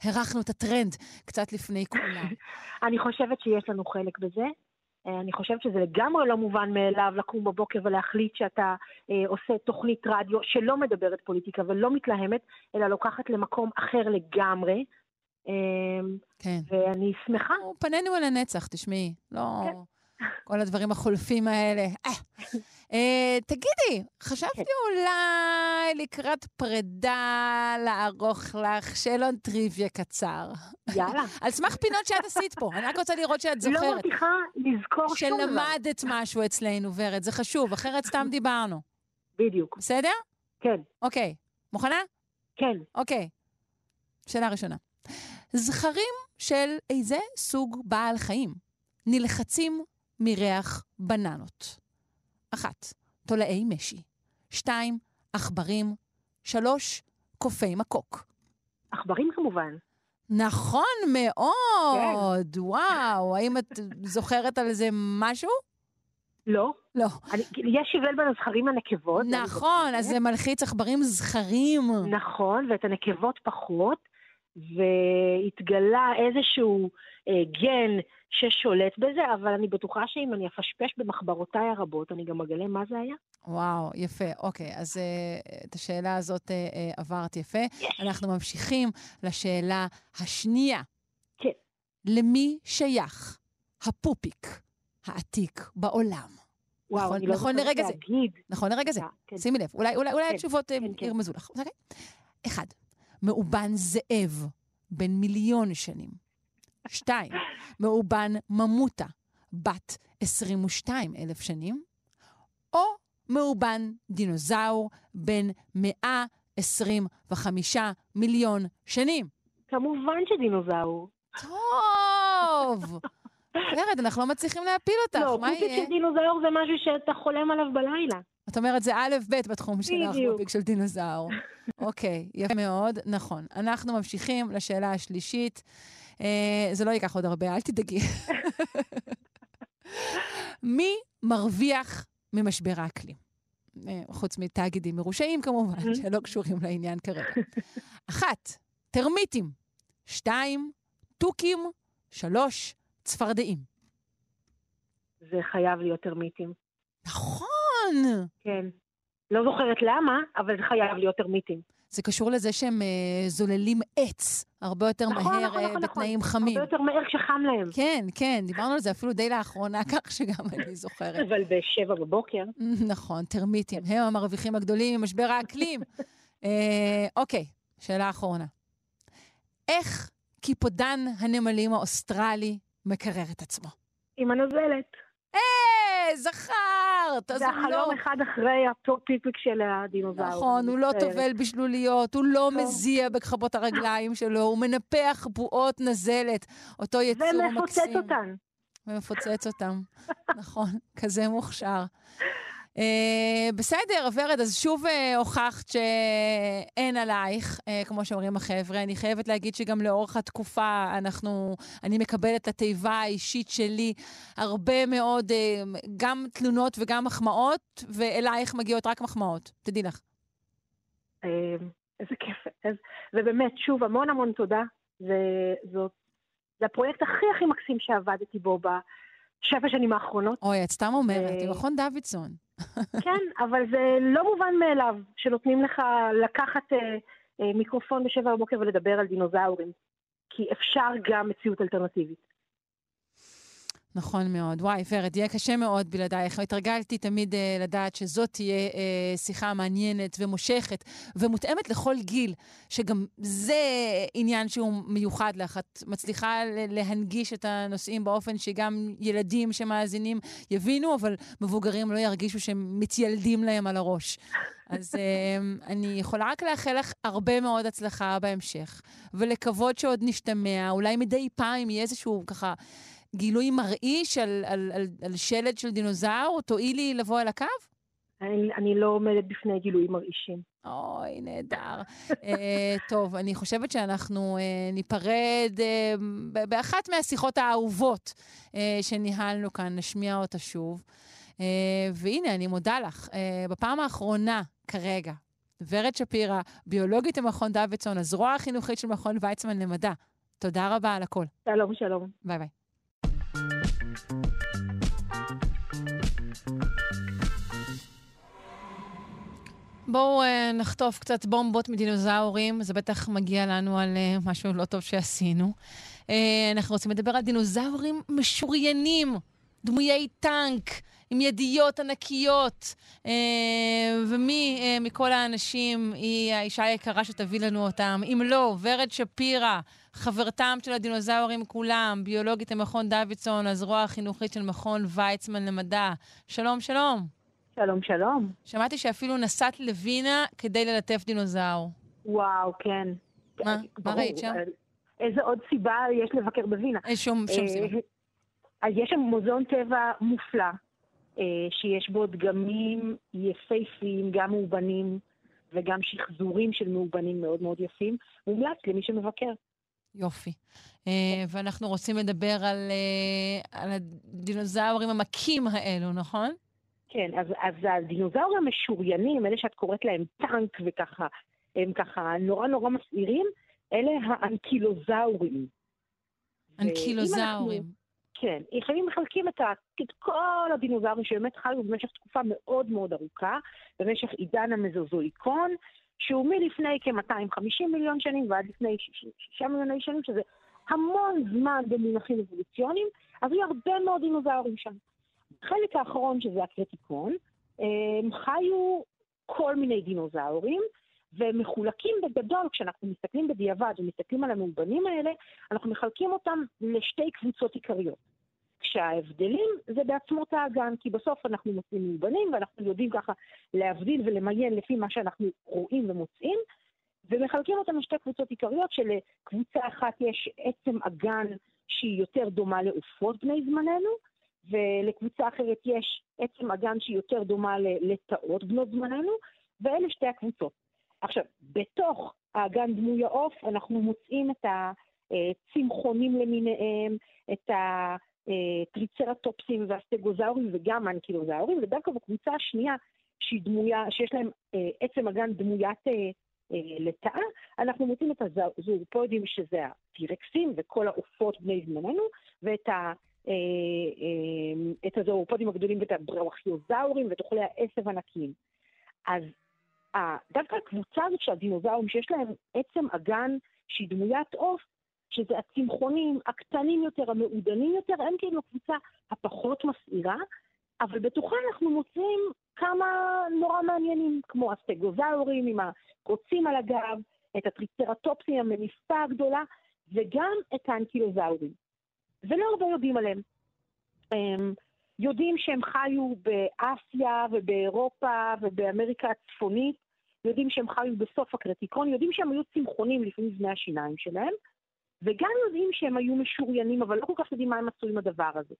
הרחנו את הטרנד קצת לפני כולם. אני חושבת שיש לנו חלק בזה. אה, אני חושבת שזה לגמרי לא מובן מאליו לקום בבוקר ולהחליט שאתה אה, עושה תוכנית רדיו שלא מדברת פוליטיקה ולא מתלהמת, אלא לוקחת למקום אחר לגמרי. אה, כן. ואני שמחה. פנינו על הנצח, תשמעי. לא... כל הדברים החולפים האלה. אה. אה, תגידי, חשבתי כן. אולי לקראת פרידה לערוך לך שאלון טריוויה קצר. יאללה. על סמך פינות שאת עשית פה. אני רק רוצה לראות שאת לא זוכרת. מבטיחה לזכור שום דבר. שלמדת משהו אצלנו, ורד, זה חשוב, אחרת סתם דיברנו. בדיוק. בסדר? כן. אוקיי. מוכנה? כן. אוקיי. שאלה ראשונה. זכרים של איזה סוג בעל חיים נלחצים מריח בננות? אחת, תולעי משי. שתיים, עכברים. שלוש, קופי מקוק. עכברים כמובן. נכון מאוד, כן. וואו. האם את זוכרת על זה משהו? לא. לא. אני, יש הבדל בין הזכרים לנקבות. נכון, אז זה מלחיץ עכברים זכרים. נכון, ואת הנקבות פחות, והתגלה איזשהו אה, גן ששולט בזה, אבל אני בטוחה שאם אני אפשפש במחברותיי הרבות, אני גם אגלה מה זה היה. וואו, יפה. אוקיי, אז uh, את השאלה הזאת uh, uh, עברת יפה. Yes. אנחנו ממשיכים לשאלה השנייה. כן. למי שייך הפופיק העתיק בעולם? וואו, נכון, אני לא נכון לרגע זה. להגיד. נכון לרגע זה. כן. שימי לב, אולי, אולי, אולי כן, התשובות כן, כן, כן. ירמזו לך. אוקיי? אחד, מאובן זאב, בן מיליון שנים. שתיים, מאובן ממוטה, בת 22 אלף שנים. או מאובן דינוזאור, בן 125 מיליון שנים. כמובן שדינוזאור. טוב! ורד, אנחנו לא מצליחים להפיל אותך, לא, מה יהיה? של דינוזאור זה משהו שאתה חולם עליו בלילה. את אומרת, זה א', ב' בתחום שלך, בדיוק. פופיק של דינוזאור. אוקיי, יפה מאוד, נכון. אנחנו ממשיכים לשאלה השלישית. אה, זה לא ייקח עוד הרבה, אל תדאגי. מי מרוויח ממשבר האקלים? אה, חוץ מתאגידים מרושעים כמובן, שלא קשורים לעניין כרגע. אחת, טרמיטים. שתיים, תוכים. שלוש, צפרדעים. זה חייב להיות טרמיטים. נכון! כן. לא זוכרת למה, אבל זה חייב להיות טרמיטים. זה קשור לזה שהם אה, זוללים עץ הרבה יותר נכון, מהר נכון, אה, נכון, בתנאים נכון. חמים. הרבה יותר מהר כשחם להם. כן, כן, דיברנו על זה אפילו די לאחרונה, כך שגם אני זוכרת. אבל בשבע בבוקר. נכון, טרמיטים, הם המרוויחים הגדולים ממשבר האקלים. אה, אוקיי, שאלה אחרונה. איך קיפודן הנמלים האוסטרלי מקרר את עצמו? עם הנזלת. אה, זכרת! אז זה הוא לא... החלום אחד אחרי הפיפיק של הדינוזאור. נכון, הוא לא. טובל בשלוליות, הוא לא. מזיע בכחבות הרגליים שלו, הוא מנפח בועות נזלת, אותו יצור ומפוצץ מקסים. אותן. ומפוצץ אותם. נכון, כזה מוכשר. Uh, בסדר, ורד, אז שוב uh, הוכחת שאין עלייך, uh, כמו שאומרים החבר'ה. אני חייבת להגיד שגם לאורך התקופה אנחנו, אני מקבלת לתיבה האישית שלי הרבה מאוד, uh, גם תלונות וגם מחמאות, ואלייך מגיעות רק מחמאות, תדעי לך. אה, איזה כיף. ובאמת, שוב, המון המון תודה. זה, הפרויקט הכי הכי מקסים שעבדתי בו בשבע שנים האחרונות. אוי, את סתם אומרת, עם מכון דוידסון. כן, אבל זה לא מובן מאליו שנותנים לך לקחת אה, אה, מיקרופון בשבע בבוקר ולדבר על דינוזאורים. כי אפשר גם מציאות אלטרנטיבית. נכון מאוד. וואי, ורד, יהיה קשה מאוד בלעדייך. התרגלתי תמיד אה, לדעת שזאת תהיה אה, שיחה מעניינת ומושכת ומותאמת לכל גיל, שגם זה עניין שהוא מיוחד לך. את מצליחה להנגיש את הנושאים באופן שגם ילדים שמאזינים יבינו, אבל מבוגרים לא ירגישו שהם מתיילדים להם על הראש. אז אה, אני יכולה רק לאחל לך הרבה מאוד הצלחה בהמשך, ולקוות שעוד נשתמע, אולי מדי פעם יהיה איזשהו ככה... גילוי מרעיש על, על, על, על שלד של דינוזאור? תואילי לבוא אל הקו? אני, אני לא עומדת בפני גילויים מרעישים. אוי, נהדר. uh, טוב, אני חושבת שאנחנו uh, ניפרד uh, באחת מהשיחות האהובות uh, שניהלנו כאן, נשמיע אותה שוב. Uh, והנה, אני מודה לך. Uh, בפעם האחרונה, כרגע, ורד שפירא, ביולוגית במכון דוידסון, הזרוע החינוכית של מכון ויצמן למדע. תודה רבה על הכל. שלום, שלום. ביי ביי. בואו uh, נחטוף קצת בומבות מדינוזאורים, זה בטח מגיע לנו על uh, משהו לא טוב שעשינו. Uh, אנחנו רוצים לדבר על דינוזאורים משוריינים. דמויי טנק, עם ידיות ענקיות. אה, ומי אה, מכל האנשים היא האישה היקרה שתביא לנו אותם? אם לא, ורד שפירא, חברתם של הדינוזאורים כולם, ביולוגית למכון דוידסון, הזרוע החינוכית של מכון ויצמן למדע. שלום, שלום. שלום, שלום. שמעתי שאפילו נסעת לווינה כדי ללטף דינוזאור. וואו, כן. מה? מה. ראית שם? איזה עוד סיבה יש לבקר בווינה? אין שום שום אה, סיבה. אז יש שם מוזיאון טבע מופלא, אה, שיש בו דגמים יפהפיים, גם מאובנים וגם שחזורים של מאובנים מאוד מאוד יפים. מומלץ למי שמבקר. יופי. אה, ואנחנו רוצים לדבר על, אה, על הדינוזאורים המכים האלו, נכון? כן, אז, אז הדינוזאורים המשוריינים, אלה שאת קוראת להם טנק וככה, הם ככה נורא נורא מסעירים, אלה האנקילוזאורים. אנקילוזאורים. כן, לפעמים מחלקים את, ה, את כל הדינוזאורים שבאמת חיו במשך תקופה מאוד מאוד ארוכה, במשך עידן המזוזואיקון, שהוא מלפני כ-250 מיליון שנים ועד לפני 6 מיליוני שנים, שזה המון זמן במונחים אבולוציוניים, אז היו הרבה מאוד דינוזאורים שם. בחלק האחרון, שזה הקרטיקון, חיו כל מיני דינוזאורים, והם מחולקים בגדול, כשאנחנו מסתכלים בדיעבד ומסתכלים על המאובנים האלה, אנחנו מחלקים אותם לשתי קבוצות עיקריות. כשההבדלים זה בעצמות האגן, כי בסוף אנחנו מוצאים מאובנים ואנחנו יודעים ככה להבדיל ולמיין לפי מה שאנחנו רואים ומוצאים, ומחלקים אותם לשתי קבוצות עיקריות, שלקבוצה אחת יש עצם אגן שהיא יותר דומה לעופות בני זמננו, ולקבוצה אחרת יש עצם אגן שהיא יותר דומה ל- לתאות בנות זמננו, ואלה שתי הקבוצות. עכשיו, בתוך האגן דמוי העוף אנחנו מוצאים את הצמחונים למיניהם, את הטריצרטופסים והסטגוזאורים וגם האנקילוזאורים, ודווקא בקבוצה השנייה, שהיא דמויה, שיש להם אה, עצם אגן דמוית אה, אה, לטאה, אנחנו מוצאים את הזורפודים שזה הטירקסים וכל העופות בני זמננו, ואת ה... אה, אה, את הזורפודים הגדולים ואת הבראוכיוזאורים ואת אוכלי העשב ענקיים. אז דווקא הקבוצה הזאת של הדינוזאורים, שיש להם עצם אגן שהיא דמוית עוף, שזה הצמחונים הקטנים יותר, המעודנים יותר, הם כאילו הקבוצה הפחות מסעירה, אבל בתוכה אנחנו מוצאים כמה נורא מעניינים, כמו הסטגוזאורים עם הקוצים על הגב, את הטריצרטופסים, המניפה הגדולה, וגם את האנקילוזאורים. ולא הרבה יודעים עליהם. הם יודעים שהם חיו באסיה ובאירופה ובאמריקה הצפונית, יודעים שהם חיו בסוף הקרטיקון, יודעים שהם היו צמחונים לפני זני השיניים שלהם, וגם יודעים שהם היו משוריינים, אבל לא כל כך יודעים מה הם עשו עם הדבר הזה.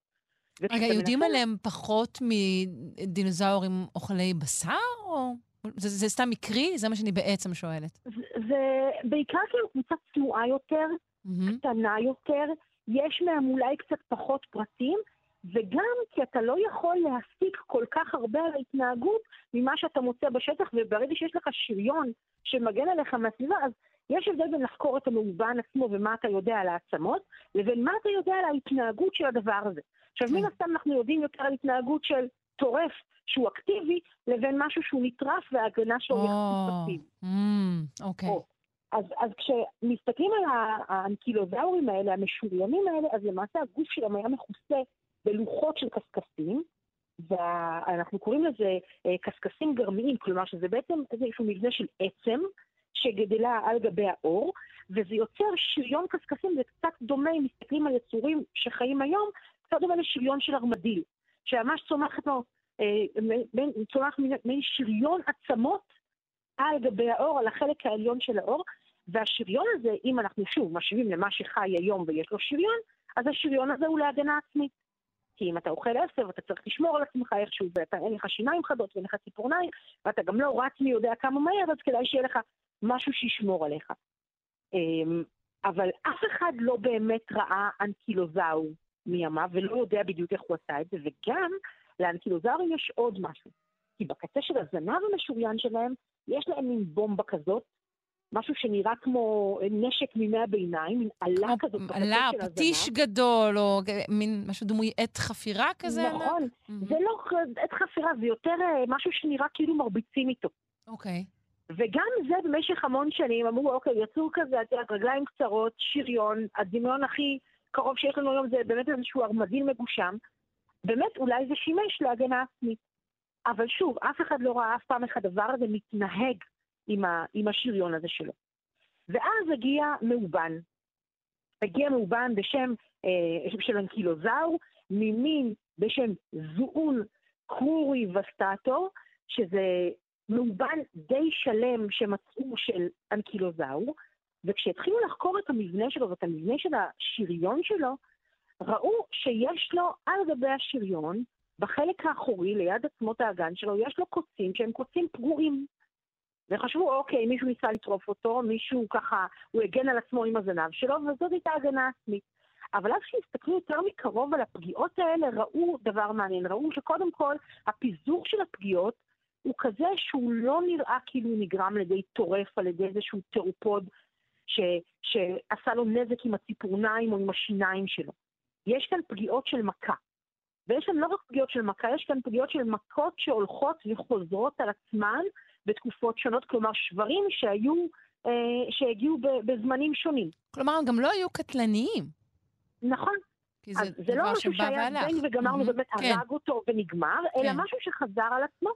רגע, יודעים מנסה- עליהם פחות מדינוזאורים אוכלי בשר, או... זה, זה סתם מקרי? זה מה שאני בעצם שואלת. זה, זה בעיקר כאילו קבוצה צנועה יותר, מהמם. קטנה יותר, יש מהם אולי קצת פחות פרטים, וגם כי אתה לא יכול להסיק כל כך הרבה על ההתנהגות ממה שאתה מוצא בשטח, וברגע שיש לך שריון שמגן עליך מהסביבה, אז יש הבדל בין לחקור את המאובן עצמו ומה אתה יודע על העצמות, לבין מה אתה יודע על ההתנהגות של הדבר הזה. עכשיו, מן הסתם אנחנו יודעים יותר על התנהגות של טורף שהוא אקטיבי, לבין משהו שהוא נטרף וההגנה שלו או, יחסית. אמ, אוקיי. או. אז, אז כשמסתכלים על האנקילוזאורים האלה, המשוריינים האלה, אז למעשה הגוף שלהם היה מכוסה בלוחות של קשקשים, ואנחנו קוראים לזה אה, קשקשים גרמיים, כלומר שזה בעצם איזשהו מבנה של עצם שגדלה על גבי האור, וזה יוצר שריון קשקשים, זה קצת דומה, אם מסתכלים על יצורים שחיים היום, קצת דומה לשריון של ארמדיל, שממש צומחת לו, אה, צומח מין שריון עצמות על גבי האור, על החלק העליון של האור, והשריון הזה, אם אנחנו שוב משווים למה שחי היום ויש לו שריון, אז השריון הזה הוא להגנה עצמית. כי אם אתה אוכל עשב, אתה צריך לשמור על עצמך איכשהו, ואתה אין לך שיניים חדות ואין לך ציפורניים, ואתה גם לא רץ מי יודע כמה מהר, אז כדאי שיהיה לך משהו שישמור עליך. אמ, אבל אף אחד לא באמת ראה אנקילוזאור מימיו, ולא יודע בדיוק איך הוא עשה את זה, וגם לאנקילוזאורים יש עוד משהו. כי בקצה של הזנב המשוריין שלהם, יש להם מין בומבה כזאת, משהו שנראה כמו נשק מימי הביניים, מין עלה כזאת בקצה עלה, של הזנב. פטיש גדול, או מין משהו דמוי עט חפירה כזה? נכון, זה לא עת חפירה, זה יותר אה, משהו שנראה כאילו מרביצים איתו. אוקיי. וגם זה במשך המון שנים, אמרו, אוקיי, יצור כזה, את יודעת, רגליים קצרות, שריון, הדמיון הכי קרוב שיש לנו היום זה באמת איזשהו ארמדיל מגושם, באמת אולי זה שימש להגנה עצמית. אבל שוב, אף אחד לא ראה אף פעם איך הדבר הזה מתנהג עם, ה, עם השריון הזה שלו. ואז הגיע מאובן. הגיע מאובן בשם אה, של אנקילוזאור, ממין בשם זואול קרורי וסטטו, שזה מאובן די שלם שמצאו של אנקילוזאור, וכשהתחילו לחקור את המבנה שלו ואת המבנה של השריון שלו, ראו שיש לו על גבי השריון, בחלק האחורי, ליד עצמות האגן שלו, יש לו קוצים שהם קוצים פגועים. וחשבו, אוקיי, מישהו ניסה לטרוף אותו, מישהו ככה, הוא הגן על עצמו עם הזנב שלו, וזאת הייתה הגנה עצמית. אבל אז כשהסתכלו יותר מקרוב על הפגיעות האלה, ראו דבר מעניין. ראו שקודם כל, הפיזור של הפגיעות הוא כזה שהוא לא נראה כאילו נגרם על ידי טורף, על ידי איזשהו תרופוד ש, שעשה לו נזק עם הציפורניים או עם השיניים שלו. יש כאן פגיעות של מכה. ויש כאן לא רק פגיעות של מכה, יש כאן פגיעות של מכות שהולכות וחוזרות על עצמן בתקופות שונות, כלומר שברים שהיו, אה, שהגיעו בזמנים שונים. כלומר, הם גם לא היו קטלניים. נכון. כי זה, זה לא משהו שהיה זבנג וגמרנו, mm-hmm, באמת כן. הרג אותו ונגמר, אלא כן. משהו שחזר על עצמו.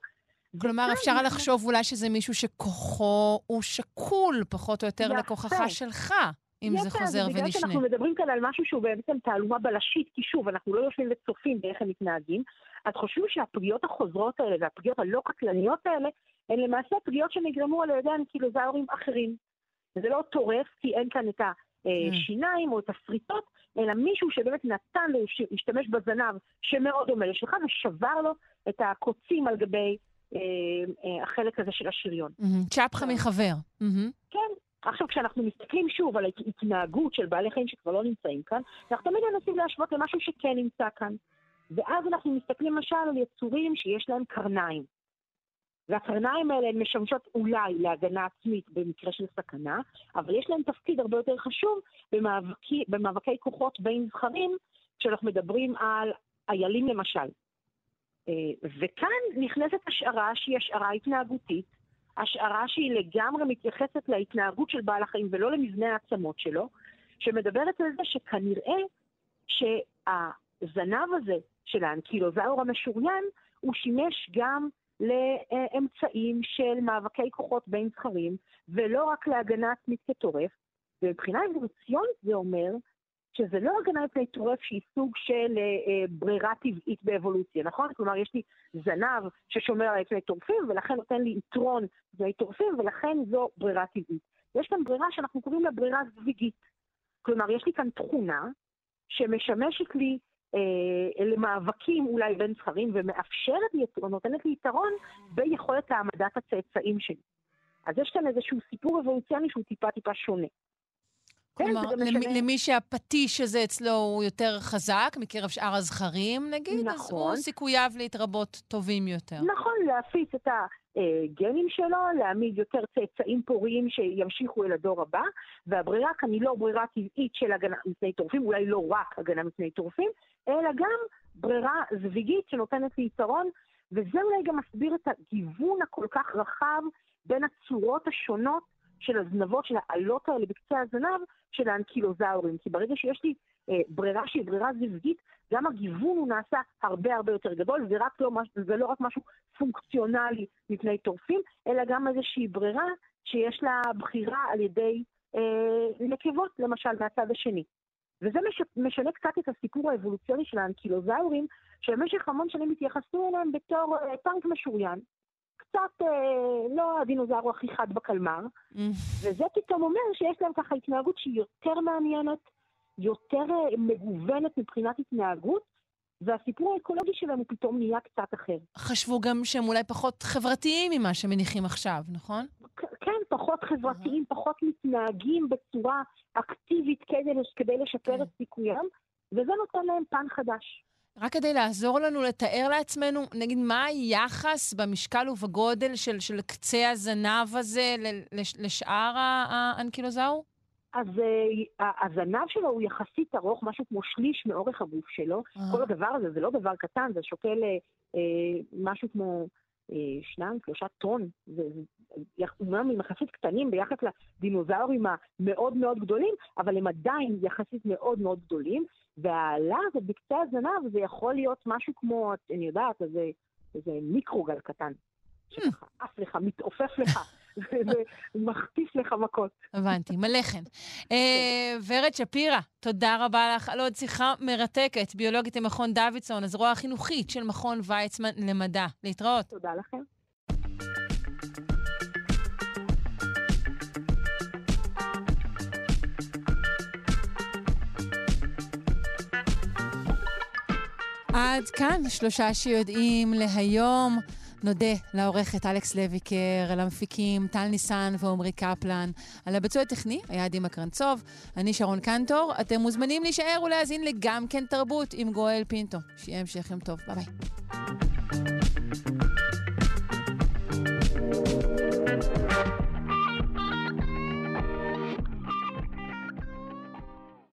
כלומר, וכאן אפשר אנחנו- לחשוב אולי שזה מישהו שכוחו הוא שקול, פחות או יותר. לכוחך שלך, אם זה חוזר בגלל ונשנה. שאנחנו מדברים כאן על משהו שהוא בעצם תעלומה בלשית, כי שוב, אנחנו לא יושבים וצופים באיך הם מתנהגים, אז חושבים שהפגיעות החוזרות האלה והפגיעות הלא קטלניות האלה, הן למעשה פגיעות שנגרמו על ידי אנקילוזאורים אחרים. וזה לא טורף, כי אין כאן את השיניים או את השריטות, אלא מישהו שבאמת נתן לו להשתמש בזנב שמאוד דומה לשלך, ושבר לו את הקוצים על גבי אה, אה, החלק הזה של השריון. צ'פחה מחבר. מהמם. כן. עכשיו, כשאנחנו מסתכלים שוב על התנהגות של בעלי חיים שכבר לא נמצאים כאן, אנחנו תמיד מנסים להשוות למשהו שכן נמצא כאן. ואז אנחנו מסתכלים למשל על יצורים שיש להם קרניים. והקרניים האלה הן משמשות אולי להגנה עצמית במקרה של סכנה, אבל יש להם תפקיד הרבה יותר חשוב במאבקי, במאבקי כוחות בין זכרים, כשאנחנו מדברים על איילים למשל. אה, וכאן נכנסת השערה שהיא השערה התנהגותית, השערה שהיא לגמרי מתייחסת להתנהגות של בעל החיים ולא למבנה העצמות שלו, שמדברת על זה שכנראה שהזנב הזה של האנקילוזאור המשוריין, הוא שימש גם לאמצעים של מאבקי כוחות בין זכרים, ולא רק להגנה עצמית כטורף. ומבחינה אבולוציונית זה אומר שזה לא הגנה מפני טורף שהיא סוג של אה, ברירה טבעית באבולוציה, נכון? כלומר, יש לי זנב ששומר עליי מפני טורפים, ולכן נותן לי יתרון מפני טורפים, ולכן זו ברירה טבעית. יש כאן ברירה שאנחנו קוראים לה ברירה זוויגית. כלומר, יש לי כאן תכונה שמשמשת לי אה, למאבקים אולי בין זכרים, ומאפשרת לי, או נותנת לי יתרון ביכולת העמדת הצאצאים שלי. אז יש כאן איזשהו סיפור אבולוציוני שהוא טיפה טיפה שונה. כן, כלומר, למי, למי שהפטיש הזה אצלו הוא יותר חזק מקרב שאר הזכרים, נגיד, אז נכון. הוא סיכוייו להתרבות טובים יותר. נכון, להפיץ את הגנים שלו, להעמיד יותר צאצאים פוריים שימשיכו אל הדור הבא, והברירה כאן היא לא ברירה טבעית של הגנה מפני טורפים, אולי לא רק הגנה מפני טורפים, אלא גם ברירה זוויגית שנותנת לי יתרון, וזה אולי גם מסביר את הגיוון הכל כך רחב בין הצורות השונות של הזנבות, של העלות האלה בקצה הזנב, של האנקילוזאורים. כי ברגע שיש לי אה, ברירה שהיא ברירה זווגית, גם הגיוון הוא נעשה הרבה הרבה יותר גדול, זה, רק לא, מש- זה לא רק משהו פונקציונלי מפני טורפים, אלא גם איזושהי ברירה שיש לה בחירה על ידי אה, נקבות, למשל, מהצד השני. וזה מש, משנה קצת את הסיפור האבולוציוני של האנקילוזאורים, שבמשך המון שנים התייחסו אליהם בתור אה, פאנק משוריין. קצת אה, לא הדינוזאור הכי חד בקלמר, וזה פתאום אומר שיש להם ככה התנהגות שהיא יותר מעניינת, יותר אה, מגוונת מבחינת התנהגות, והסיפור האקולוגי שלהם הוא פתאום נהיה קצת אחר. חשבו גם שהם אולי פחות חברתיים ממה שמניחים עכשיו, נכון? כן, פחות חברתיים, פחות מתנהגים בצורה אקטיבית כדי, כדי לשפר את סיכויים, וזה נותן להם פן חדש. רק כדי לעזור לנו לתאר לעצמנו, נגיד, מה היחס במשקל ובגודל של, של קצה הזנב הזה לשאר האנקילוזאור? אז uh, הזנב שלו הוא יחסית ארוך, משהו כמו שליש מאורך הגוף שלו. אה. כל הדבר הזה זה לא דבר קטן, זה שוקל uh, uh, משהו כמו uh, שניים, שלושה טון. זה זה- אומנם הם יחסית קטנים ביחס לדינוזאורים המאוד מאוד גדולים, אבל הם עדיין יחסית מאוד מאוד גדולים. והאלה הזאת בקצה הזנב זה יכול להיות משהו כמו, אני יודעת, איזה, איזה מיקרוגל קטן. שככה עף לך, מתעופף לך, ומחטיף לך מכות. הבנתי, מלא חן. אה, ורד שפירא, תודה רבה לך על עוד שיחה מרתקת, ביולוגית למכון דוידסון, הזרוע החינוכית של מכון ויצמן למדע. להתראות. תודה לכם. עד כאן שלושה שיודעים להיום. נודה לעורכת אלכס לויקר, למפיקים טל ניסן ועמרי קפלן. על הביצוע הטכני היה דימה קרנצוב, אני שרון קנטור. אתם מוזמנים להישאר ולהאזין לגם כן תרבות עם גואל פינטו. שיהיה המשך יום טוב, ביי ביי.